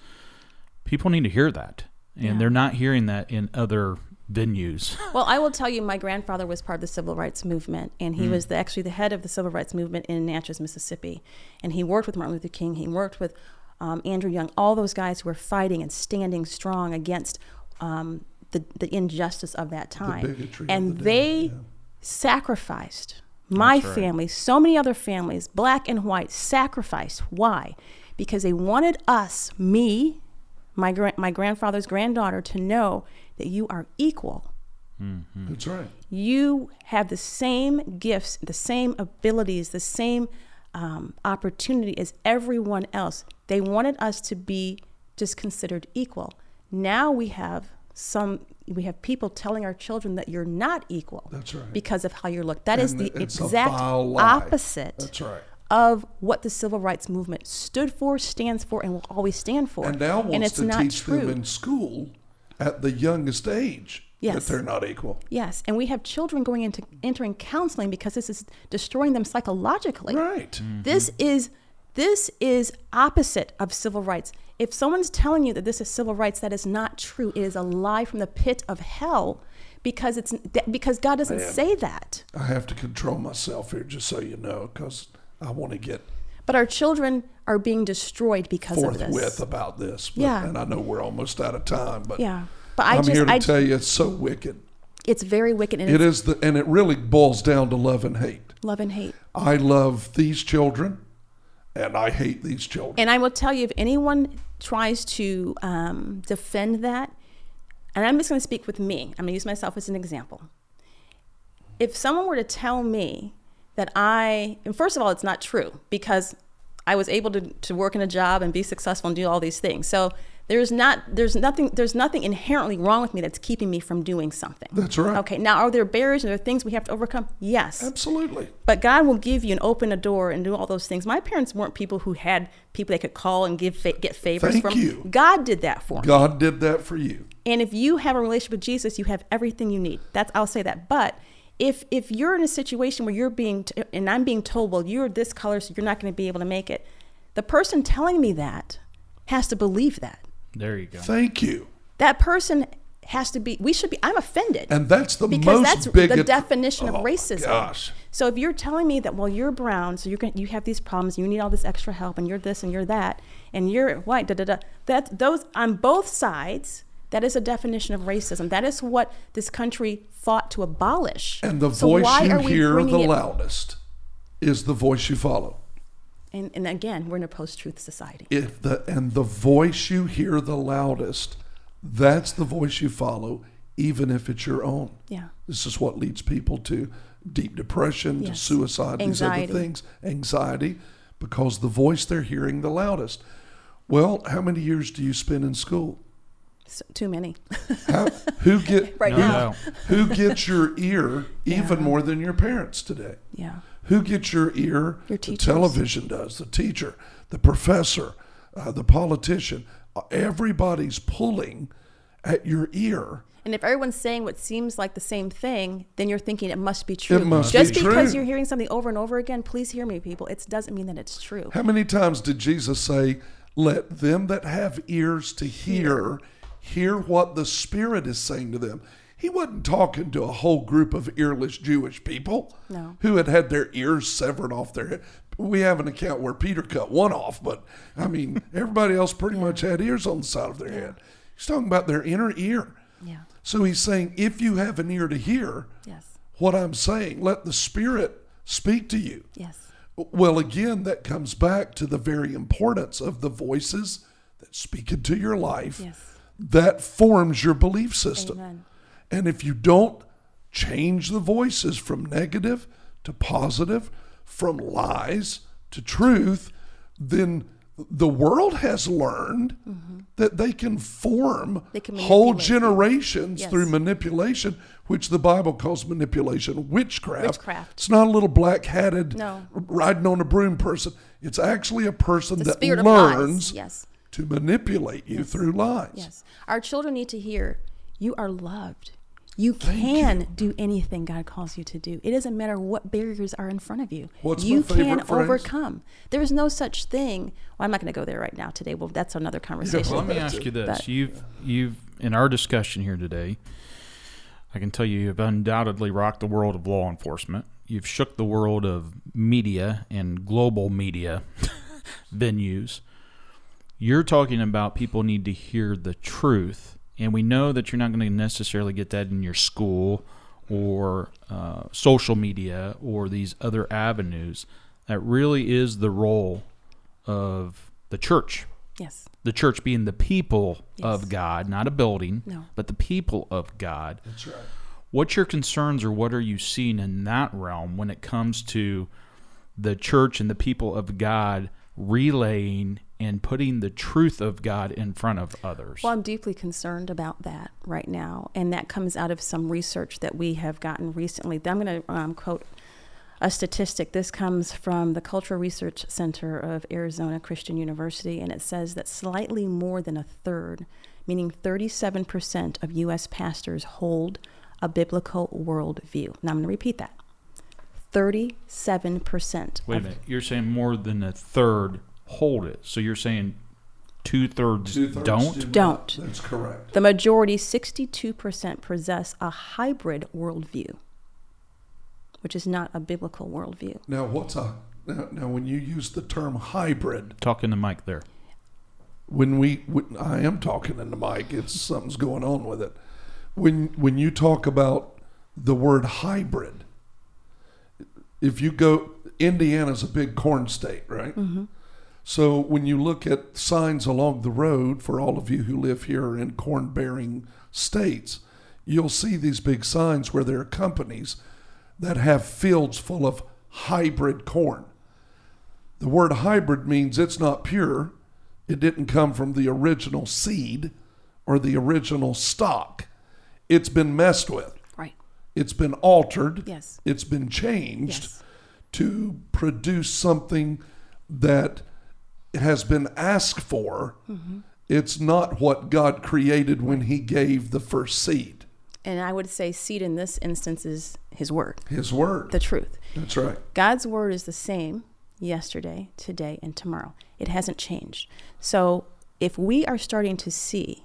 Speaker 2: people need to hear that, and
Speaker 3: Yeah.
Speaker 2: they're not hearing that in other venues.
Speaker 3: Well, I will tell you, my grandfather was part of the civil rights movement, and he was the, actually the head of the civil rights movement in Natchez, Mississippi. And he worked with Martin Luther King. He worked with um, Andrew Young, all those guys who were fighting and standing strong against um, the, the injustice of that time.
Speaker 1: bigotry of
Speaker 3: and
Speaker 1: the day,
Speaker 3: they
Speaker 1: yeah.
Speaker 3: sacrificed my
Speaker 2: right.
Speaker 3: family, so many other families, black and white, sacrificed. Why? Because they wanted us, me, my gra- my grandfather's granddaughter, to know that you are equal.
Speaker 1: That's right.
Speaker 3: You have the same gifts, the same abilities, the same um, opportunity as everyone else. They wanted us to be just considered equal. Now we have some. We have people telling our children that you're not equal
Speaker 1: That's right.
Speaker 3: because of how you look. That is
Speaker 1: And
Speaker 3: the exact opposite
Speaker 1: That's right.
Speaker 3: Of what the civil rights movement stood for, stands for, and will always stand for.
Speaker 1: And now wants
Speaker 3: it's
Speaker 1: to
Speaker 3: not
Speaker 1: teach
Speaker 3: true.
Speaker 1: them in school at the youngest age
Speaker 3: Yes.
Speaker 1: that they're not equal.
Speaker 3: Yes, and we have children going into entering counseling because this is destroying them psychologically.
Speaker 1: Right. Mm-hmm.
Speaker 3: This is this is opposite of civil rights. If someone's telling you that this is civil rights, that is not true. It is a lie from the pit of hell, because it's because God doesn't
Speaker 1: Man.
Speaker 3: say that.
Speaker 1: I have to control myself here, just so you know, because I want to get
Speaker 3: But our children are being destroyed because of
Speaker 1: forthwith
Speaker 3: this.
Speaker 1: about this. But,
Speaker 3: Yeah.
Speaker 1: And I know we're almost out of time, but
Speaker 3: Yeah, but I
Speaker 1: I'm
Speaker 3: just
Speaker 1: here to
Speaker 3: I,
Speaker 1: tell you it's so wicked.
Speaker 3: it's very wicked and
Speaker 1: It
Speaker 3: it's
Speaker 1: the, and it really boils down to love and hate.
Speaker 3: love and hate.
Speaker 1: I love these children, and I hate these children.
Speaker 3: And I will tell you, if anyone tries to um, defend that, and I'm just going to speak with me, I'm going to use myself as an example. If someone were to tell me that I, and first of all, it's not true because I was able to, to work in a job and be successful and do all these things. So There's not there's nothing there's nothing inherently wrong with me that's keeping me from doing something.
Speaker 1: That's right.
Speaker 3: Okay. Now are there barriers and are there things we have to overcome? Yes.
Speaker 1: Absolutely.
Speaker 3: But God will give you and open a door and do all those things. My parents weren't people who had people they could call and give get favors
Speaker 1: Thank
Speaker 3: from.
Speaker 1: you.
Speaker 3: God did that for me.
Speaker 1: God did that for you.
Speaker 3: And if you have a relationship with Jesus, you have everything you need. That's I'll say that. But if if you're in a situation where you're being t- and I'm being told, well, you're this color, so you're not going to be able to make it, the person telling me that has to believe that.
Speaker 2: There you go.
Speaker 1: Thank you.
Speaker 3: That person has to be. We should be. I'm offended.
Speaker 1: And that's the
Speaker 3: because
Speaker 1: most
Speaker 3: that's
Speaker 1: bigot-
Speaker 3: the definition of
Speaker 1: Oh,
Speaker 3: racism.
Speaker 1: gosh.
Speaker 3: So if you're telling me that well you're brown, so you're going you have these problems, you need all this extra help, and you're this and you're that, and you're white, da da da. That those on both sides, that is a definition of racism. That is what this country fought to abolish.
Speaker 1: And the
Speaker 3: So
Speaker 1: voice you hear the
Speaker 3: it-
Speaker 1: loudest is the voice you follow.
Speaker 3: And, and again, we're in a post-truth society.
Speaker 1: If the and the voice you hear the loudest, that's the voice you follow, even if it's your own.
Speaker 3: Yeah.
Speaker 1: This is what leads people to deep depression, to
Speaker 3: Yes.
Speaker 1: suicide, these other things, anxiety, because the voice they're hearing the loudest. Well, how many years do you spend in school?
Speaker 3: So, too many.
Speaker 1: How, who get
Speaker 3: Right
Speaker 1: who,
Speaker 3: now.
Speaker 1: who gets your ear even
Speaker 3: Yeah.
Speaker 1: more than your parents today?
Speaker 3: yeah.
Speaker 1: Who gets your ear?
Speaker 3: Your
Speaker 1: the television does. The teacher, the professor, uh, the politician. Uh, Everybody's pulling at your ear.
Speaker 3: And if everyone's saying what seems like the same thing, then you're thinking it must be true.
Speaker 1: must
Speaker 3: Just
Speaker 1: be
Speaker 3: because
Speaker 1: true.
Speaker 3: you're hearing something over and over again, please hear me, people. It doesn't mean that it's true.
Speaker 1: How many times did Jesus say, "Let them that have ears to hear hear what the Spirit is saying to them"? He wasn't talking to a whole group of earless Jewish people
Speaker 3: No.
Speaker 1: who had had their ears severed off their head. We have an account where Peter cut one off, but I mean, everybody else pretty much had ears on the side of their head. He's talking about their inner ear.
Speaker 3: Yeah.
Speaker 1: So he's saying, if you have an ear to hear
Speaker 3: Yes.
Speaker 1: what I'm saying, let the Spirit speak to you.
Speaker 3: Yes.
Speaker 1: Well, again, that comes back to the very importance of the voices that speak into your life.
Speaker 3: Yes.
Speaker 1: That forms your belief system.
Speaker 3: Amen.
Speaker 1: And if you don't change the voices from negative to positive, from lies to truth, then the world has learned that they can form
Speaker 3: Mm-hmm. They can
Speaker 1: whole generations
Speaker 3: Yes.
Speaker 1: through manipulation, which the Bible calls manipulation, witchcraft.
Speaker 3: Witchcraft.
Speaker 1: It's not a little black hatted
Speaker 3: No.
Speaker 1: riding on a broom person. It's actually a person
Speaker 3: The
Speaker 1: that
Speaker 3: spirit of lies.
Speaker 1: learns
Speaker 3: Yes.
Speaker 1: To manipulate you through lies.
Speaker 3: Yes. Our children need to hear you are loved. You can do anything God calls you to do. It doesn't matter what barriers are in front of you.
Speaker 1: What's
Speaker 3: you
Speaker 1: favorite
Speaker 3: can
Speaker 1: phrase?
Speaker 3: overcome. There is no such thing. Well, I'm not going to go there right now today. Well, that's another conversation.
Speaker 2: Well, let me ask you this:
Speaker 3: But-
Speaker 2: You've you've in our discussion here today, I can tell you you've undoubtedly rocked the world of law enforcement. You've shook the world of media and global media venues. You're talking about people need to hear the truth, and we know that you're not going to necessarily get that in your school or uh, social media or these other avenues. That really is the role of the church
Speaker 3: yes.
Speaker 2: the church being the people
Speaker 3: Yes.
Speaker 2: of God, not a building,
Speaker 3: No.
Speaker 2: but the people of God.
Speaker 1: That's right.
Speaker 2: What's your concerns or what are you seeing in that realm when it comes to the church and the people of God relaying and putting the truth of God in front of others?
Speaker 3: Well, I'm deeply concerned about that right now, and that comes out of some research that we have gotten recently. I'm going to um, quote a statistic. This comes from the Cultural Research Center of Arizona Christian University, and it says that slightly more than a third, meaning 37% of U.S. pastors hold a biblical worldview. Now, I'm going to repeat that 37%.
Speaker 2: Wait a minute. You're saying more than a third hold it. So you're saying two thirds don't?
Speaker 1: do not.
Speaker 3: Don't.
Speaker 1: That's correct.
Speaker 3: The majority, 62%, possess a hybrid worldview, which is not a biblical worldview.
Speaker 1: Now, what's a now, now when you use the term hybrid,
Speaker 2: Talk in the mic there.
Speaker 1: when we when, I am talking in the mic, it's something's going on with it. When when you talk about the word hybrid, if you go Indiana's a big corn state, right? Mm-hmm. So when you look at signs along the road for all of you who live here in corn bearing states, you'll see these big signs where there are companies that have fields full of hybrid corn. The word hybrid means it's not pure, It didn't come from the original seed or the original stock. It's been messed with.
Speaker 3: Right.
Speaker 1: It's been altered.
Speaker 3: Yes.
Speaker 1: It's been changed
Speaker 3: Yes.
Speaker 1: to produce something that has been asked for.
Speaker 3: Mm-hmm.
Speaker 1: It's not what God created when He gave the first seed,
Speaker 3: And I would say seed in this instance is his word,
Speaker 1: His word.
Speaker 3: the truth.
Speaker 1: That's right.
Speaker 3: God's word is the same yesterday, today, and tomorrow. It hasn't changed. So if we are starting to see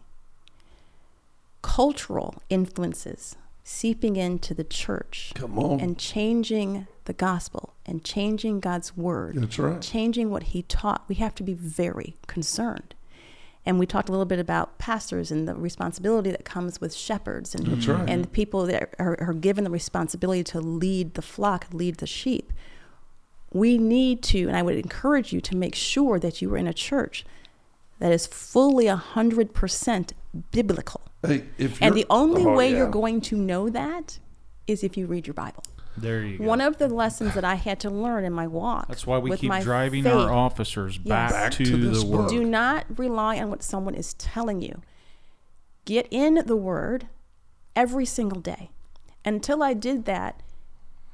Speaker 3: cultural influences seeping into the church
Speaker 1: Come on.
Speaker 3: and changing the gospel and changing God's word,
Speaker 1: That's right.
Speaker 3: changing what he taught, we have to be very concerned. And we talked a little bit about pastors and the responsibility that comes with shepherds and,
Speaker 1: right.
Speaker 3: and the people that are, are given the responsibility to lead the flock, lead the sheep. We need to, and I would encourage you to make sure that you are in a church that is fully 100% biblical.
Speaker 1: Hey, if
Speaker 3: And the only
Speaker 1: Oh,
Speaker 3: way
Speaker 1: yeah.
Speaker 3: you're going to know that is if you read your Bible.
Speaker 2: There you go.
Speaker 3: One of the lessons that I had to learn in my walk.
Speaker 2: That's why we
Speaker 3: with
Speaker 2: keep driving
Speaker 3: faith,
Speaker 2: our officers back,
Speaker 3: Back
Speaker 2: to,
Speaker 1: to
Speaker 2: the
Speaker 1: book.
Speaker 2: word.
Speaker 3: Do not rely on what someone is telling you. Get in the Word every single day. Until I did that,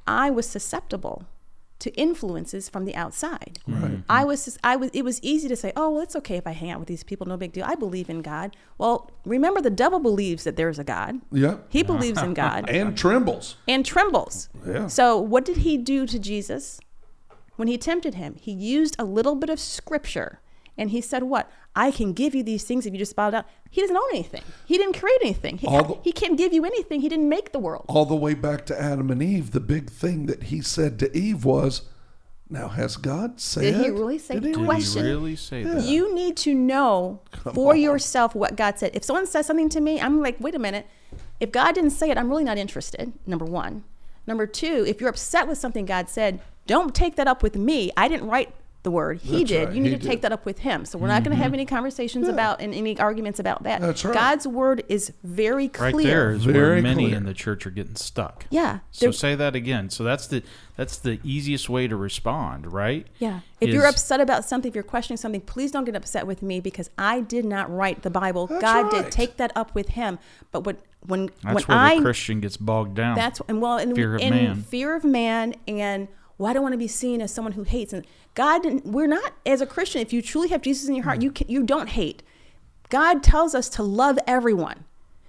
Speaker 3: I was susceptible to influences from the outside.
Speaker 1: Right. Mm-hmm.
Speaker 3: I was, I was, it was easy to say, oh, well, it's okay if I hang out with these people, no big deal. I believe in God. Well, remember, the devil believes that there's a God.
Speaker 1: Yep.
Speaker 3: He believes in God
Speaker 1: And trembles.
Speaker 3: and trembles.
Speaker 1: Yeah.
Speaker 3: So, what did he do to Jesus when he tempted him? He used a little bit of scripture and he said, What? I can give you these things if you just bow down. He doesn't own anything, he didn't create anything. He,
Speaker 1: the-
Speaker 3: he can't give you anything, he didn't make the world.
Speaker 1: All the way back to Adam and Eve, the big thing that he said to Eve was, Now, has God said?
Speaker 3: Did he really say
Speaker 1: Did he
Speaker 2: Did
Speaker 3: question?
Speaker 2: he really say that?
Speaker 3: You need to know for yourself what God said. If someone says something to me, I'm like, wait a minute. If God didn't say it, I'm really not interested. Number one. Number two, if you're upset with something God said, don't take that up with me. I didn't write the word. He
Speaker 1: That's
Speaker 3: did.
Speaker 1: right,
Speaker 3: You need
Speaker 1: he
Speaker 3: to take
Speaker 1: did.
Speaker 3: that up with him. So we're not mm-hmm. going to have any conversations about and any arguments about that.
Speaker 1: That's right.
Speaker 3: God's word is very clear.
Speaker 2: Right there is
Speaker 1: Very
Speaker 2: where many
Speaker 1: clear.
Speaker 2: in the church are getting stuck.
Speaker 3: Yeah.
Speaker 2: So
Speaker 3: There-
Speaker 2: say that again. So that's the that's the easiest way to respond, right?
Speaker 3: Yeah. If you're upset about something, if you're questioning something, please don't get upset with me because I did not write the Bible.
Speaker 1: That's
Speaker 3: God
Speaker 1: right.
Speaker 3: did. Take that up with him. But when when
Speaker 2: That's
Speaker 3: when
Speaker 2: where
Speaker 3: I
Speaker 2: the Christian gets bogged down.
Speaker 3: That's and well, and,
Speaker 2: Fear of
Speaker 3: and
Speaker 2: man.
Speaker 3: fear of man, and well, I don't want to be seen as someone who hates. And God, didn't, we're not as a Christian. If you truly have Jesus in your heart, mm. you can, you don't hate. God tells us to love everyone.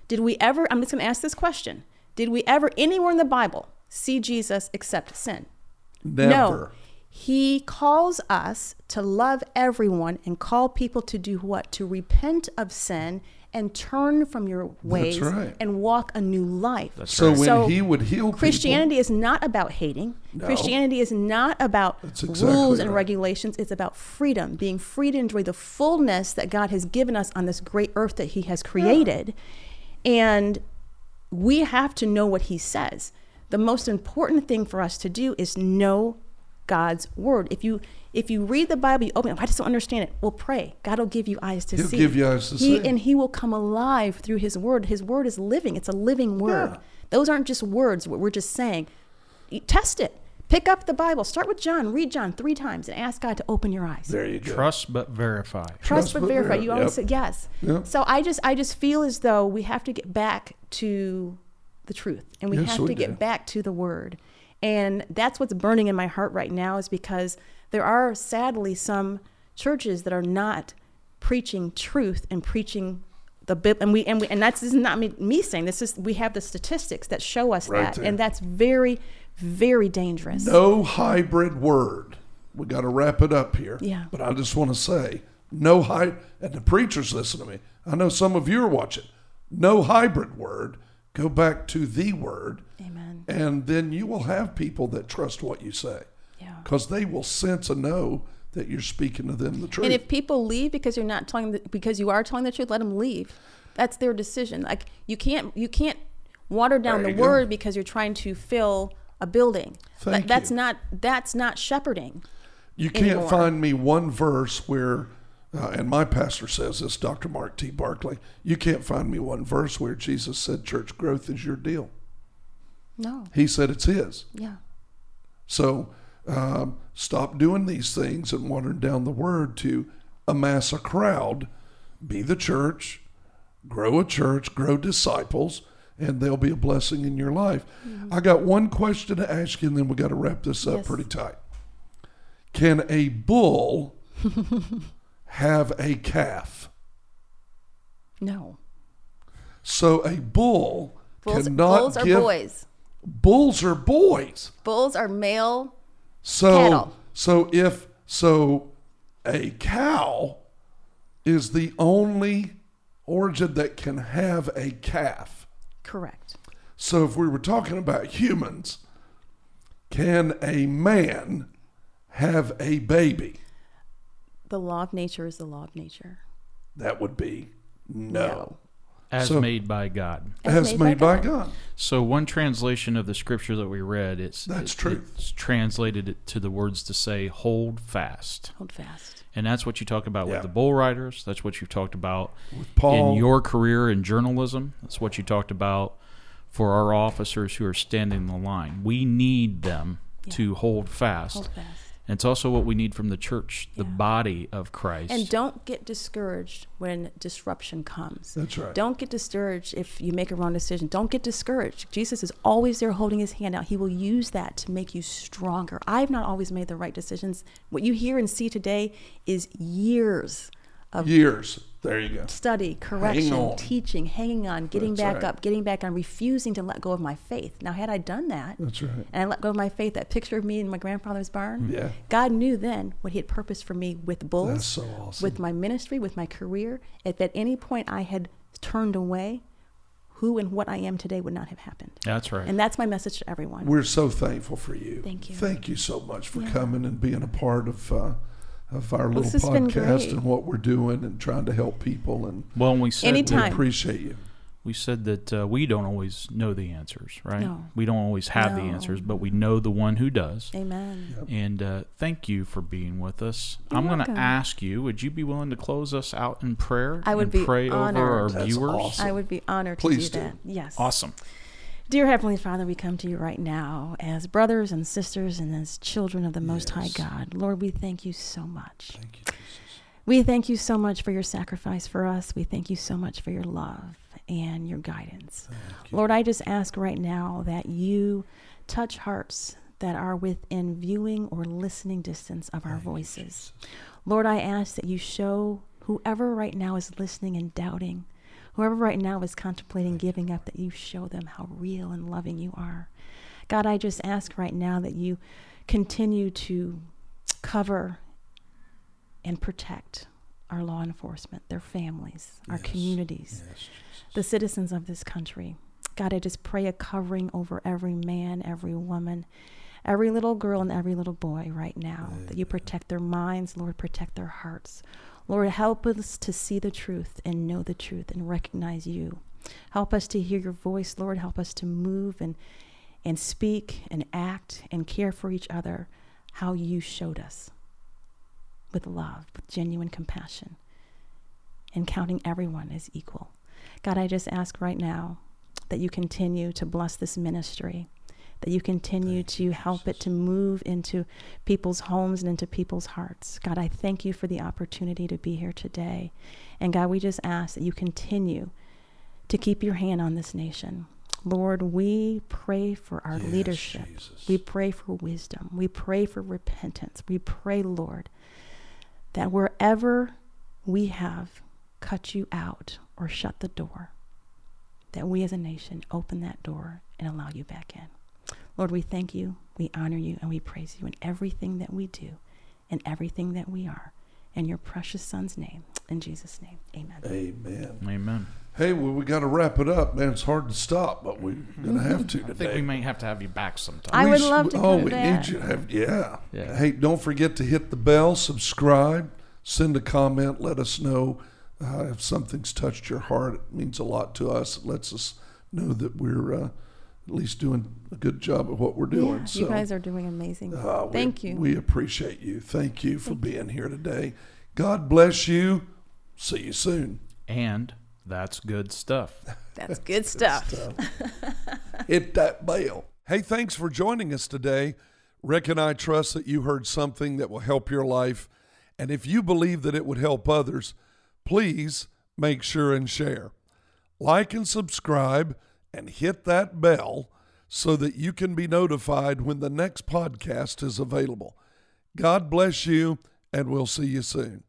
Speaker 3: Did we ever? I'm just going to ask this question: Did we ever anywhere in the Bible see Jesus accept sin?
Speaker 1: Never.
Speaker 3: No. He calls us to love everyone and call people to do what? To repent of sin and turn from your ways
Speaker 1: right.
Speaker 3: and walk a new life.
Speaker 2: That's
Speaker 1: So
Speaker 2: right.
Speaker 1: when
Speaker 3: So
Speaker 1: he would heal people,
Speaker 3: Christianity is not about hating.
Speaker 1: No.
Speaker 3: Christianity is not about
Speaker 1: exactly
Speaker 3: rules and
Speaker 1: right.
Speaker 3: regulations. It's about freedom, being free to enjoy the fullness that God has given us on this great earth that He has created. And we have to know what He says. The most important thing for us to do is know God's word. If you if you read the Bible, you open it. I just don't understand it. Well, pray. God will give you eyes to see.
Speaker 1: He'll
Speaker 3: see.
Speaker 1: give you eyes to
Speaker 3: he,
Speaker 1: see.
Speaker 3: And He will come alive through His word. His word is living. It's a living word.
Speaker 1: Yeah.
Speaker 3: Those aren't just words. What we're just saying. Test it. Pick up the Bible. Start with John. Read John three times and ask God to open your eyes.
Speaker 1: there you go.
Speaker 2: Trust but verify.
Speaker 3: Trust,
Speaker 1: Trust
Speaker 3: but
Speaker 1: but
Speaker 3: verify.
Speaker 1: ver-
Speaker 3: You always
Speaker 1: yep.
Speaker 3: say yes.
Speaker 1: Yep.
Speaker 3: So I just I just feel as though we have to get back to the truth and we
Speaker 1: Yes,
Speaker 3: have
Speaker 1: we
Speaker 3: to
Speaker 1: do.
Speaker 3: get back to the word. And that's what's burning in my heart right now is because there are sadly some churches that are not preaching truth and preaching the Bible, and we and we and that's this is not me, me saying this is we have the statistics that show us
Speaker 1: Right
Speaker 3: that
Speaker 1: there.
Speaker 3: and that's very very dangerous.
Speaker 1: No hybrid word. We got to wrap it up here.
Speaker 3: Yeah.
Speaker 1: But I just want to say, no hy and the preachers listen to me. I know some of you are watching. No hybrid word. Go back to the word,
Speaker 3: Amen.
Speaker 1: and then you will have people that trust what you say. Because they will sense and know that you're speaking to them the truth.
Speaker 3: And if people leave because you're not telling the, because you are telling the truth, let them leave. That's their decision. Like you can't you can't water down the
Speaker 1: go.
Speaker 3: word because you're trying to fill a building.
Speaker 1: Thank
Speaker 3: that's
Speaker 1: you.
Speaker 3: not that's not shepherding.
Speaker 1: You can't
Speaker 3: anymore.
Speaker 1: find me one verse where, uh, and my pastor says this, Dr. Mark T. Barkley, you can't find me one verse where Jesus said church growth is your deal.
Speaker 3: No.
Speaker 1: He said it's his.
Speaker 3: Yeah.
Speaker 1: So um, stop doing these things and watering down the word to amass a crowd, be the church, grow a church, grow disciples, and they'll be a blessing in your life. I got one question to ask you, and then we got to wrap this up
Speaker 3: Yes.
Speaker 1: pretty tight. Can a bull have a calf?
Speaker 3: No.
Speaker 1: So a bull
Speaker 3: Bulls,
Speaker 1: cannot
Speaker 3: bulls are
Speaker 1: give
Speaker 3: boys.
Speaker 1: bulls are boys.
Speaker 3: Bulls are male.
Speaker 1: So
Speaker 3: Cattle.
Speaker 1: so if so a cow is the only origin that can have a calf.
Speaker 3: Correct.
Speaker 1: So if we were talking about humans, can a man have a baby?
Speaker 3: The law of nature is the law of nature.
Speaker 1: That would be no.
Speaker 3: No.
Speaker 2: As
Speaker 1: So-
Speaker 2: made by God.
Speaker 1: As, made, by, God.
Speaker 2: So one translation of the scripture that we read, it's
Speaker 1: That's
Speaker 2: it-
Speaker 1: true.
Speaker 2: It's translated it to the words to say "hold fast,"
Speaker 3: Hold fast.
Speaker 2: and that's what you talk about
Speaker 1: Yeah.
Speaker 2: with the bull riders. That's what you've talked about
Speaker 1: With Paul
Speaker 2: in your career in journalism. That's what you talked about for our officers who are standing in the line. We need them
Speaker 3: Yeah.
Speaker 2: to hold fast.
Speaker 3: Hold fast.
Speaker 2: And it's also what we need from the church, the
Speaker 3: Yeah.
Speaker 2: body of Christ.
Speaker 3: And don't get discouraged when disruption comes.
Speaker 1: That's right.
Speaker 3: Don't get discouraged if you make a wrong decision. Don't get discouraged. Jesus is always there holding his hand out. He will use that to make you stronger. I've not always made the right decisions. What you hear and see today is years of
Speaker 1: Years. There you go.
Speaker 3: study, correction,
Speaker 1: on.
Speaker 3: teaching, hanging on, getting
Speaker 1: That's
Speaker 3: back
Speaker 1: right.
Speaker 3: up, getting back on, refusing to let go of my faith. Now, had I done that
Speaker 1: That's right.
Speaker 3: and I let go of my faith, that picture of me in my grandfather's barn,
Speaker 1: Yeah.
Speaker 3: God knew then what He had purposed for me with bulls,
Speaker 1: That's so awesome.
Speaker 3: with my ministry, with my career. If at any point I had turned away, who and what I am today would not have happened.
Speaker 2: that's right.
Speaker 3: And that's my message to everyone.
Speaker 1: We're so thankful for you.
Speaker 3: Thank you.
Speaker 1: Thank you so much for
Speaker 3: Yeah.
Speaker 1: coming and being a part of uh, of our little
Speaker 3: This
Speaker 1: podcast and what we're doing and trying to help people. And
Speaker 2: well, we said
Speaker 3: Anytime. Time.
Speaker 1: appreciate you.
Speaker 2: we said that uh, we don't always know the answers, right?
Speaker 3: No.
Speaker 2: We don't always have the answers, but we know the one who does.
Speaker 3: Amen.
Speaker 2: And uh, thank you for being with us.
Speaker 3: You're
Speaker 2: I'm going to ask you: Would you be willing to close us out in prayer?
Speaker 3: I would
Speaker 2: and
Speaker 3: be
Speaker 2: pray over our
Speaker 3: honored.
Speaker 1: That's
Speaker 2: viewers.
Speaker 1: awesome.
Speaker 3: I would be honored
Speaker 1: Please
Speaker 3: to do
Speaker 1: do.
Speaker 3: that. Yes.
Speaker 2: Awesome.
Speaker 3: Dear Heavenly Father, we come to you right now as brothers and sisters and as children of the Most High God. Lord, we thank you so much.
Speaker 1: Thank you, Jesus.
Speaker 3: We thank you so much for your sacrifice for us. We thank you so much for your love and your guidance.
Speaker 1: You.
Speaker 3: Lord, I just ask right now that you touch hearts that are within viewing or listening distance of our
Speaker 1: Thank
Speaker 3: voices.
Speaker 1: Jesus.
Speaker 3: Lord, I ask that you show whoever right now is listening and doubting, whoever right now is contemplating giving up, that you show them how real and loving you are. God, I just ask right now that you continue to cover and protect our law enforcement, their families, our
Speaker 1: Yes.
Speaker 3: communities,
Speaker 1: Yes,
Speaker 3: the citizens of this country. God, I just pray a covering over every man, every woman, every little girl, and every little boy right now. That you protect their minds, Lord, protect their hearts. Lord, help us to see the truth and know the truth and recognize you. Help us to hear your voice, Lord. Help us to move and, and speak and act and care for each other how you showed us with love, with genuine compassion, and counting everyone as equal. God, I just ask right now that you continue to bless this ministry, that you continue
Speaker 1: Thank
Speaker 3: to help it to move into people's homes and into people's hearts. God, I thank you for the opportunity to be here today. And God, we just ask that you continue to keep your hand on this nation. Lord, we pray for our
Speaker 1: Yes,
Speaker 3: leadership.
Speaker 1: Jesus.
Speaker 3: We pray for wisdom. We pray for repentance. We pray, Lord, that wherever we have cut you out or shut the door, that we as a nation open that door and allow you back in. Lord, we thank you, we honor you, and we praise you in everything that we do and everything that we are. In your precious Son's name, in Jesus' name, amen.
Speaker 1: Amen.
Speaker 2: Amen.
Speaker 1: Hey, well, we got to wrap it up, man. It's hard to stop, but we're gonna have to
Speaker 2: I think we may have to have you back sometime.
Speaker 3: I
Speaker 1: We
Speaker 3: would
Speaker 1: sh-
Speaker 3: love to
Speaker 1: Oh, we
Speaker 3: that.
Speaker 1: need you to have. Yeah.
Speaker 2: Yeah.
Speaker 1: Hey, don't forget to hit the bell, subscribe, send a comment, let us know uh, if something's touched your heart. It means a lot to us. It lets us know that we're uh, at least doing a good job of what we're doing.
Speaker 3: Yeah,
Speaker 1: so,
Speaker 3: you guys are doing amazing.
Speaker 1: uh, we-
Speaker 3: Thank you.
Speaker 1: We appreciate you. Thank you for being here today. God bless you. See you soon.
Speaker 2: And that's good stuff.
Speaker 3: That's good stuff.
Speaker 1: hit that bell. Hey, thanks for joining us today. Rick and I trust that you heard something that will help your life And if you believe that it would help others, please make sure and share. Like and subscribe and hit that bell so that you can be notified when the next podcast is available. God bless you, and we'll see you soon.